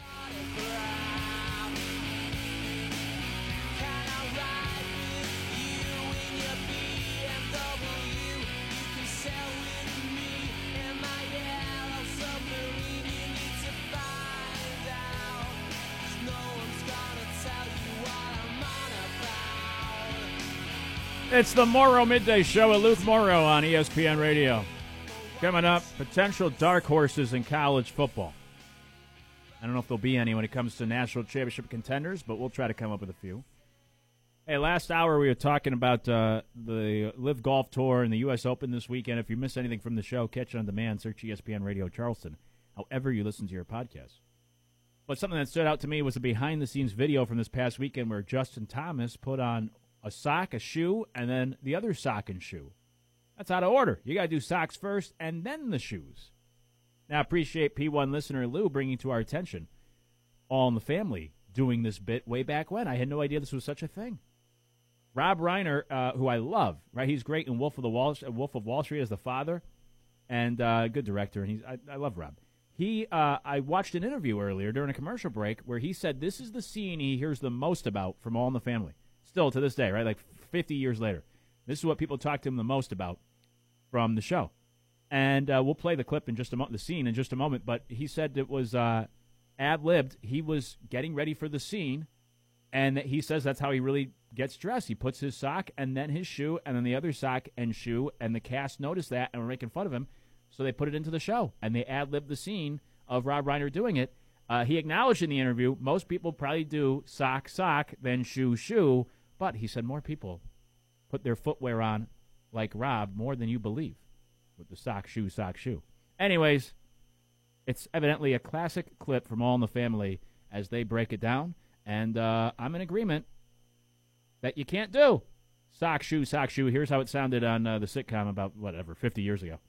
It's the Morrow Midday Show with Luke Morrow on ESPN Radio. Coming up, potential dark horses in college football. I don't know if there'll be any when it comes to national championship contenders, but we'll try to come up with a few. Hey, last hour we were talking about uh, the LIV Golf Tour and the U.S. Open this weekend. If you miss anything from the show, catch it on demand. Search ESPN Radio Charleston, however you listen to your podcast. But something that stood out to me was a behind the scenes video from this past weekend where Justin Thomas put on a sock, a shoe, and then the other sock and shoe. That's out of order. You got to do socks first and then the shoes. Now, appreciate P1 listener Lou bringing to our attention All in the Family doing this bit way back when. I had no idea this was such a thing. Rob Reiner, uh, who I love, right? He's great in Wolf of the Wall, Wolf of Wall Street as the father, and uh, good director. And he's I, I love Rob. He, uh, I watched an interview earlier during a commercial break where he said this is the scene he hears the most about from All in the Family. Still to this day, right? Like 50 years later, this is what people talk to him the most about from the show. And uh, we'll play the clip in just a moment, the scene in just a moment. But he said it was uh, ad libbed. He was getting ready for the scene, and he says that's how he really gets dressed. He puts his sock and then his shoe, and then the other sock and shoe, and the cast noticed that and were making fun of him, so they put it into the show and they ad libbed the scene of Rob Reiner doing it. Uh, he acknowledged in the interview most people probably do sock sock then shoe shoe, but he said more people put their footwear on like Rob more than you believe with the sock shoe sock shoe. Anyways, it's evidently a classic clip from All in the Family, as they break it down. And uh, I'm in agreement that you can't do sock shoe, sock shoe. Here's how it sounded on uh, the sitcom about whatever 50 years ago.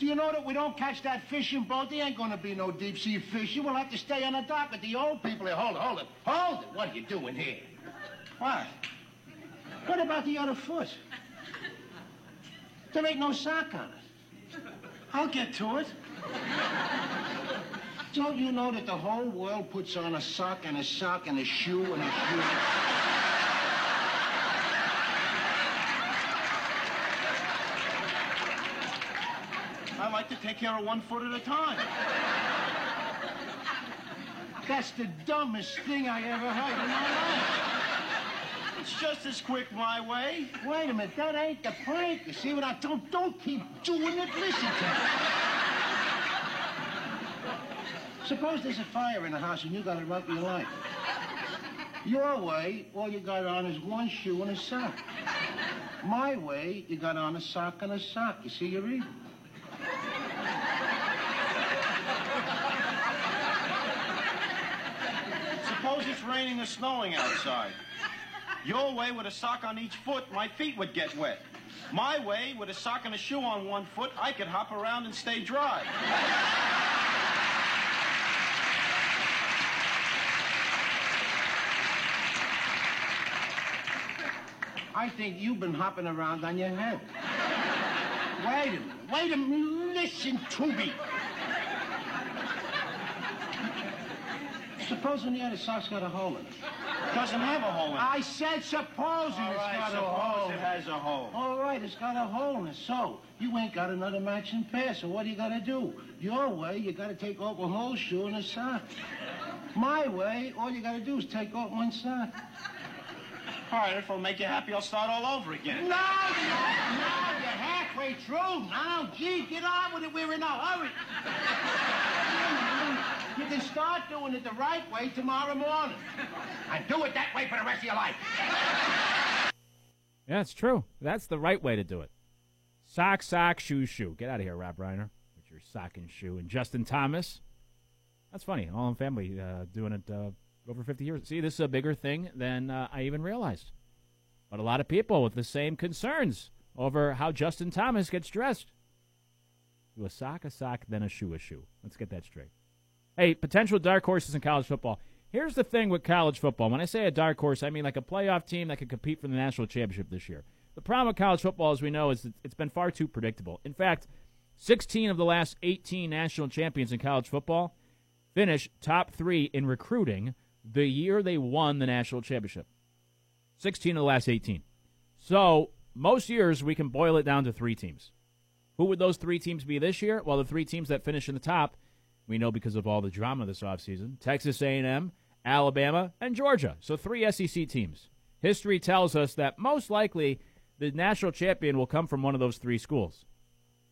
Do you know that we don't catch that fishing boat? There ain't gonna be no deep sea fishing. We'll have to stay on the dock with the old people here. Hold it, hold it, hold it. What are you doing here? What? What about the other foot? There ain't no sock on it. I'll get to it. Don't you know that the whole world puts on a sock and a sock and a shoe and a shoe? I like to take care of one foot at a time. That's the dumbest thing I ever heard in my life. It's just as quick my way. Wait a minute, that ain't the prank. You see what I don't don't keep doing it. Listen to me. Suppose there's a fire in the house and you got to run for your life. Your way, all you got on is one shoe and a sock. My way, you got on a sock and a sock. You see your even. Suppose it's raining or snowing outside. Your way, with a sock on each foot, my feet would get wet. My way, with a sock and a shoe on one foot, I could hop around and stay dry. I think you've been hopping around on your head. Wait a minute. Wait a minute. Listen to me. Supposing the other sock's got a hole in it. it Doesn't have a hole in it. I said supposing All it's right, got a hole. it has a hole. All right, it's got a hole in it. So, you ain't got another matching pair, so what do you got to do? Your way, you got to take off a whole shoe and a sock. My way, all you got to do is take off one sock. All right, if it'll make you happy, I'll start all over again. No, no, no, you're halfway through. Now, gee, get on with it. We're in a hurry. You can start doing it the right way tomorrow morning. And do it that way for the rest of your life. Yeah, it's true. That's the right way to do it. Sock, sock, shoe, shoe. Get out of here, Rob Reiner, with your sock and shoe. And Justin Thomas. That's funny. All in family uh, doing it uh, over 50 years. See, this is a bigger thing than uh, I even realized. But a lot of people with the same concerns over how Justin Thomas gets dressed. Do a sock, a sock, then a shoe, a shoe. Let's get that straight. Hey, potential dark horses in college football. Here's the thing with college football. When I say a dark horse, I mean like a playoff team that could compete for the national championship this year. The problem with college football, as we know, is it's been far too predictable. In fact, 16 of the last 18 national champions in college football finished top three in recruiting the year they won the national championship. 16 of the last 18. So most years we can boil it down to three teams. Who would those three teams be this year? Well, the three teams that finish in the top, we know because of all the drama this offseason, Texas A&M, Alabama, and Georgia. So three SEC teams. History tells us that most likely the national champion will come from one of those three schools.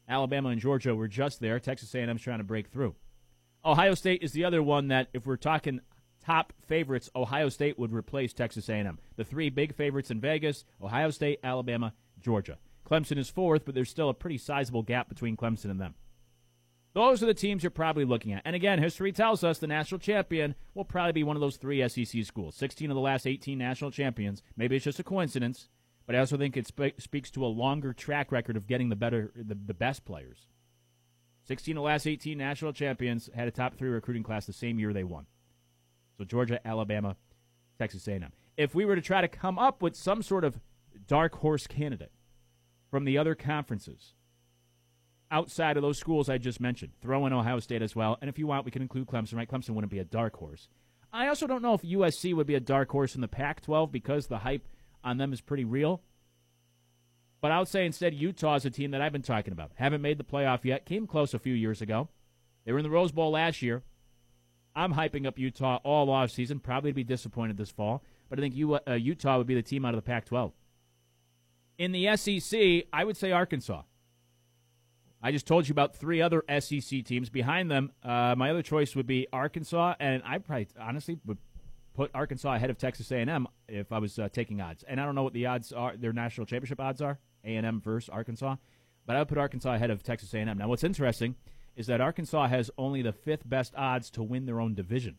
Alabama and Georgia were just there. Texas A&M's trying to break through. Ohio State is the other one that, if we're talking top favorites, Ohio State would replace Texas A&M. The three big favorites in Vegas: Ohio State, Alabama, Georgia. Clemson is fourth, but there's still a pretty sizable gap between Clemson and them. Those are the teams you're probably looking at. And again, history tells us the national champion will probably be one of those three SEC schools. 16 of the last 18 national champions. Maybe it's just a coincidence, but I also think it spe- speaks to a longer track record of getting the better, the, the best players. 16 of the last 18 national champions had a top three recruiting class the same year they won. So Georgia, Alabama, Texas A&M. If we were to try to come up with some sort of dark horse candidate from the other conferences outside of those schools I just mentioned, throw in Ohio State as well, and if you want, we can include Clemson. Right? Clemson wouldn't be a dark horse. I also don't know if USC would be a dark horse in the Pac-12 because the hype on them is pretty real. But I would say instead Utah is a team that I've been talking about. Haven't made the playoff yet. Came close a few years ago. They were in the Rose Bowl last year. I'm hyping up Utah all off season. Probably to be disappointed this fall, but I think you, uh, Utah would be the team out of the Pac-12. In the SEC, I would say Arkansas. I just told you about three other SEC teams behind them. Uh, my other choice would be Arkansas, and I probably honestly would put Arkansas ahead of Texas A&M if I was uh, taking odds. And I don't know what the odds are; their national championship odds are. A&M versus Arkansas, but I would put Arkansas ahead of Texas A&M. Now, what's interesting is that Arkansas has only the fifth best odds to win their own division.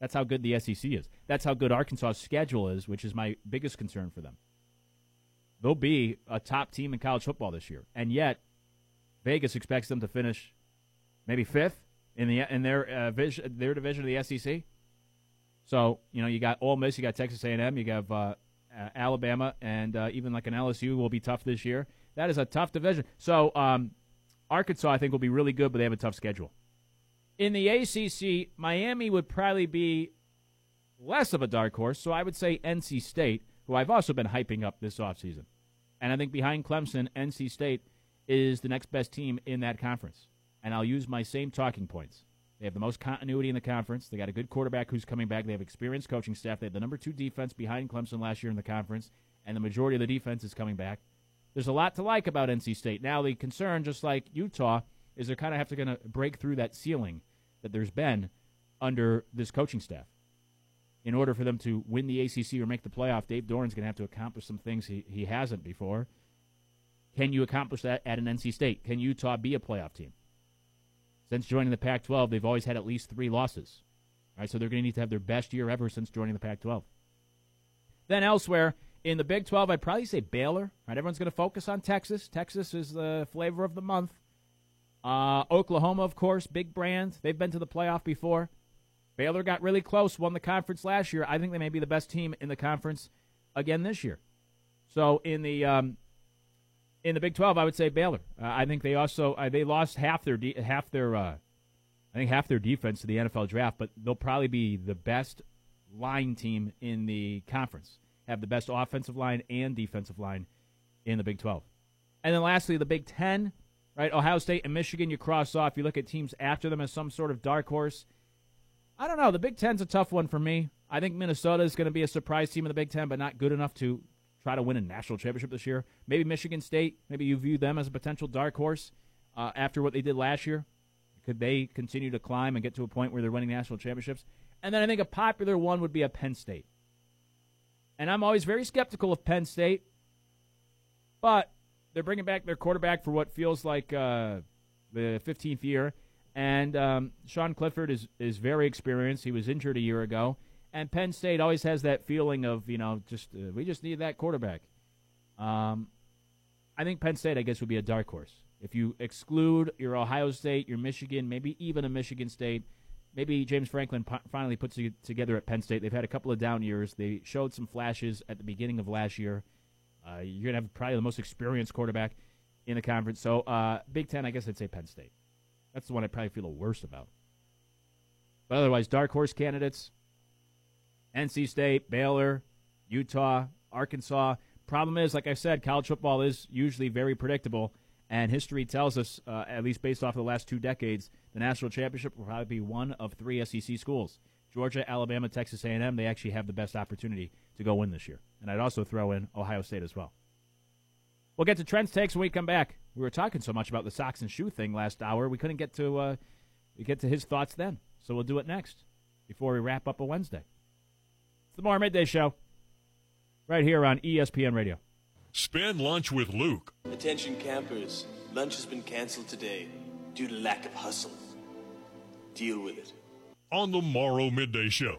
That's how good the SEC is. That's how good Arkansas's schedule is, which is my biggest concern for them. They'll be a top team in college football this year, and yet Vegas expects them to finish maybe fifth in the in their uh, vision, their division of the SEC. So you know you got Ole Miss, you got Texas A&M, you got uh, uh, Alabama, and uh, even like an LSU will be tough this year. That is a tough division. So um, Arkansas, I think, will be really good, but they have a tough schedule. In the ACC, Miami would probably be less of a dark horse, so I would say NC State, who I've also been hyping up this offseason. And I think behind Clemson, NC State is the next best team in that conference. And I'll use my same talking points. They have the most continuity in the conference. They got a good quarterback who's coming back. They have experienced coaching staff. They had the number two defense behind Clemson last year in the conference, and the majority of the defense is coming back. There's a lot to like about NC State. Now, the concern, just like Utah, is they're kind of have to going to break through that ceiling that there's been under this coaching staff. In order for them to win the ACC or make the playoff, Dave Doeren's going to have to accomplish some things he, he hasn't before. Can you accomplish that at an NC State? Can Utah be a playoff team? Since joining the Pac 12, they've always had at least three losses. All right, so they're going to need to have their best year ever since joining the Pac 12. Then elsewhere, in the Big 12, I'd probably say Baylor. Right, everyone's going to focus on Texas. Texas is the flavor of the month. Uh, Oklahoma, of course, big brand. They've been to the playoff before. Baylor got really close, won the conference last year. I think they may be the best team in the conference again this year. So in the um, in the Big 12, I would say Baylor. Uh, I think they also uh, they lost half their de- half their uh, I think half their defense to the NFL draft, but they'll probably be the best line team in the conference. Have the best offensive line and defensive line in the Big 12. And then lastly, the Big 10, right? Ohio State and Michigan you cross off. You look at teams after them as some sort of dark horse. I don't know. The Big Ten's a tough one for me. I think Minnesota is going to be a surprise team in the Big Ten, but not good enough to try to win a national championship this year. Maybe Michigan State. Maybe you view them as a potential dark horse uh, after what they did last year. Could they continue to climb and get to a point where they're winning national championships? And then I think a popular one would be a Penn State. And I'm always very skeptical of Penn State, but they're bringing back their quarterback for what feels like uh, the 15th year. And um, Sean Clifford is, is very experienced. He was injured a year ago. And Penn State always has that feeling of, you know, just uh, we just need that quarterback. Um, I think Penn State, I guess, would be a dark horse. If you exclude your Ohio State, your Michigan, maybe even a Michigan State, maybe James Franklin finally puts it together at Penn State. They've had a couple of down years. They showed some flashes at the beginning of last year. Uh, you're to have probably the most experienced quarterback in the conference. So, uh, Big Ten, I guess I'd say Penn State. That's the one I probably feel the worst about. But otherwise, dark horse candidates NC State, Baylor, Utah, Arkansas. Problem is, like I said, college football is usually very predictable, and history tells us, uh, at least based off of the last two decades, the national championship will probably be one of three SEC schools: Georgia, Alabama, Texas A&M. They actually have the best opportunity to go win this year, and I'd also throw in Ohio State as well. We'll get to Trent's takes when we come back. We were talking so much about the socks and shoe thing last hour, we couldn't get to uh, get to his thoughts then. So we'll do it next before we wrap up a Wednesday. It's the Morrow Midday Show right here on ESPN Radio. Spend lunch with Luke. Attention campers, lunch has been canceled today due to lack of hustle. Deal with it. On the Morrow Midday Show.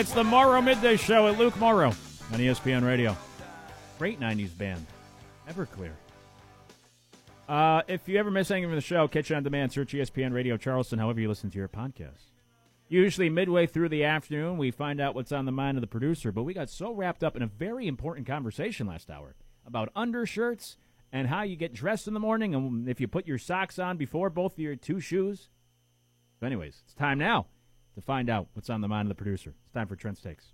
It's the Morrow Midday Show at Luke Morrow on ESPN Radio. Great 90s band. Everclear. Uh, if you ever miss anything from the show, catch it on demand. Search ESPN Radio Charleston, however you listen to your podcast. Usually midway through the afternoon, we find out what's on the mind of the producer, but we got so wrapped up in a very important conversation last hour about undershirts and how you get dressed in the morning and if you put your socks on before both your two shoes. So anyways, it's time now to find out what's on the mind of the producer. It's time for Trent's Takes.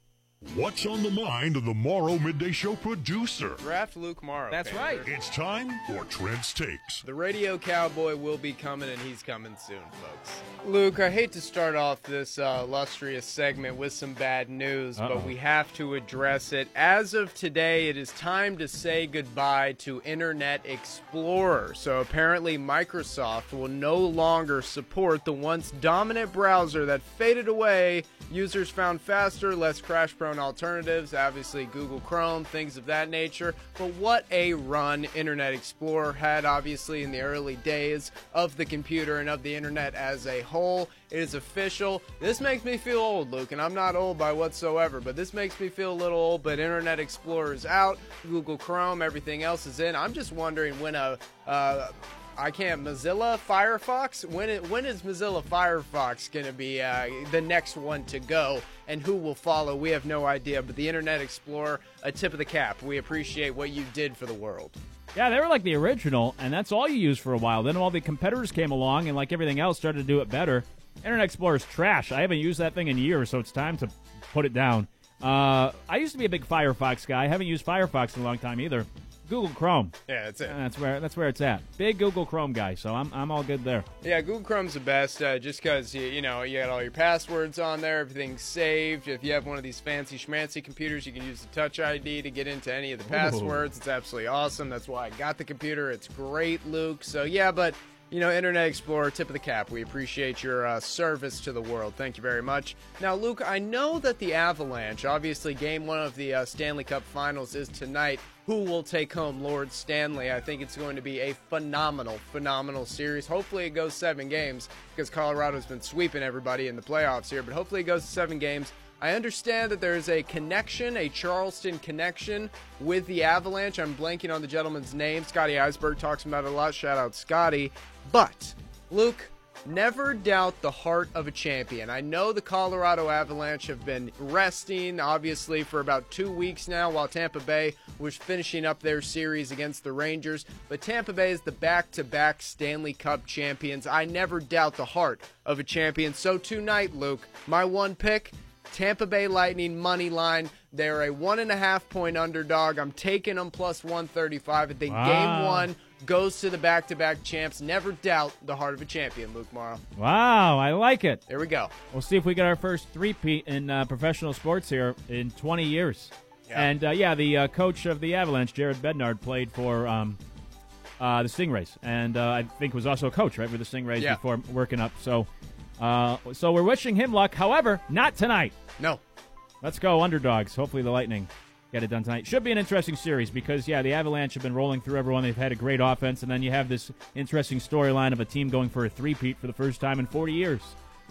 What's on the mind of the Morrow Midday Show producer? Draft Luke Morrow. That's Pander. right. It's time for Trent's Takes. The radio cowboy will be coming, and he's coming soon, folks. Luke, I hate to start off this uh, illustrious segment with some bad news, Uh-oh. but we have to address it. As of today, it is time to say goodbye to Internet Explorer. So apparently, Microsoft will no longer support the once dominant browser that faded away. Users found faster, less crash prone alternatives, obviously Google Chrome, things of that nature. But what a run Internet Explorer had, obviously, in the early days of the computer and of the internet as a whole. It is official. This makes me feel old, Luke, and I'm not old by whatsoever, but this makes me feel a little old. But Internet Explorer is out, Google Chrome, everything else is in. I'm just wondering when a. Uh, I can't. Mozilla Firefox. When it, when is Mozilla Firefox going to be uh, the next one to go, and who will follow? We have no idea. But the Internet Explorer, a tip of the cap. We appreciate what you did for the world. Yeah, they were like the original, and that's all you used for a while. Then all the competitors came along, and like everything else, started to do it better. Internet Explorer's trash. I haven't used that thing in years, so it's time to put it down. Uh, I used to be a big Firefox guy. I haven't used Firefox in a long time either. Google Chrome. Yeah, that's it. That's where that's where it's at. Big Google Chrome guy, so I'm I'm all good there. Yeah, Google Chrome's the best, uh, just because you, you know you got all your passwords on there, everything's saved. If you have one of these fancy schmancy computers, you can use the Touch ID to get into any of the passwords. It's absolutely awesome. That's why I got the computer. It's great, Luke. So yeah, but you know, Internet Explorer, tip of the cap. We appreciate your uh, service to the world. Thank you very much. Now, Luke, I know that the Avalanche, obviously, game one of the uh, Stanley Cup Finals is tonight. Who will take home Lord Stanley? I think it's going to be a phenomenal, phenomenal series. Hopefully, it goes seven games because Colorado's been sweeping everybody in the playoffs here, but hopefully, it goes seven games. I understand that there's a connection, a Charleston connection with the Avalanche. I'm blanking on the gentleman's name. Scotty Eisberg talks about it a lot. Shout out Scotty. But, Luke, never doubt the heart of a champion. I know the Colorado Avalanche have been resting, obviously, for about two weeks now while Tampa Bay was finishing up their series against the Rangers. But Tampa Bay is the back to back Stanley Cup champions. I never doubt the heart of a champion. So tonight, Luke, my one pick. Tampa Bay Lightning money line. They're a one and a half point underdog. I'm taking them plus 135. I think Wow. game one goes to the back to back champs. Never doubt the heart of a champion, Luke Morrow. Wow, I like it. There we go. We'll see if we get our first three-peat in uh, professional sports here in 20 years. Yeah. And uh, yeah, the uh, coach of the Avalanche, Jared Bednar, played for um, uh, the Stingrays, and uh, I think was also a coach, right, for the Stingrays Yeah. before working up. So, uh, so we're wishing him luck. However, not tonight. No. Let's go underdogs. Hopefully, the Lightning get it done tonight. Should be an interesting series because yeah, the Avalanche have been rolling through everyone. They've had a great offense, and then you have this interesting storyline of a team going for a three-peat for the first time in 40 years.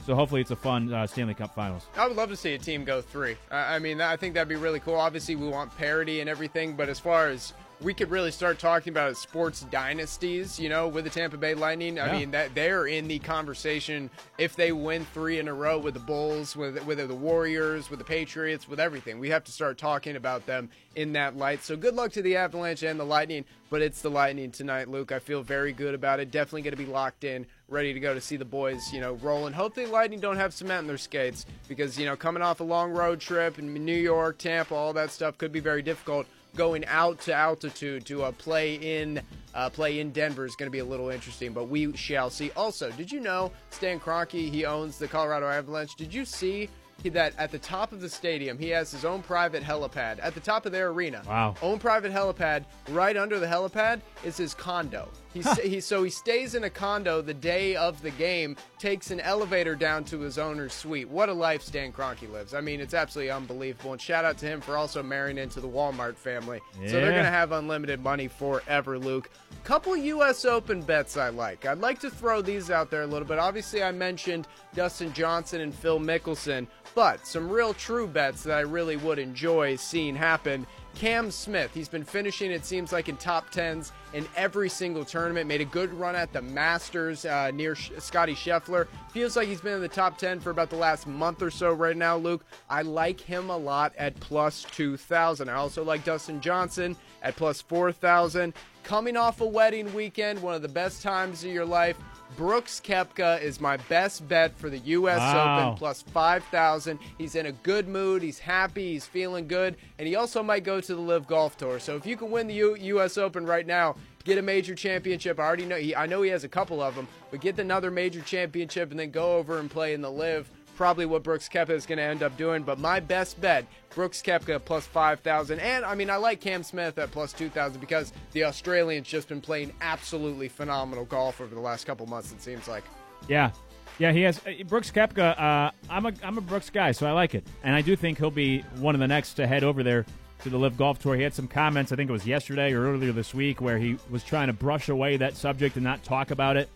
So hopefully, it's a fun uh, Stanley Cup Finals. I would love to see a team go three. I I mean, I think that'd be really cool. Obviously, we want parity and everything, but as far as we could really start talking about sports dynasties, you know, with the Tampa Bay Lightning. I Yeah. mean, that they're in the conversation if they win three in a row with the Bulls, with with the Warriors, with the Patriots, with everything. We have to start talking about them in that light. So good luck to the Avalanche and the Lightning, but it's the Lightning tonight, Luke. I feel very good about it. Definitely going to be locked in, ready to go to see the boys, you know, rolling. Hope the Lightning don't have cement in their skates because, you know, coming off a long road trip in New York, Tampa, all that stuff could be very difficult. Going out to altitude to uh, play in uh, play in Denver is going to be a little interesting, but we shall see. Also, did you know Stan Kroenke he owns the Colorado Avalanche? Did you see that at the top of the stadium he has his own private helipad at the top of their arena? Wow. Own private helipad. Right under the helipad is his condo. He's, he so he stays in a condo the day of the game, takes an elevator down to his owner's suite. What a life Stan Kroenke lives. I mean, it's absolutely unbelievable. And shout out to him for also marrying into the Walmart family. So they're gonna have unlimited money forever, Luke. Couple U.S. Open bets I like. I'd like to throw these out there a little bit. Obviously, I mentioned Dustin Johnson and Phil Mickelson, but some real true bets that I really would enjoy seeing happen. Cam Smith, he's been finishing, it seems like, in top tens in every single tournament. Made a good run at the Masters uh, near Sh- Scotty Scheffler. Feels like he's been in the top 10 for about the last month or so right now, Luke. I like him a lot at plus 2,000. I also like Dustin Johnson at plus 4,000. Coming off a wedding weekend, one of the best times of your life. Brooks Koepka is my best bet for the U.S. Wow. Open plus 5,000. He's in a good mood. He's happy. He's feeling good. And he also might go to the LIV Golf Tour. So if you can win the U- U.S. Open right now, get a major championship. I already know he, I know he has a couple of them, but get another major championship and then go over and play in the LIV. Probably what Brooks Koepka is going to end up doing. But my best bet, Brooks Koepka plus 5,000. And I mean, I like Cam Smith at plus 2,000 because the Australian's just been playing absolutely phenomenal golf over the last couple months, it seems like. Yeah, yeah, he has uh, Brooks Koepka. Uh, I'm a I'm a Brooks guy, so I like it, and I do think he'll be one of the next to head over there to the LIV Golf Tour. He had some comments, I think it was yesterday or earlier this week, where he was trying to brush away that subject and not talk about it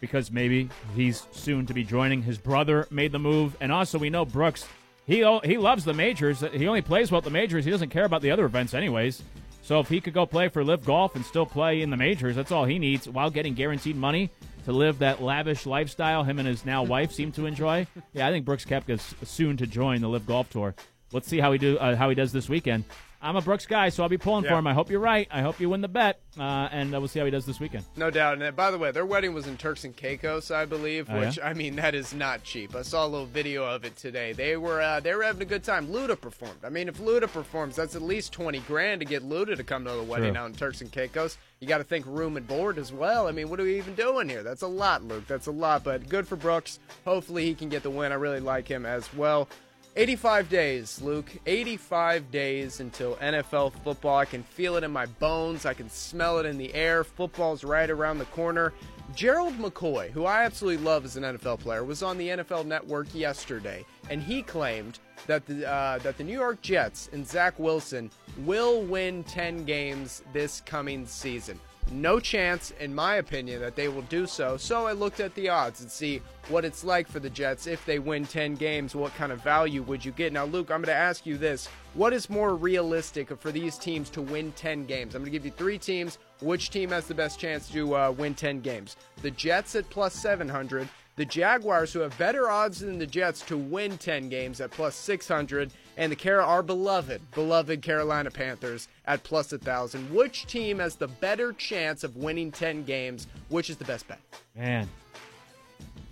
because maybe he's soon to be joining. His brother made the move, and also we know Brooks. He he loves the majors. He only plays well at the majors. He doesn't care about the other events, anyways. So if he could go play for LIV Golf and still play in the majors, that's all he needs while getting guaranteed money to live that lavish lifestyle him and his now wife seem to enjoy. Yeah, I think Brooks Koepka's soon to join the LIV Golf Tour. Let's see how he do uh, how he does this weekend. I'm a Brooks guy, so I'll be pulling for him. I hope you're right. I hope you win the bet, uh, and uh, we'll see how he does this weekend. No doubt. And uh, by the way, their wedding was in Turks and Caicos, I believe, Oh, which yeah? I mean that is not cheap. I saw a little video of it today. They were uh, they were having a good time. Luda performed. I mean, if Luda performs, that's at least twenty grand to get Luda to come to the wedding True. out in Turks and Caicos. You got to think room and board as well. I mean, what are we even doing here? That's a lot, Luke. That's a lot. But good for Brooks. Hopefully he can get the win. I really like him as well. 85 days, Luke. 85 days until NFL football. I can feel it in my bones. I can smell it in the air. Football's right around the corner. Gerald McCoy, who I absolutely love as an NFL player, was on the NFL Network yesterday, and he claimed that the uh, that the New York Jets and Zach Wilson will win 10 games this coming season. No chance, in my opinion, that they will do so. So I looked at the odds and see what it's like for the Jets if they win 10 games. What kind of value would you get? Now, Luke, I'm going to ask you this: What is more realistic for these teams to win 10 games? I'm going to give you three teams. Which team has the best chance to uh, win 10 games? The Jets at plus 700. The Jaguars, who have better odds than the Jets to win 10 games at plus 600, and the Cara, our beloved, beloved Carolina Panthers at plus 1,000. Which team has the better chance of winning 10 games? Which is the best bet? Man,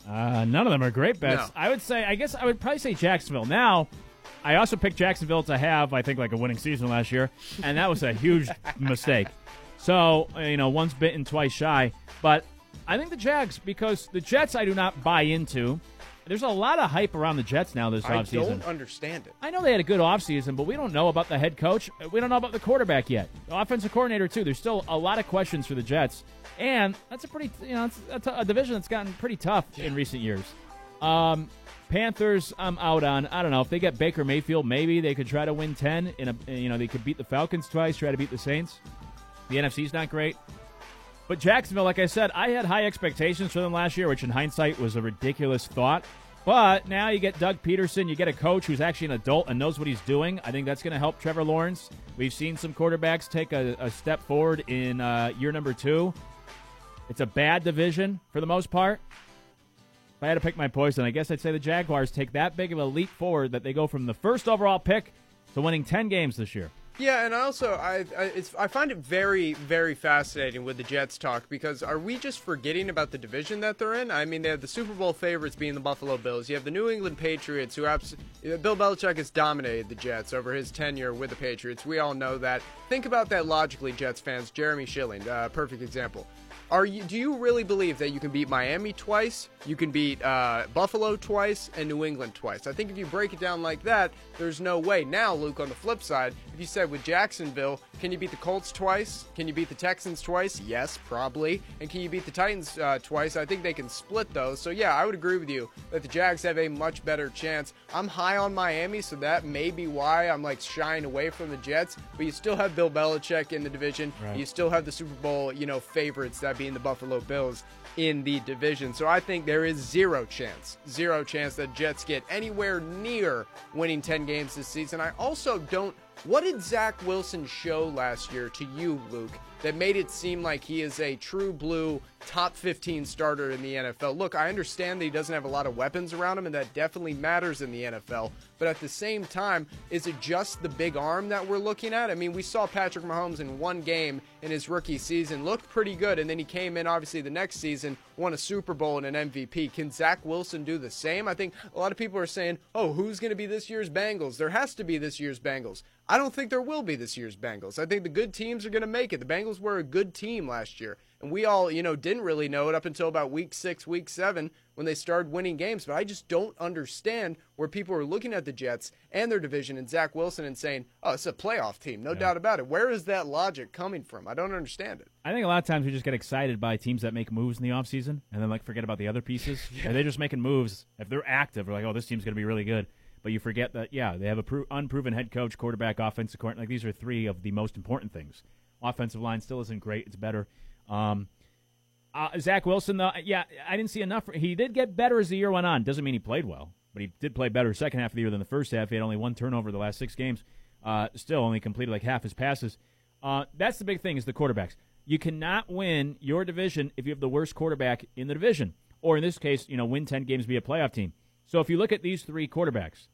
uh, none of them are great bets. No. I would say, I guess I would probably say Jacksonville. Now, I also picked Jacksonville to have, I think, like a winning season last year, and that was a huge mistake. So, you know, once bitten, twice shy. But I think the Jags, because the Jets I do not buy into. There's a lot of hype around the Jets now this offseason. I don't understand it. I know they had a good offseason, but we don't know about the head coach. We don't know about the quarterback yet. The offensive coordinator, too. There's still a lot of questions for the Jets. And that's a pretty, you know, it's a division that's gotten pretty tough in recent years. Um, Panthers, I'm out on. I don't know. If they get Baker Mayfield, maybe they could try to win 10. In a, you know, they could beat the Falcons twice, try to beat the Saints. The NFC's not great. But Jacksonville, like I said, I had high expectations for them last year, which in hindsight was a ridiculous thought. But now you get Doug Pederson, you get a coach who's actually an adult and knows what he's doing. I think that's going to help Trevor Lawrence. We've seen some quarterbacks take a, a step forward in uh, year number two. It's a bad division for the most part. If I had to pick my poison, I guess I'd say the Jaguars take that big of a leap forward that they go from the first overall pick to winning 10 games this year. Yeah, and also I I, I find it very very fascinating with the Jets talk because are we just forgetting about the division that they're in? I mean, they have the Super Bowl favorites being the Buffalo Bills. You have the New England Patriots, who abs- Bill Belichick has dominated the Jets over his tenure with the Patriots. We all know that. Think about that logically, Jets fans. Jeremy Schilling, uh, perfect example. Are you? Do you really believe that you can beat Miami twice, you can beat uh, Buffalo twice, and New England twice? I think if you break it down like that, there's no way. Now, Luke, on the flip side, if you said with Jacksonville, can you beat the Colts twice? Can you beat the Texans twice? Yes, probably. And can you beat the Titans uh, twice? I think they can split those. So yeah, I would agree with you that the Jags have a much better chance. I'm high on Miami, so that may be why I'm like shying away from the Jets. But you still have Bill Belichick in the division. Right. You still have the Super Bowl, you know, favorites that being the Buffalo Bills in the division. So I think there is zero chance, zero chance that Jets get anywhere near winning 10 games this season. I also don't. What did Zach Wilson show last year to you, Luke, that made it seem like he is a true blue top 15 starter in the NFL? Look, I understand that he doesn't have a lot of weapons around him, and that definitely matters in the NFL. But at the same time, is it just the big arm that we're looking at? I mean, we saw Patrick Mahomes in one game in his rookie season looked pretty good, and then he came in obviously the next season won a Super Bowl and an MVP. Can Zach Wilson do the same? I think a lot of people are saying, oh, who's going to be this year's Bengals? There has to be this year's Bengals. I don't think there will be this year's Bengals. I think the good teams are going to make it. The Bengals were a good team last year. And we all, you know, didn't really know it up until about week six, week seven when they started winning games. But I just don't understand where people are looking at the Jets and their division and Zach Wilson and saying, oh, it's a playoff team. No yeah. doubt about it. Where is that logic coming from? I don't understand it. I think a lot of times we just get excited by teams that make moves in the offseason and then, like, forget about the other pieces. yeah. And they're just making moves. If they're active, we're like, oh, this team's going to be really good. But you forget that, yeah, they have a pro- unproven head coach, quarterback, offensive coordinator. Like, these are three of the most important things. Offensive line still isn't great. It's better. Um, uh, Zach Wilson, though, yeah, I didn't see enough. He did get better as the year went on. Doesn't mean he played well, but he did play better second half of the year than the first half. He had only one turnover the last six games. Uh, still only completed like half his passes. Uh, that's the big thing is the quarterbacks. You cannot win your division if you have the worst quarterback in the division, or in this case, you know, win ten games, be a playoff team. So if you look at these three quarterbacks,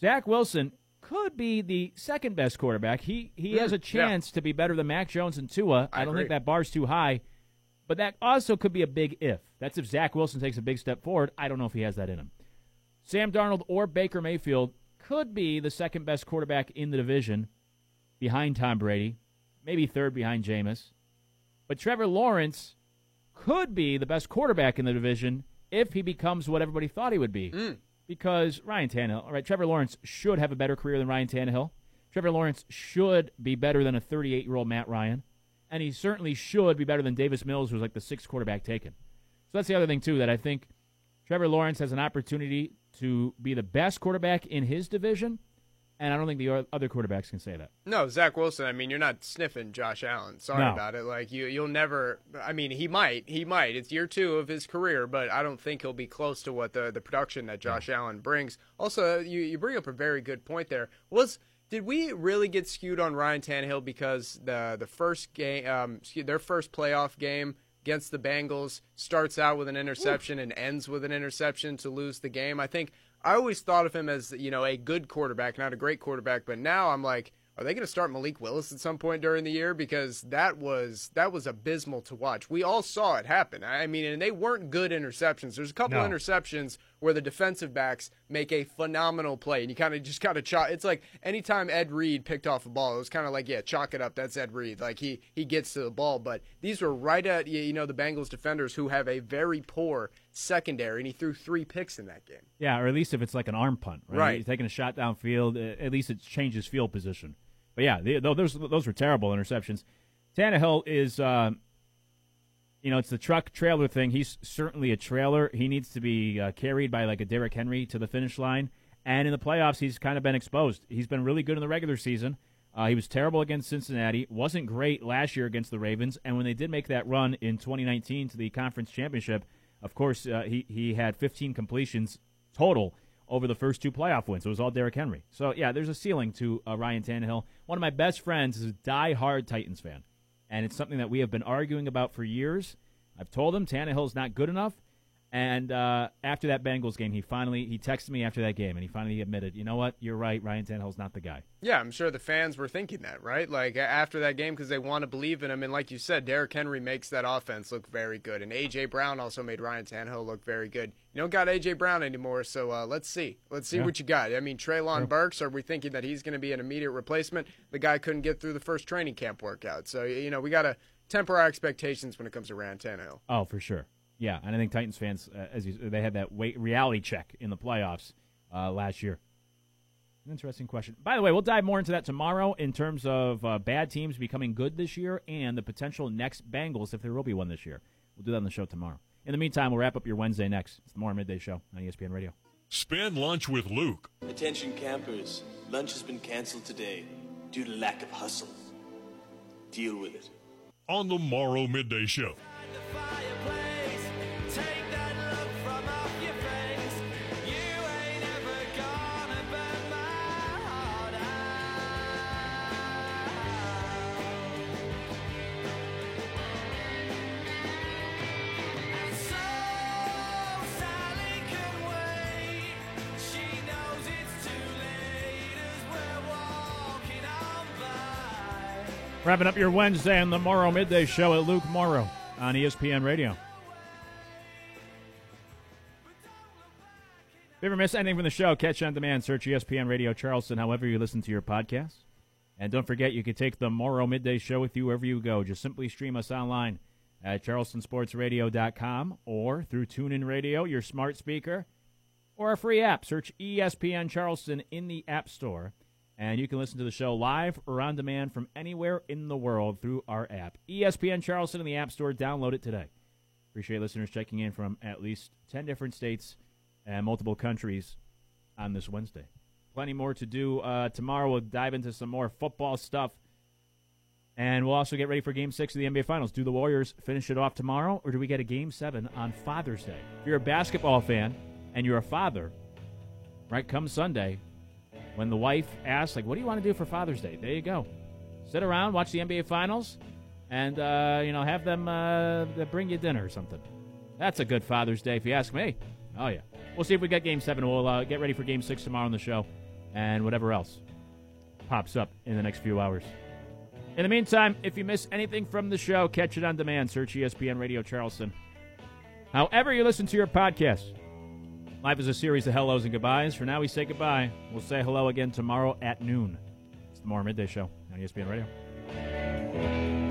Zach Wilson could be the second best quarterback. He he mm, has a chance yeah. to be better than Mac Jones and Tua. I, I don't agree. think that bar's too high. But that also could be a big if. That's if Zach Wilson takes a big step forward. I don't know if he has that in him. Sam Darnold or Baker Mayfield could be the second best quarterback in the division behind Tom Brady, maybe third behind Jameis. But Trevor Lawrence could be the best quarterback in the division if he becomes what everybody thought he would be. Mm. Because Ryan Tannehill, all right, Trevor Lawrence should have a better career than Ryan Tannehill. Trevor Lawrence should be better than a 38 year old Matt Ryan and he certainly should be better than Davis Mills, who's like the sixth quarterback taken. So that's the other thing too that I think Trevor Lawrence has an opportunity to be the best quarterback in his division, and I don't think the other quarterbacks can say that. No, Zach Wilson. I mean, you're not sniffing Josh Allen. Sorry no. about it. Like you, you'll never. I mean, he might. He might. It's year two of his career, but I don't think he'll be close to what the the production that Josh yeah. Allen brings. Also, you you bring up a very good point there. Was did we really get skewed on Ryan Tannehill because the the first game, um, their first playoff game against the Bengals starts out with an interception Ooh. and ends with an interception to lose the game? I think I always thought of him as you know a good quarterback, not a great quarterback, but now I'm like are they going to start Malik Willis at some point during the year? Because that was that was abysmal to watch. We all saw it happen. I mean, and they weren't good interceptions. There's a couple no. interceptions where the defensive backs make a phenomenal play, and you kind of just kind of chalk. It's like anytime Ed Reed picked off a ball, it was kind of like, yeah, chalk it up. That's Ed Reed. Like he he gets to the ball, but these were right at you know the Bengals defenders who have a very poor secondary, and he threw three picks in that game. Yeah, or at least if it's like an arm punt, right? right. You're taking a shot downfield, at least it changes field position. But yeah, the, those those were terrible interceptions. Tannehill is, uh, you know, it's the truck trailer thing. He's certainly a trailer. He needs to be uh, carried by like a Derrick Henry to the finish line. And in the playoffs, he's kind of been exposed. He's been really good in the regular season. Uh, he was terrible against Cincinnati. wasn't great last year against the Ravens. And when they did make that run in 2019 to the conference championship, of course, uh, he he had 15 completions total over the first two playoff wins. It was all Derrick Henry. So, yeah, there's a ceiling to uh, Ryan Tannehill. One of my best friends is a die-hard Titans fan, and it's something that we have been arguing about for years. I've told him Tannehill's not good enough, and uh, after that Bengals game, he finally he texted me after that game, and he finally admitted, you know what, you're right, Ryan Tannehill's not the guy. Yeah, I'm sure the fans were thinking that, right? Like after that game, because they want to believe in him, and like you said, Derrick Henry makes that offense look very good, and AJ Brown also made Ryan Tannehill look very good. You don't got AJ Brown anymore, so uh, let's see, let's see yeah. what you got. I mean, Treylon yeah. Burks, are we thinking that he's going to be an immediate replacement? The guy couldn't get through the first training camp workout, so you know we got to temper our expectations when it comes to Ryan Tannehill. Oh, for sure. Yeah, and I think Titans fans, uh, as you, they had that weight, reality check in the playoffs uh, last year. An interesting question. By the way, we'll dive more into that tomorrow in terms of uh, bad teams becoming good this year and the potential next Bengals if there will be one this year. We'll do that on the show tomorrow. In the meantime, we'll wrap up your Wednesday next. It's the Morrow Midday Show on ESPN Radio. Spend lunch with Luke. Attention campers, lunch has been canceled today due to lack of hustle. Deal with it. On the Morrow Midday Show. Wrapping up your Wednesday and the Morrow Midday Show at Luke Morrow on ESPN Radio. If you ever miss anything from the show, catch on demand. Search ESPN Radio Charleston, however you listen to your podcast. And don't forget, you can take the Morrow Midday Show with you wherever you go. Just simply stream us online at charlestonsportsradio.com or through TuneIn Radio, your smart speaker, or a free app. Search ESPN Charleston in the App Store and you can listen to the show live or on demand from anywhere in the world through our app. ESPN Charleston in the App Store. Download it today. Appreciate listeners checking in from at least 10 different states and multiple countries on this Wednesday. Plenty more to do uh, tomorrow. We'll dive into some more football stuff. And we'll also get ready for Game 6 of the NBA Finals. Do the Warriors finish it off tomorrow, or do we get a Game 7 on Father's Day? If you're a basketball fan and you're a father, right, come Sunday, when the wife asks, like, what do you want to do for Father's Day? There you go. Sit around, watch the NBA Finals, and, uh, you know, have them uh, bring you dinner or something. That's a good Father's Day, if you ask me. Oh, yeah. We'll see if we get Game 7. We'll uh, get ready for Game 6 tomorrow on the show and whatever else pops up in the next few hours. In the meantime, if you miss anything from the show, catch it on demand. Search ESPN Radio Charleston. However, you listen to your podcast. Life is a series of hellos and goodbyes. For now, we say goodbye. We'll say hello again tomorrow at noon. It's the Morrow Midday Show on ESPN Radio.